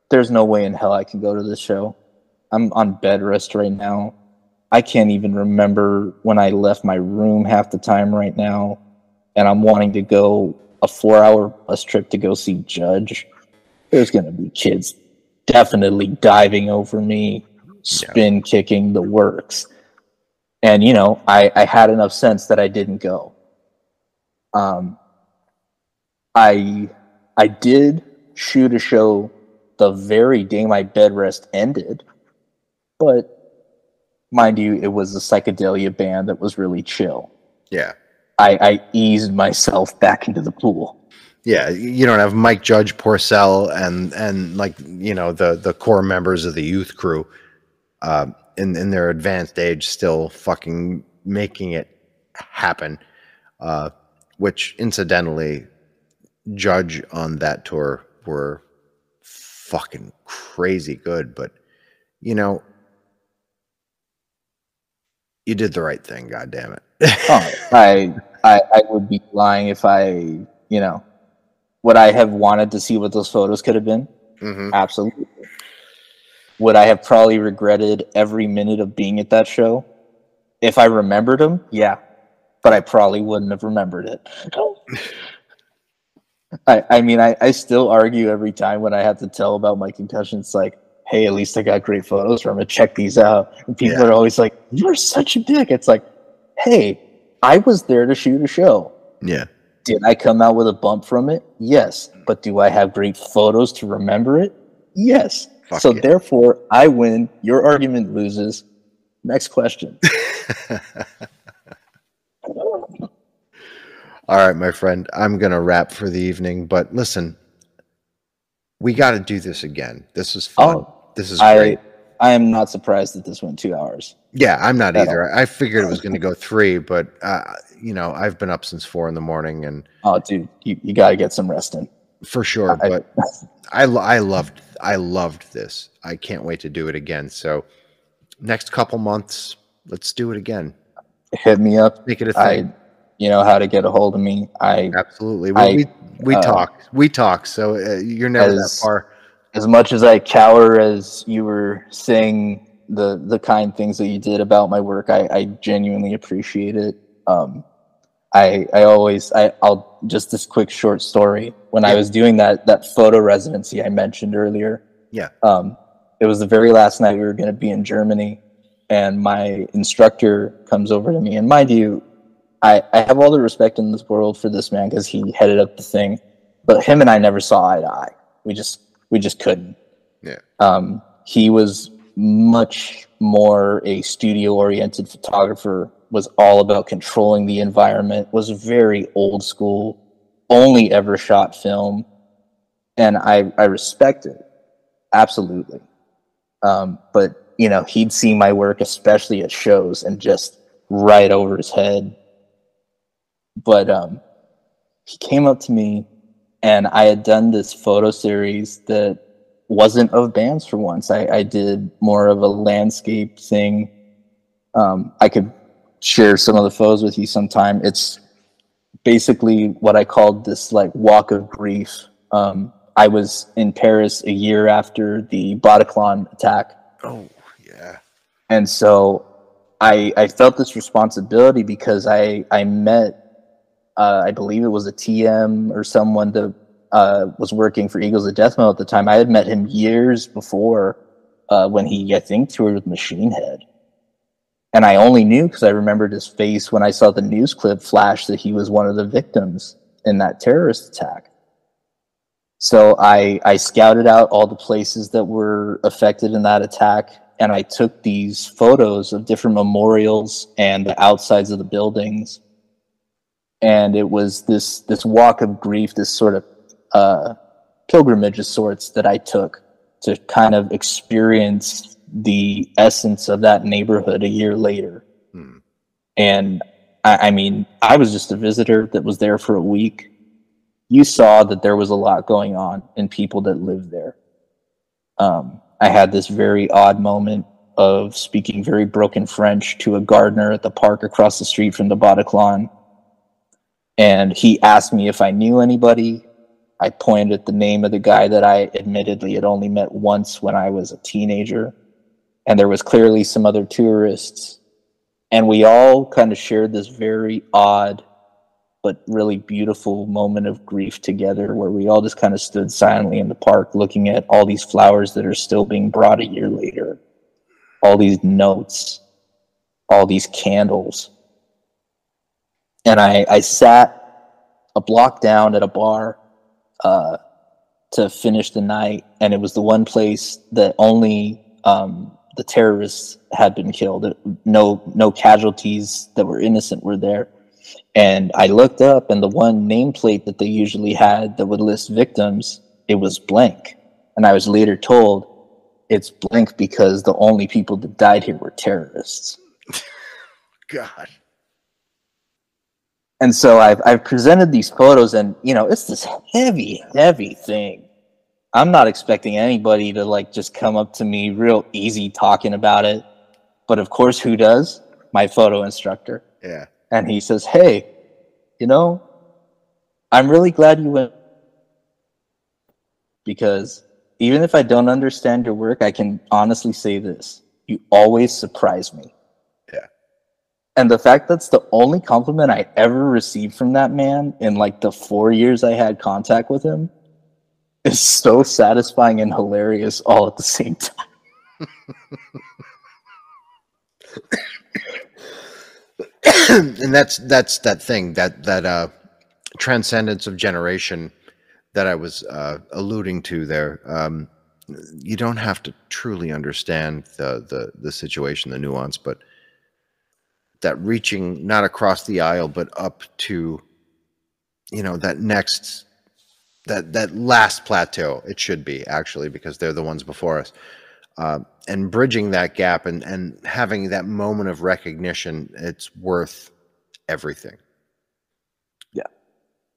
there's no way in hell I can go to this show. I'm on bed rest right now. I can't even remember when I left my room half the time right now. And I'm wanting to go a four hour bus trip to go see Judge. There's going to be kids definitely diving over me, spin kicking the works. And, you know, I, I had enough sense that I didn't go. Um, I I did shoot a show the very day my bed rest ended but mind you, it was a psychedelia band that was really chill. Yeah. I, I eased myself back into the pool. Yeah, you don't have Mike Judge, Porcell, and and like you know the the core members of the youth crew, uh, in in their advanced age, still fucking making it happen. Uh, which incidentally, Judge on that tour were fucking crazy good, but you know you did the right thing. God damn it. oh, I, I I would be lying if I you know would I have wanted to see what those photos could have been? Mm-hmm. Absolutely. Would I have probably regretted every minute of being at that show? If I remembered them, yeah, but I probably wouldn't have remembered it. I, I mean, I, I still argue every time when I have to tell about my concussion. It's like, hey, at least I got great photos from it. Check these out. And people Yeah. are always like, you're such a dick. It's like, hey, I was there to shoot a show. Yeah. Did I come out with a bump from it? Yes. But do I have great photos to remember it? Yes. Fuck so yeah. therefore, I win. Your argument loses. Next question. All right, my friend, I'm going to wrap for the evening, but listen, we got to do this again. This is fun. Oh, this is I great. I am not surprised that this went two hours. Yeah, I'm not at either. I figured it was going to go three, but uh, you know, I've been up since four in the morning, and Oh, dude, you, you got to get some rest in. for sure. I- but I, I loved, I loved this. I can't wait to do it again. So, next couple months, let's do it again. Hit me up. Make it a I, thing. you know how to get a hold of me. I, Absolutely. Well, I- we we uh, talk. We talk. So uh, you're never that As- far. as much as I cower as you were saying the the kind things that you did about my work, I, I genuinely appreciate it. Um, I I always I I'll just this quick short story. When I was doing that that photo residency I mentioned earlier, Yeah. um, it was the very last night we were going to be in Germany, and my instructor comes over to me. And mind you, I, I have all the respect in this world for this man because he headed up the thing, but him and I never saw eye to eye. We just we just couldn't. Yeah. Um, he was much more a studio oriented photographer. Was all about controlling the environment. Was very old school. Only ever shot film, and I I respect it absolutely. Um, but you know, he'd see my work, especially at shows, and just right over his head. But um, he came up to me, and I had done this photo series that wasn't of bands for once. I, I did more of a landscape thing. Um, I could share some of the photos with you sometime. It's basically what I called this like walk of grief. Um, I was in Paris a year after the Bataclan attack, Oh, yeah. and so I I felt this responsibility because I I met uh, I believe it was a TM or someone that uh, was working for Eagles of Death Metal at the time. I had met him years before uh, when he I think toured with Machine Head, and I only knew because I remembered his face when I saw the news clip flash that he was one of the victims in that terrorist attack. So I I scouted out all the places that were affected in that attack, and I took these photos of different memorials and the outsides of the buildings. And it was this this walk of grief, this sort of uh, pilgrimage of sorts that I took to kind of experience the essence of that neighborhood a year later. Hmm. And I, I mean, I was just a visitor that was there for a week. You saw that there was a lot going on in people that lived there. Um, I had this very odd moment of speaking very broken French to a gardener at the park across the street from the Bataclan. And he asked me if I knew anybody. I pointed at the name of the guy that I admittedly had only met once when I was a teenager. And there was clearly some other tourists. And we all kind of shared this very odd but really beautiful moment of grief together where we all just kind of stood silently in the park looking at all these flowers that are still being brought a year later, all these notes, all these candles. And I, I sat a block down at a bar uh, to finish the night, and it was the one place that only um, the terrorists had been killed. No, no casualties that were innocent were there. And I looked up, and the one nameplate that they usually had that would list victims, it was blank. And I was later told it's blank because the only people that died here were terrorists. God. And so I've I've presented these photos, and you know, it's this heavy, heavy thing. I'm not expecting anybody to like just come up to me real easy talking about it. But of course, who does? My photo instructor. Yeah. and he says, "Hey, you know, I'm really glad you went because even if I don't understand your work, I can honestly say this: you always surprise me." Yeah. And the fact that's the only compliment I ever received from that man in like the four years I had contact with him, is so satisfying and hilarious all at the same time. and that's that's that thing that that uh, transcendence of generation that I was uh, alluding to there. Um, you don't have to truly understand the, the the situation, the nuance, but that reaching not across the aisle but up to you know that next that that last plateau it should be actually because they're the ones before us. Uh, and bridging that gap and and having that moment of recognition it's worth everything. Yeah.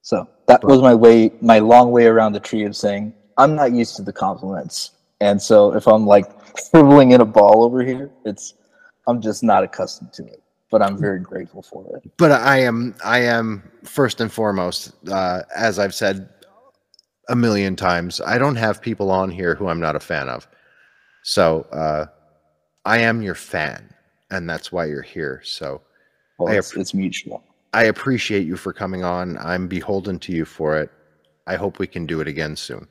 So that but, was my way my long way around the tree of saying i'm not used to the compliments. And so if i'm like scribbling in a ball over here it's i'm just not accustomed to it but I'm very grateful for it. But I am, I am first and foremost, uh, as I've said a million times, I don't have people on here who I'm not a fan of. So uh, I am your fan, and that's why you're here. So well, it's, it's mutual. I appreciate you for coming on. I'm beholden to you for it. I hope we can do it again soon.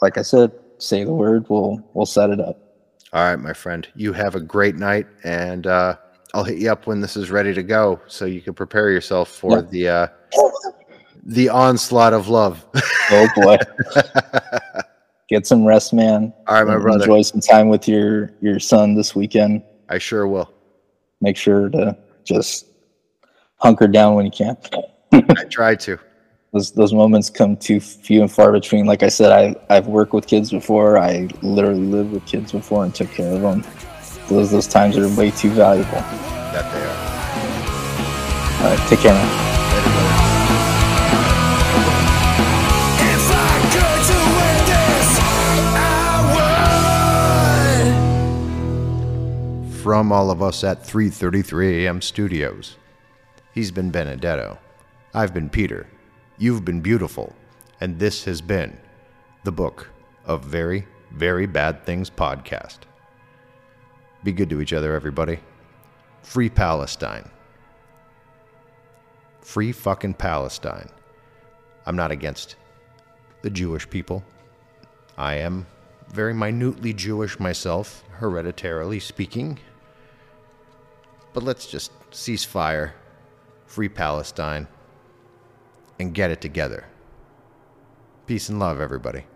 Like I said, say the word. We'll we'll set it up. All right, my friend. You have a great night, and uh, I'll hit you up when this is ready to go, so you can prepare yourself for the uh, the onslaught of love. oh boy! Get some rest, man. All right, my brother. Enjoy some time with your your son this weekend. I sure will. Make sure to just hunker down when you can. I try to. Those those moments come too few and far between. Like I said, I I've worked with kids before. I literally lived with kids before and took care of them those those times are way too valuable. That they are. All right, take care, man. From all of us at 3:33 a.m. Studios. He's been Benedetto. I've been Peter. You've been beautiful, and this has been the book of very, very bad things podcast. Be good to each other, everybody. Free Palestine. Free fucking Palestine. I'm not against the Jewish people. I am very minutely Jewish myself, hereditarily speaking. But let's just cease fire, free Palestine, and get it together. Peace and love, everybody.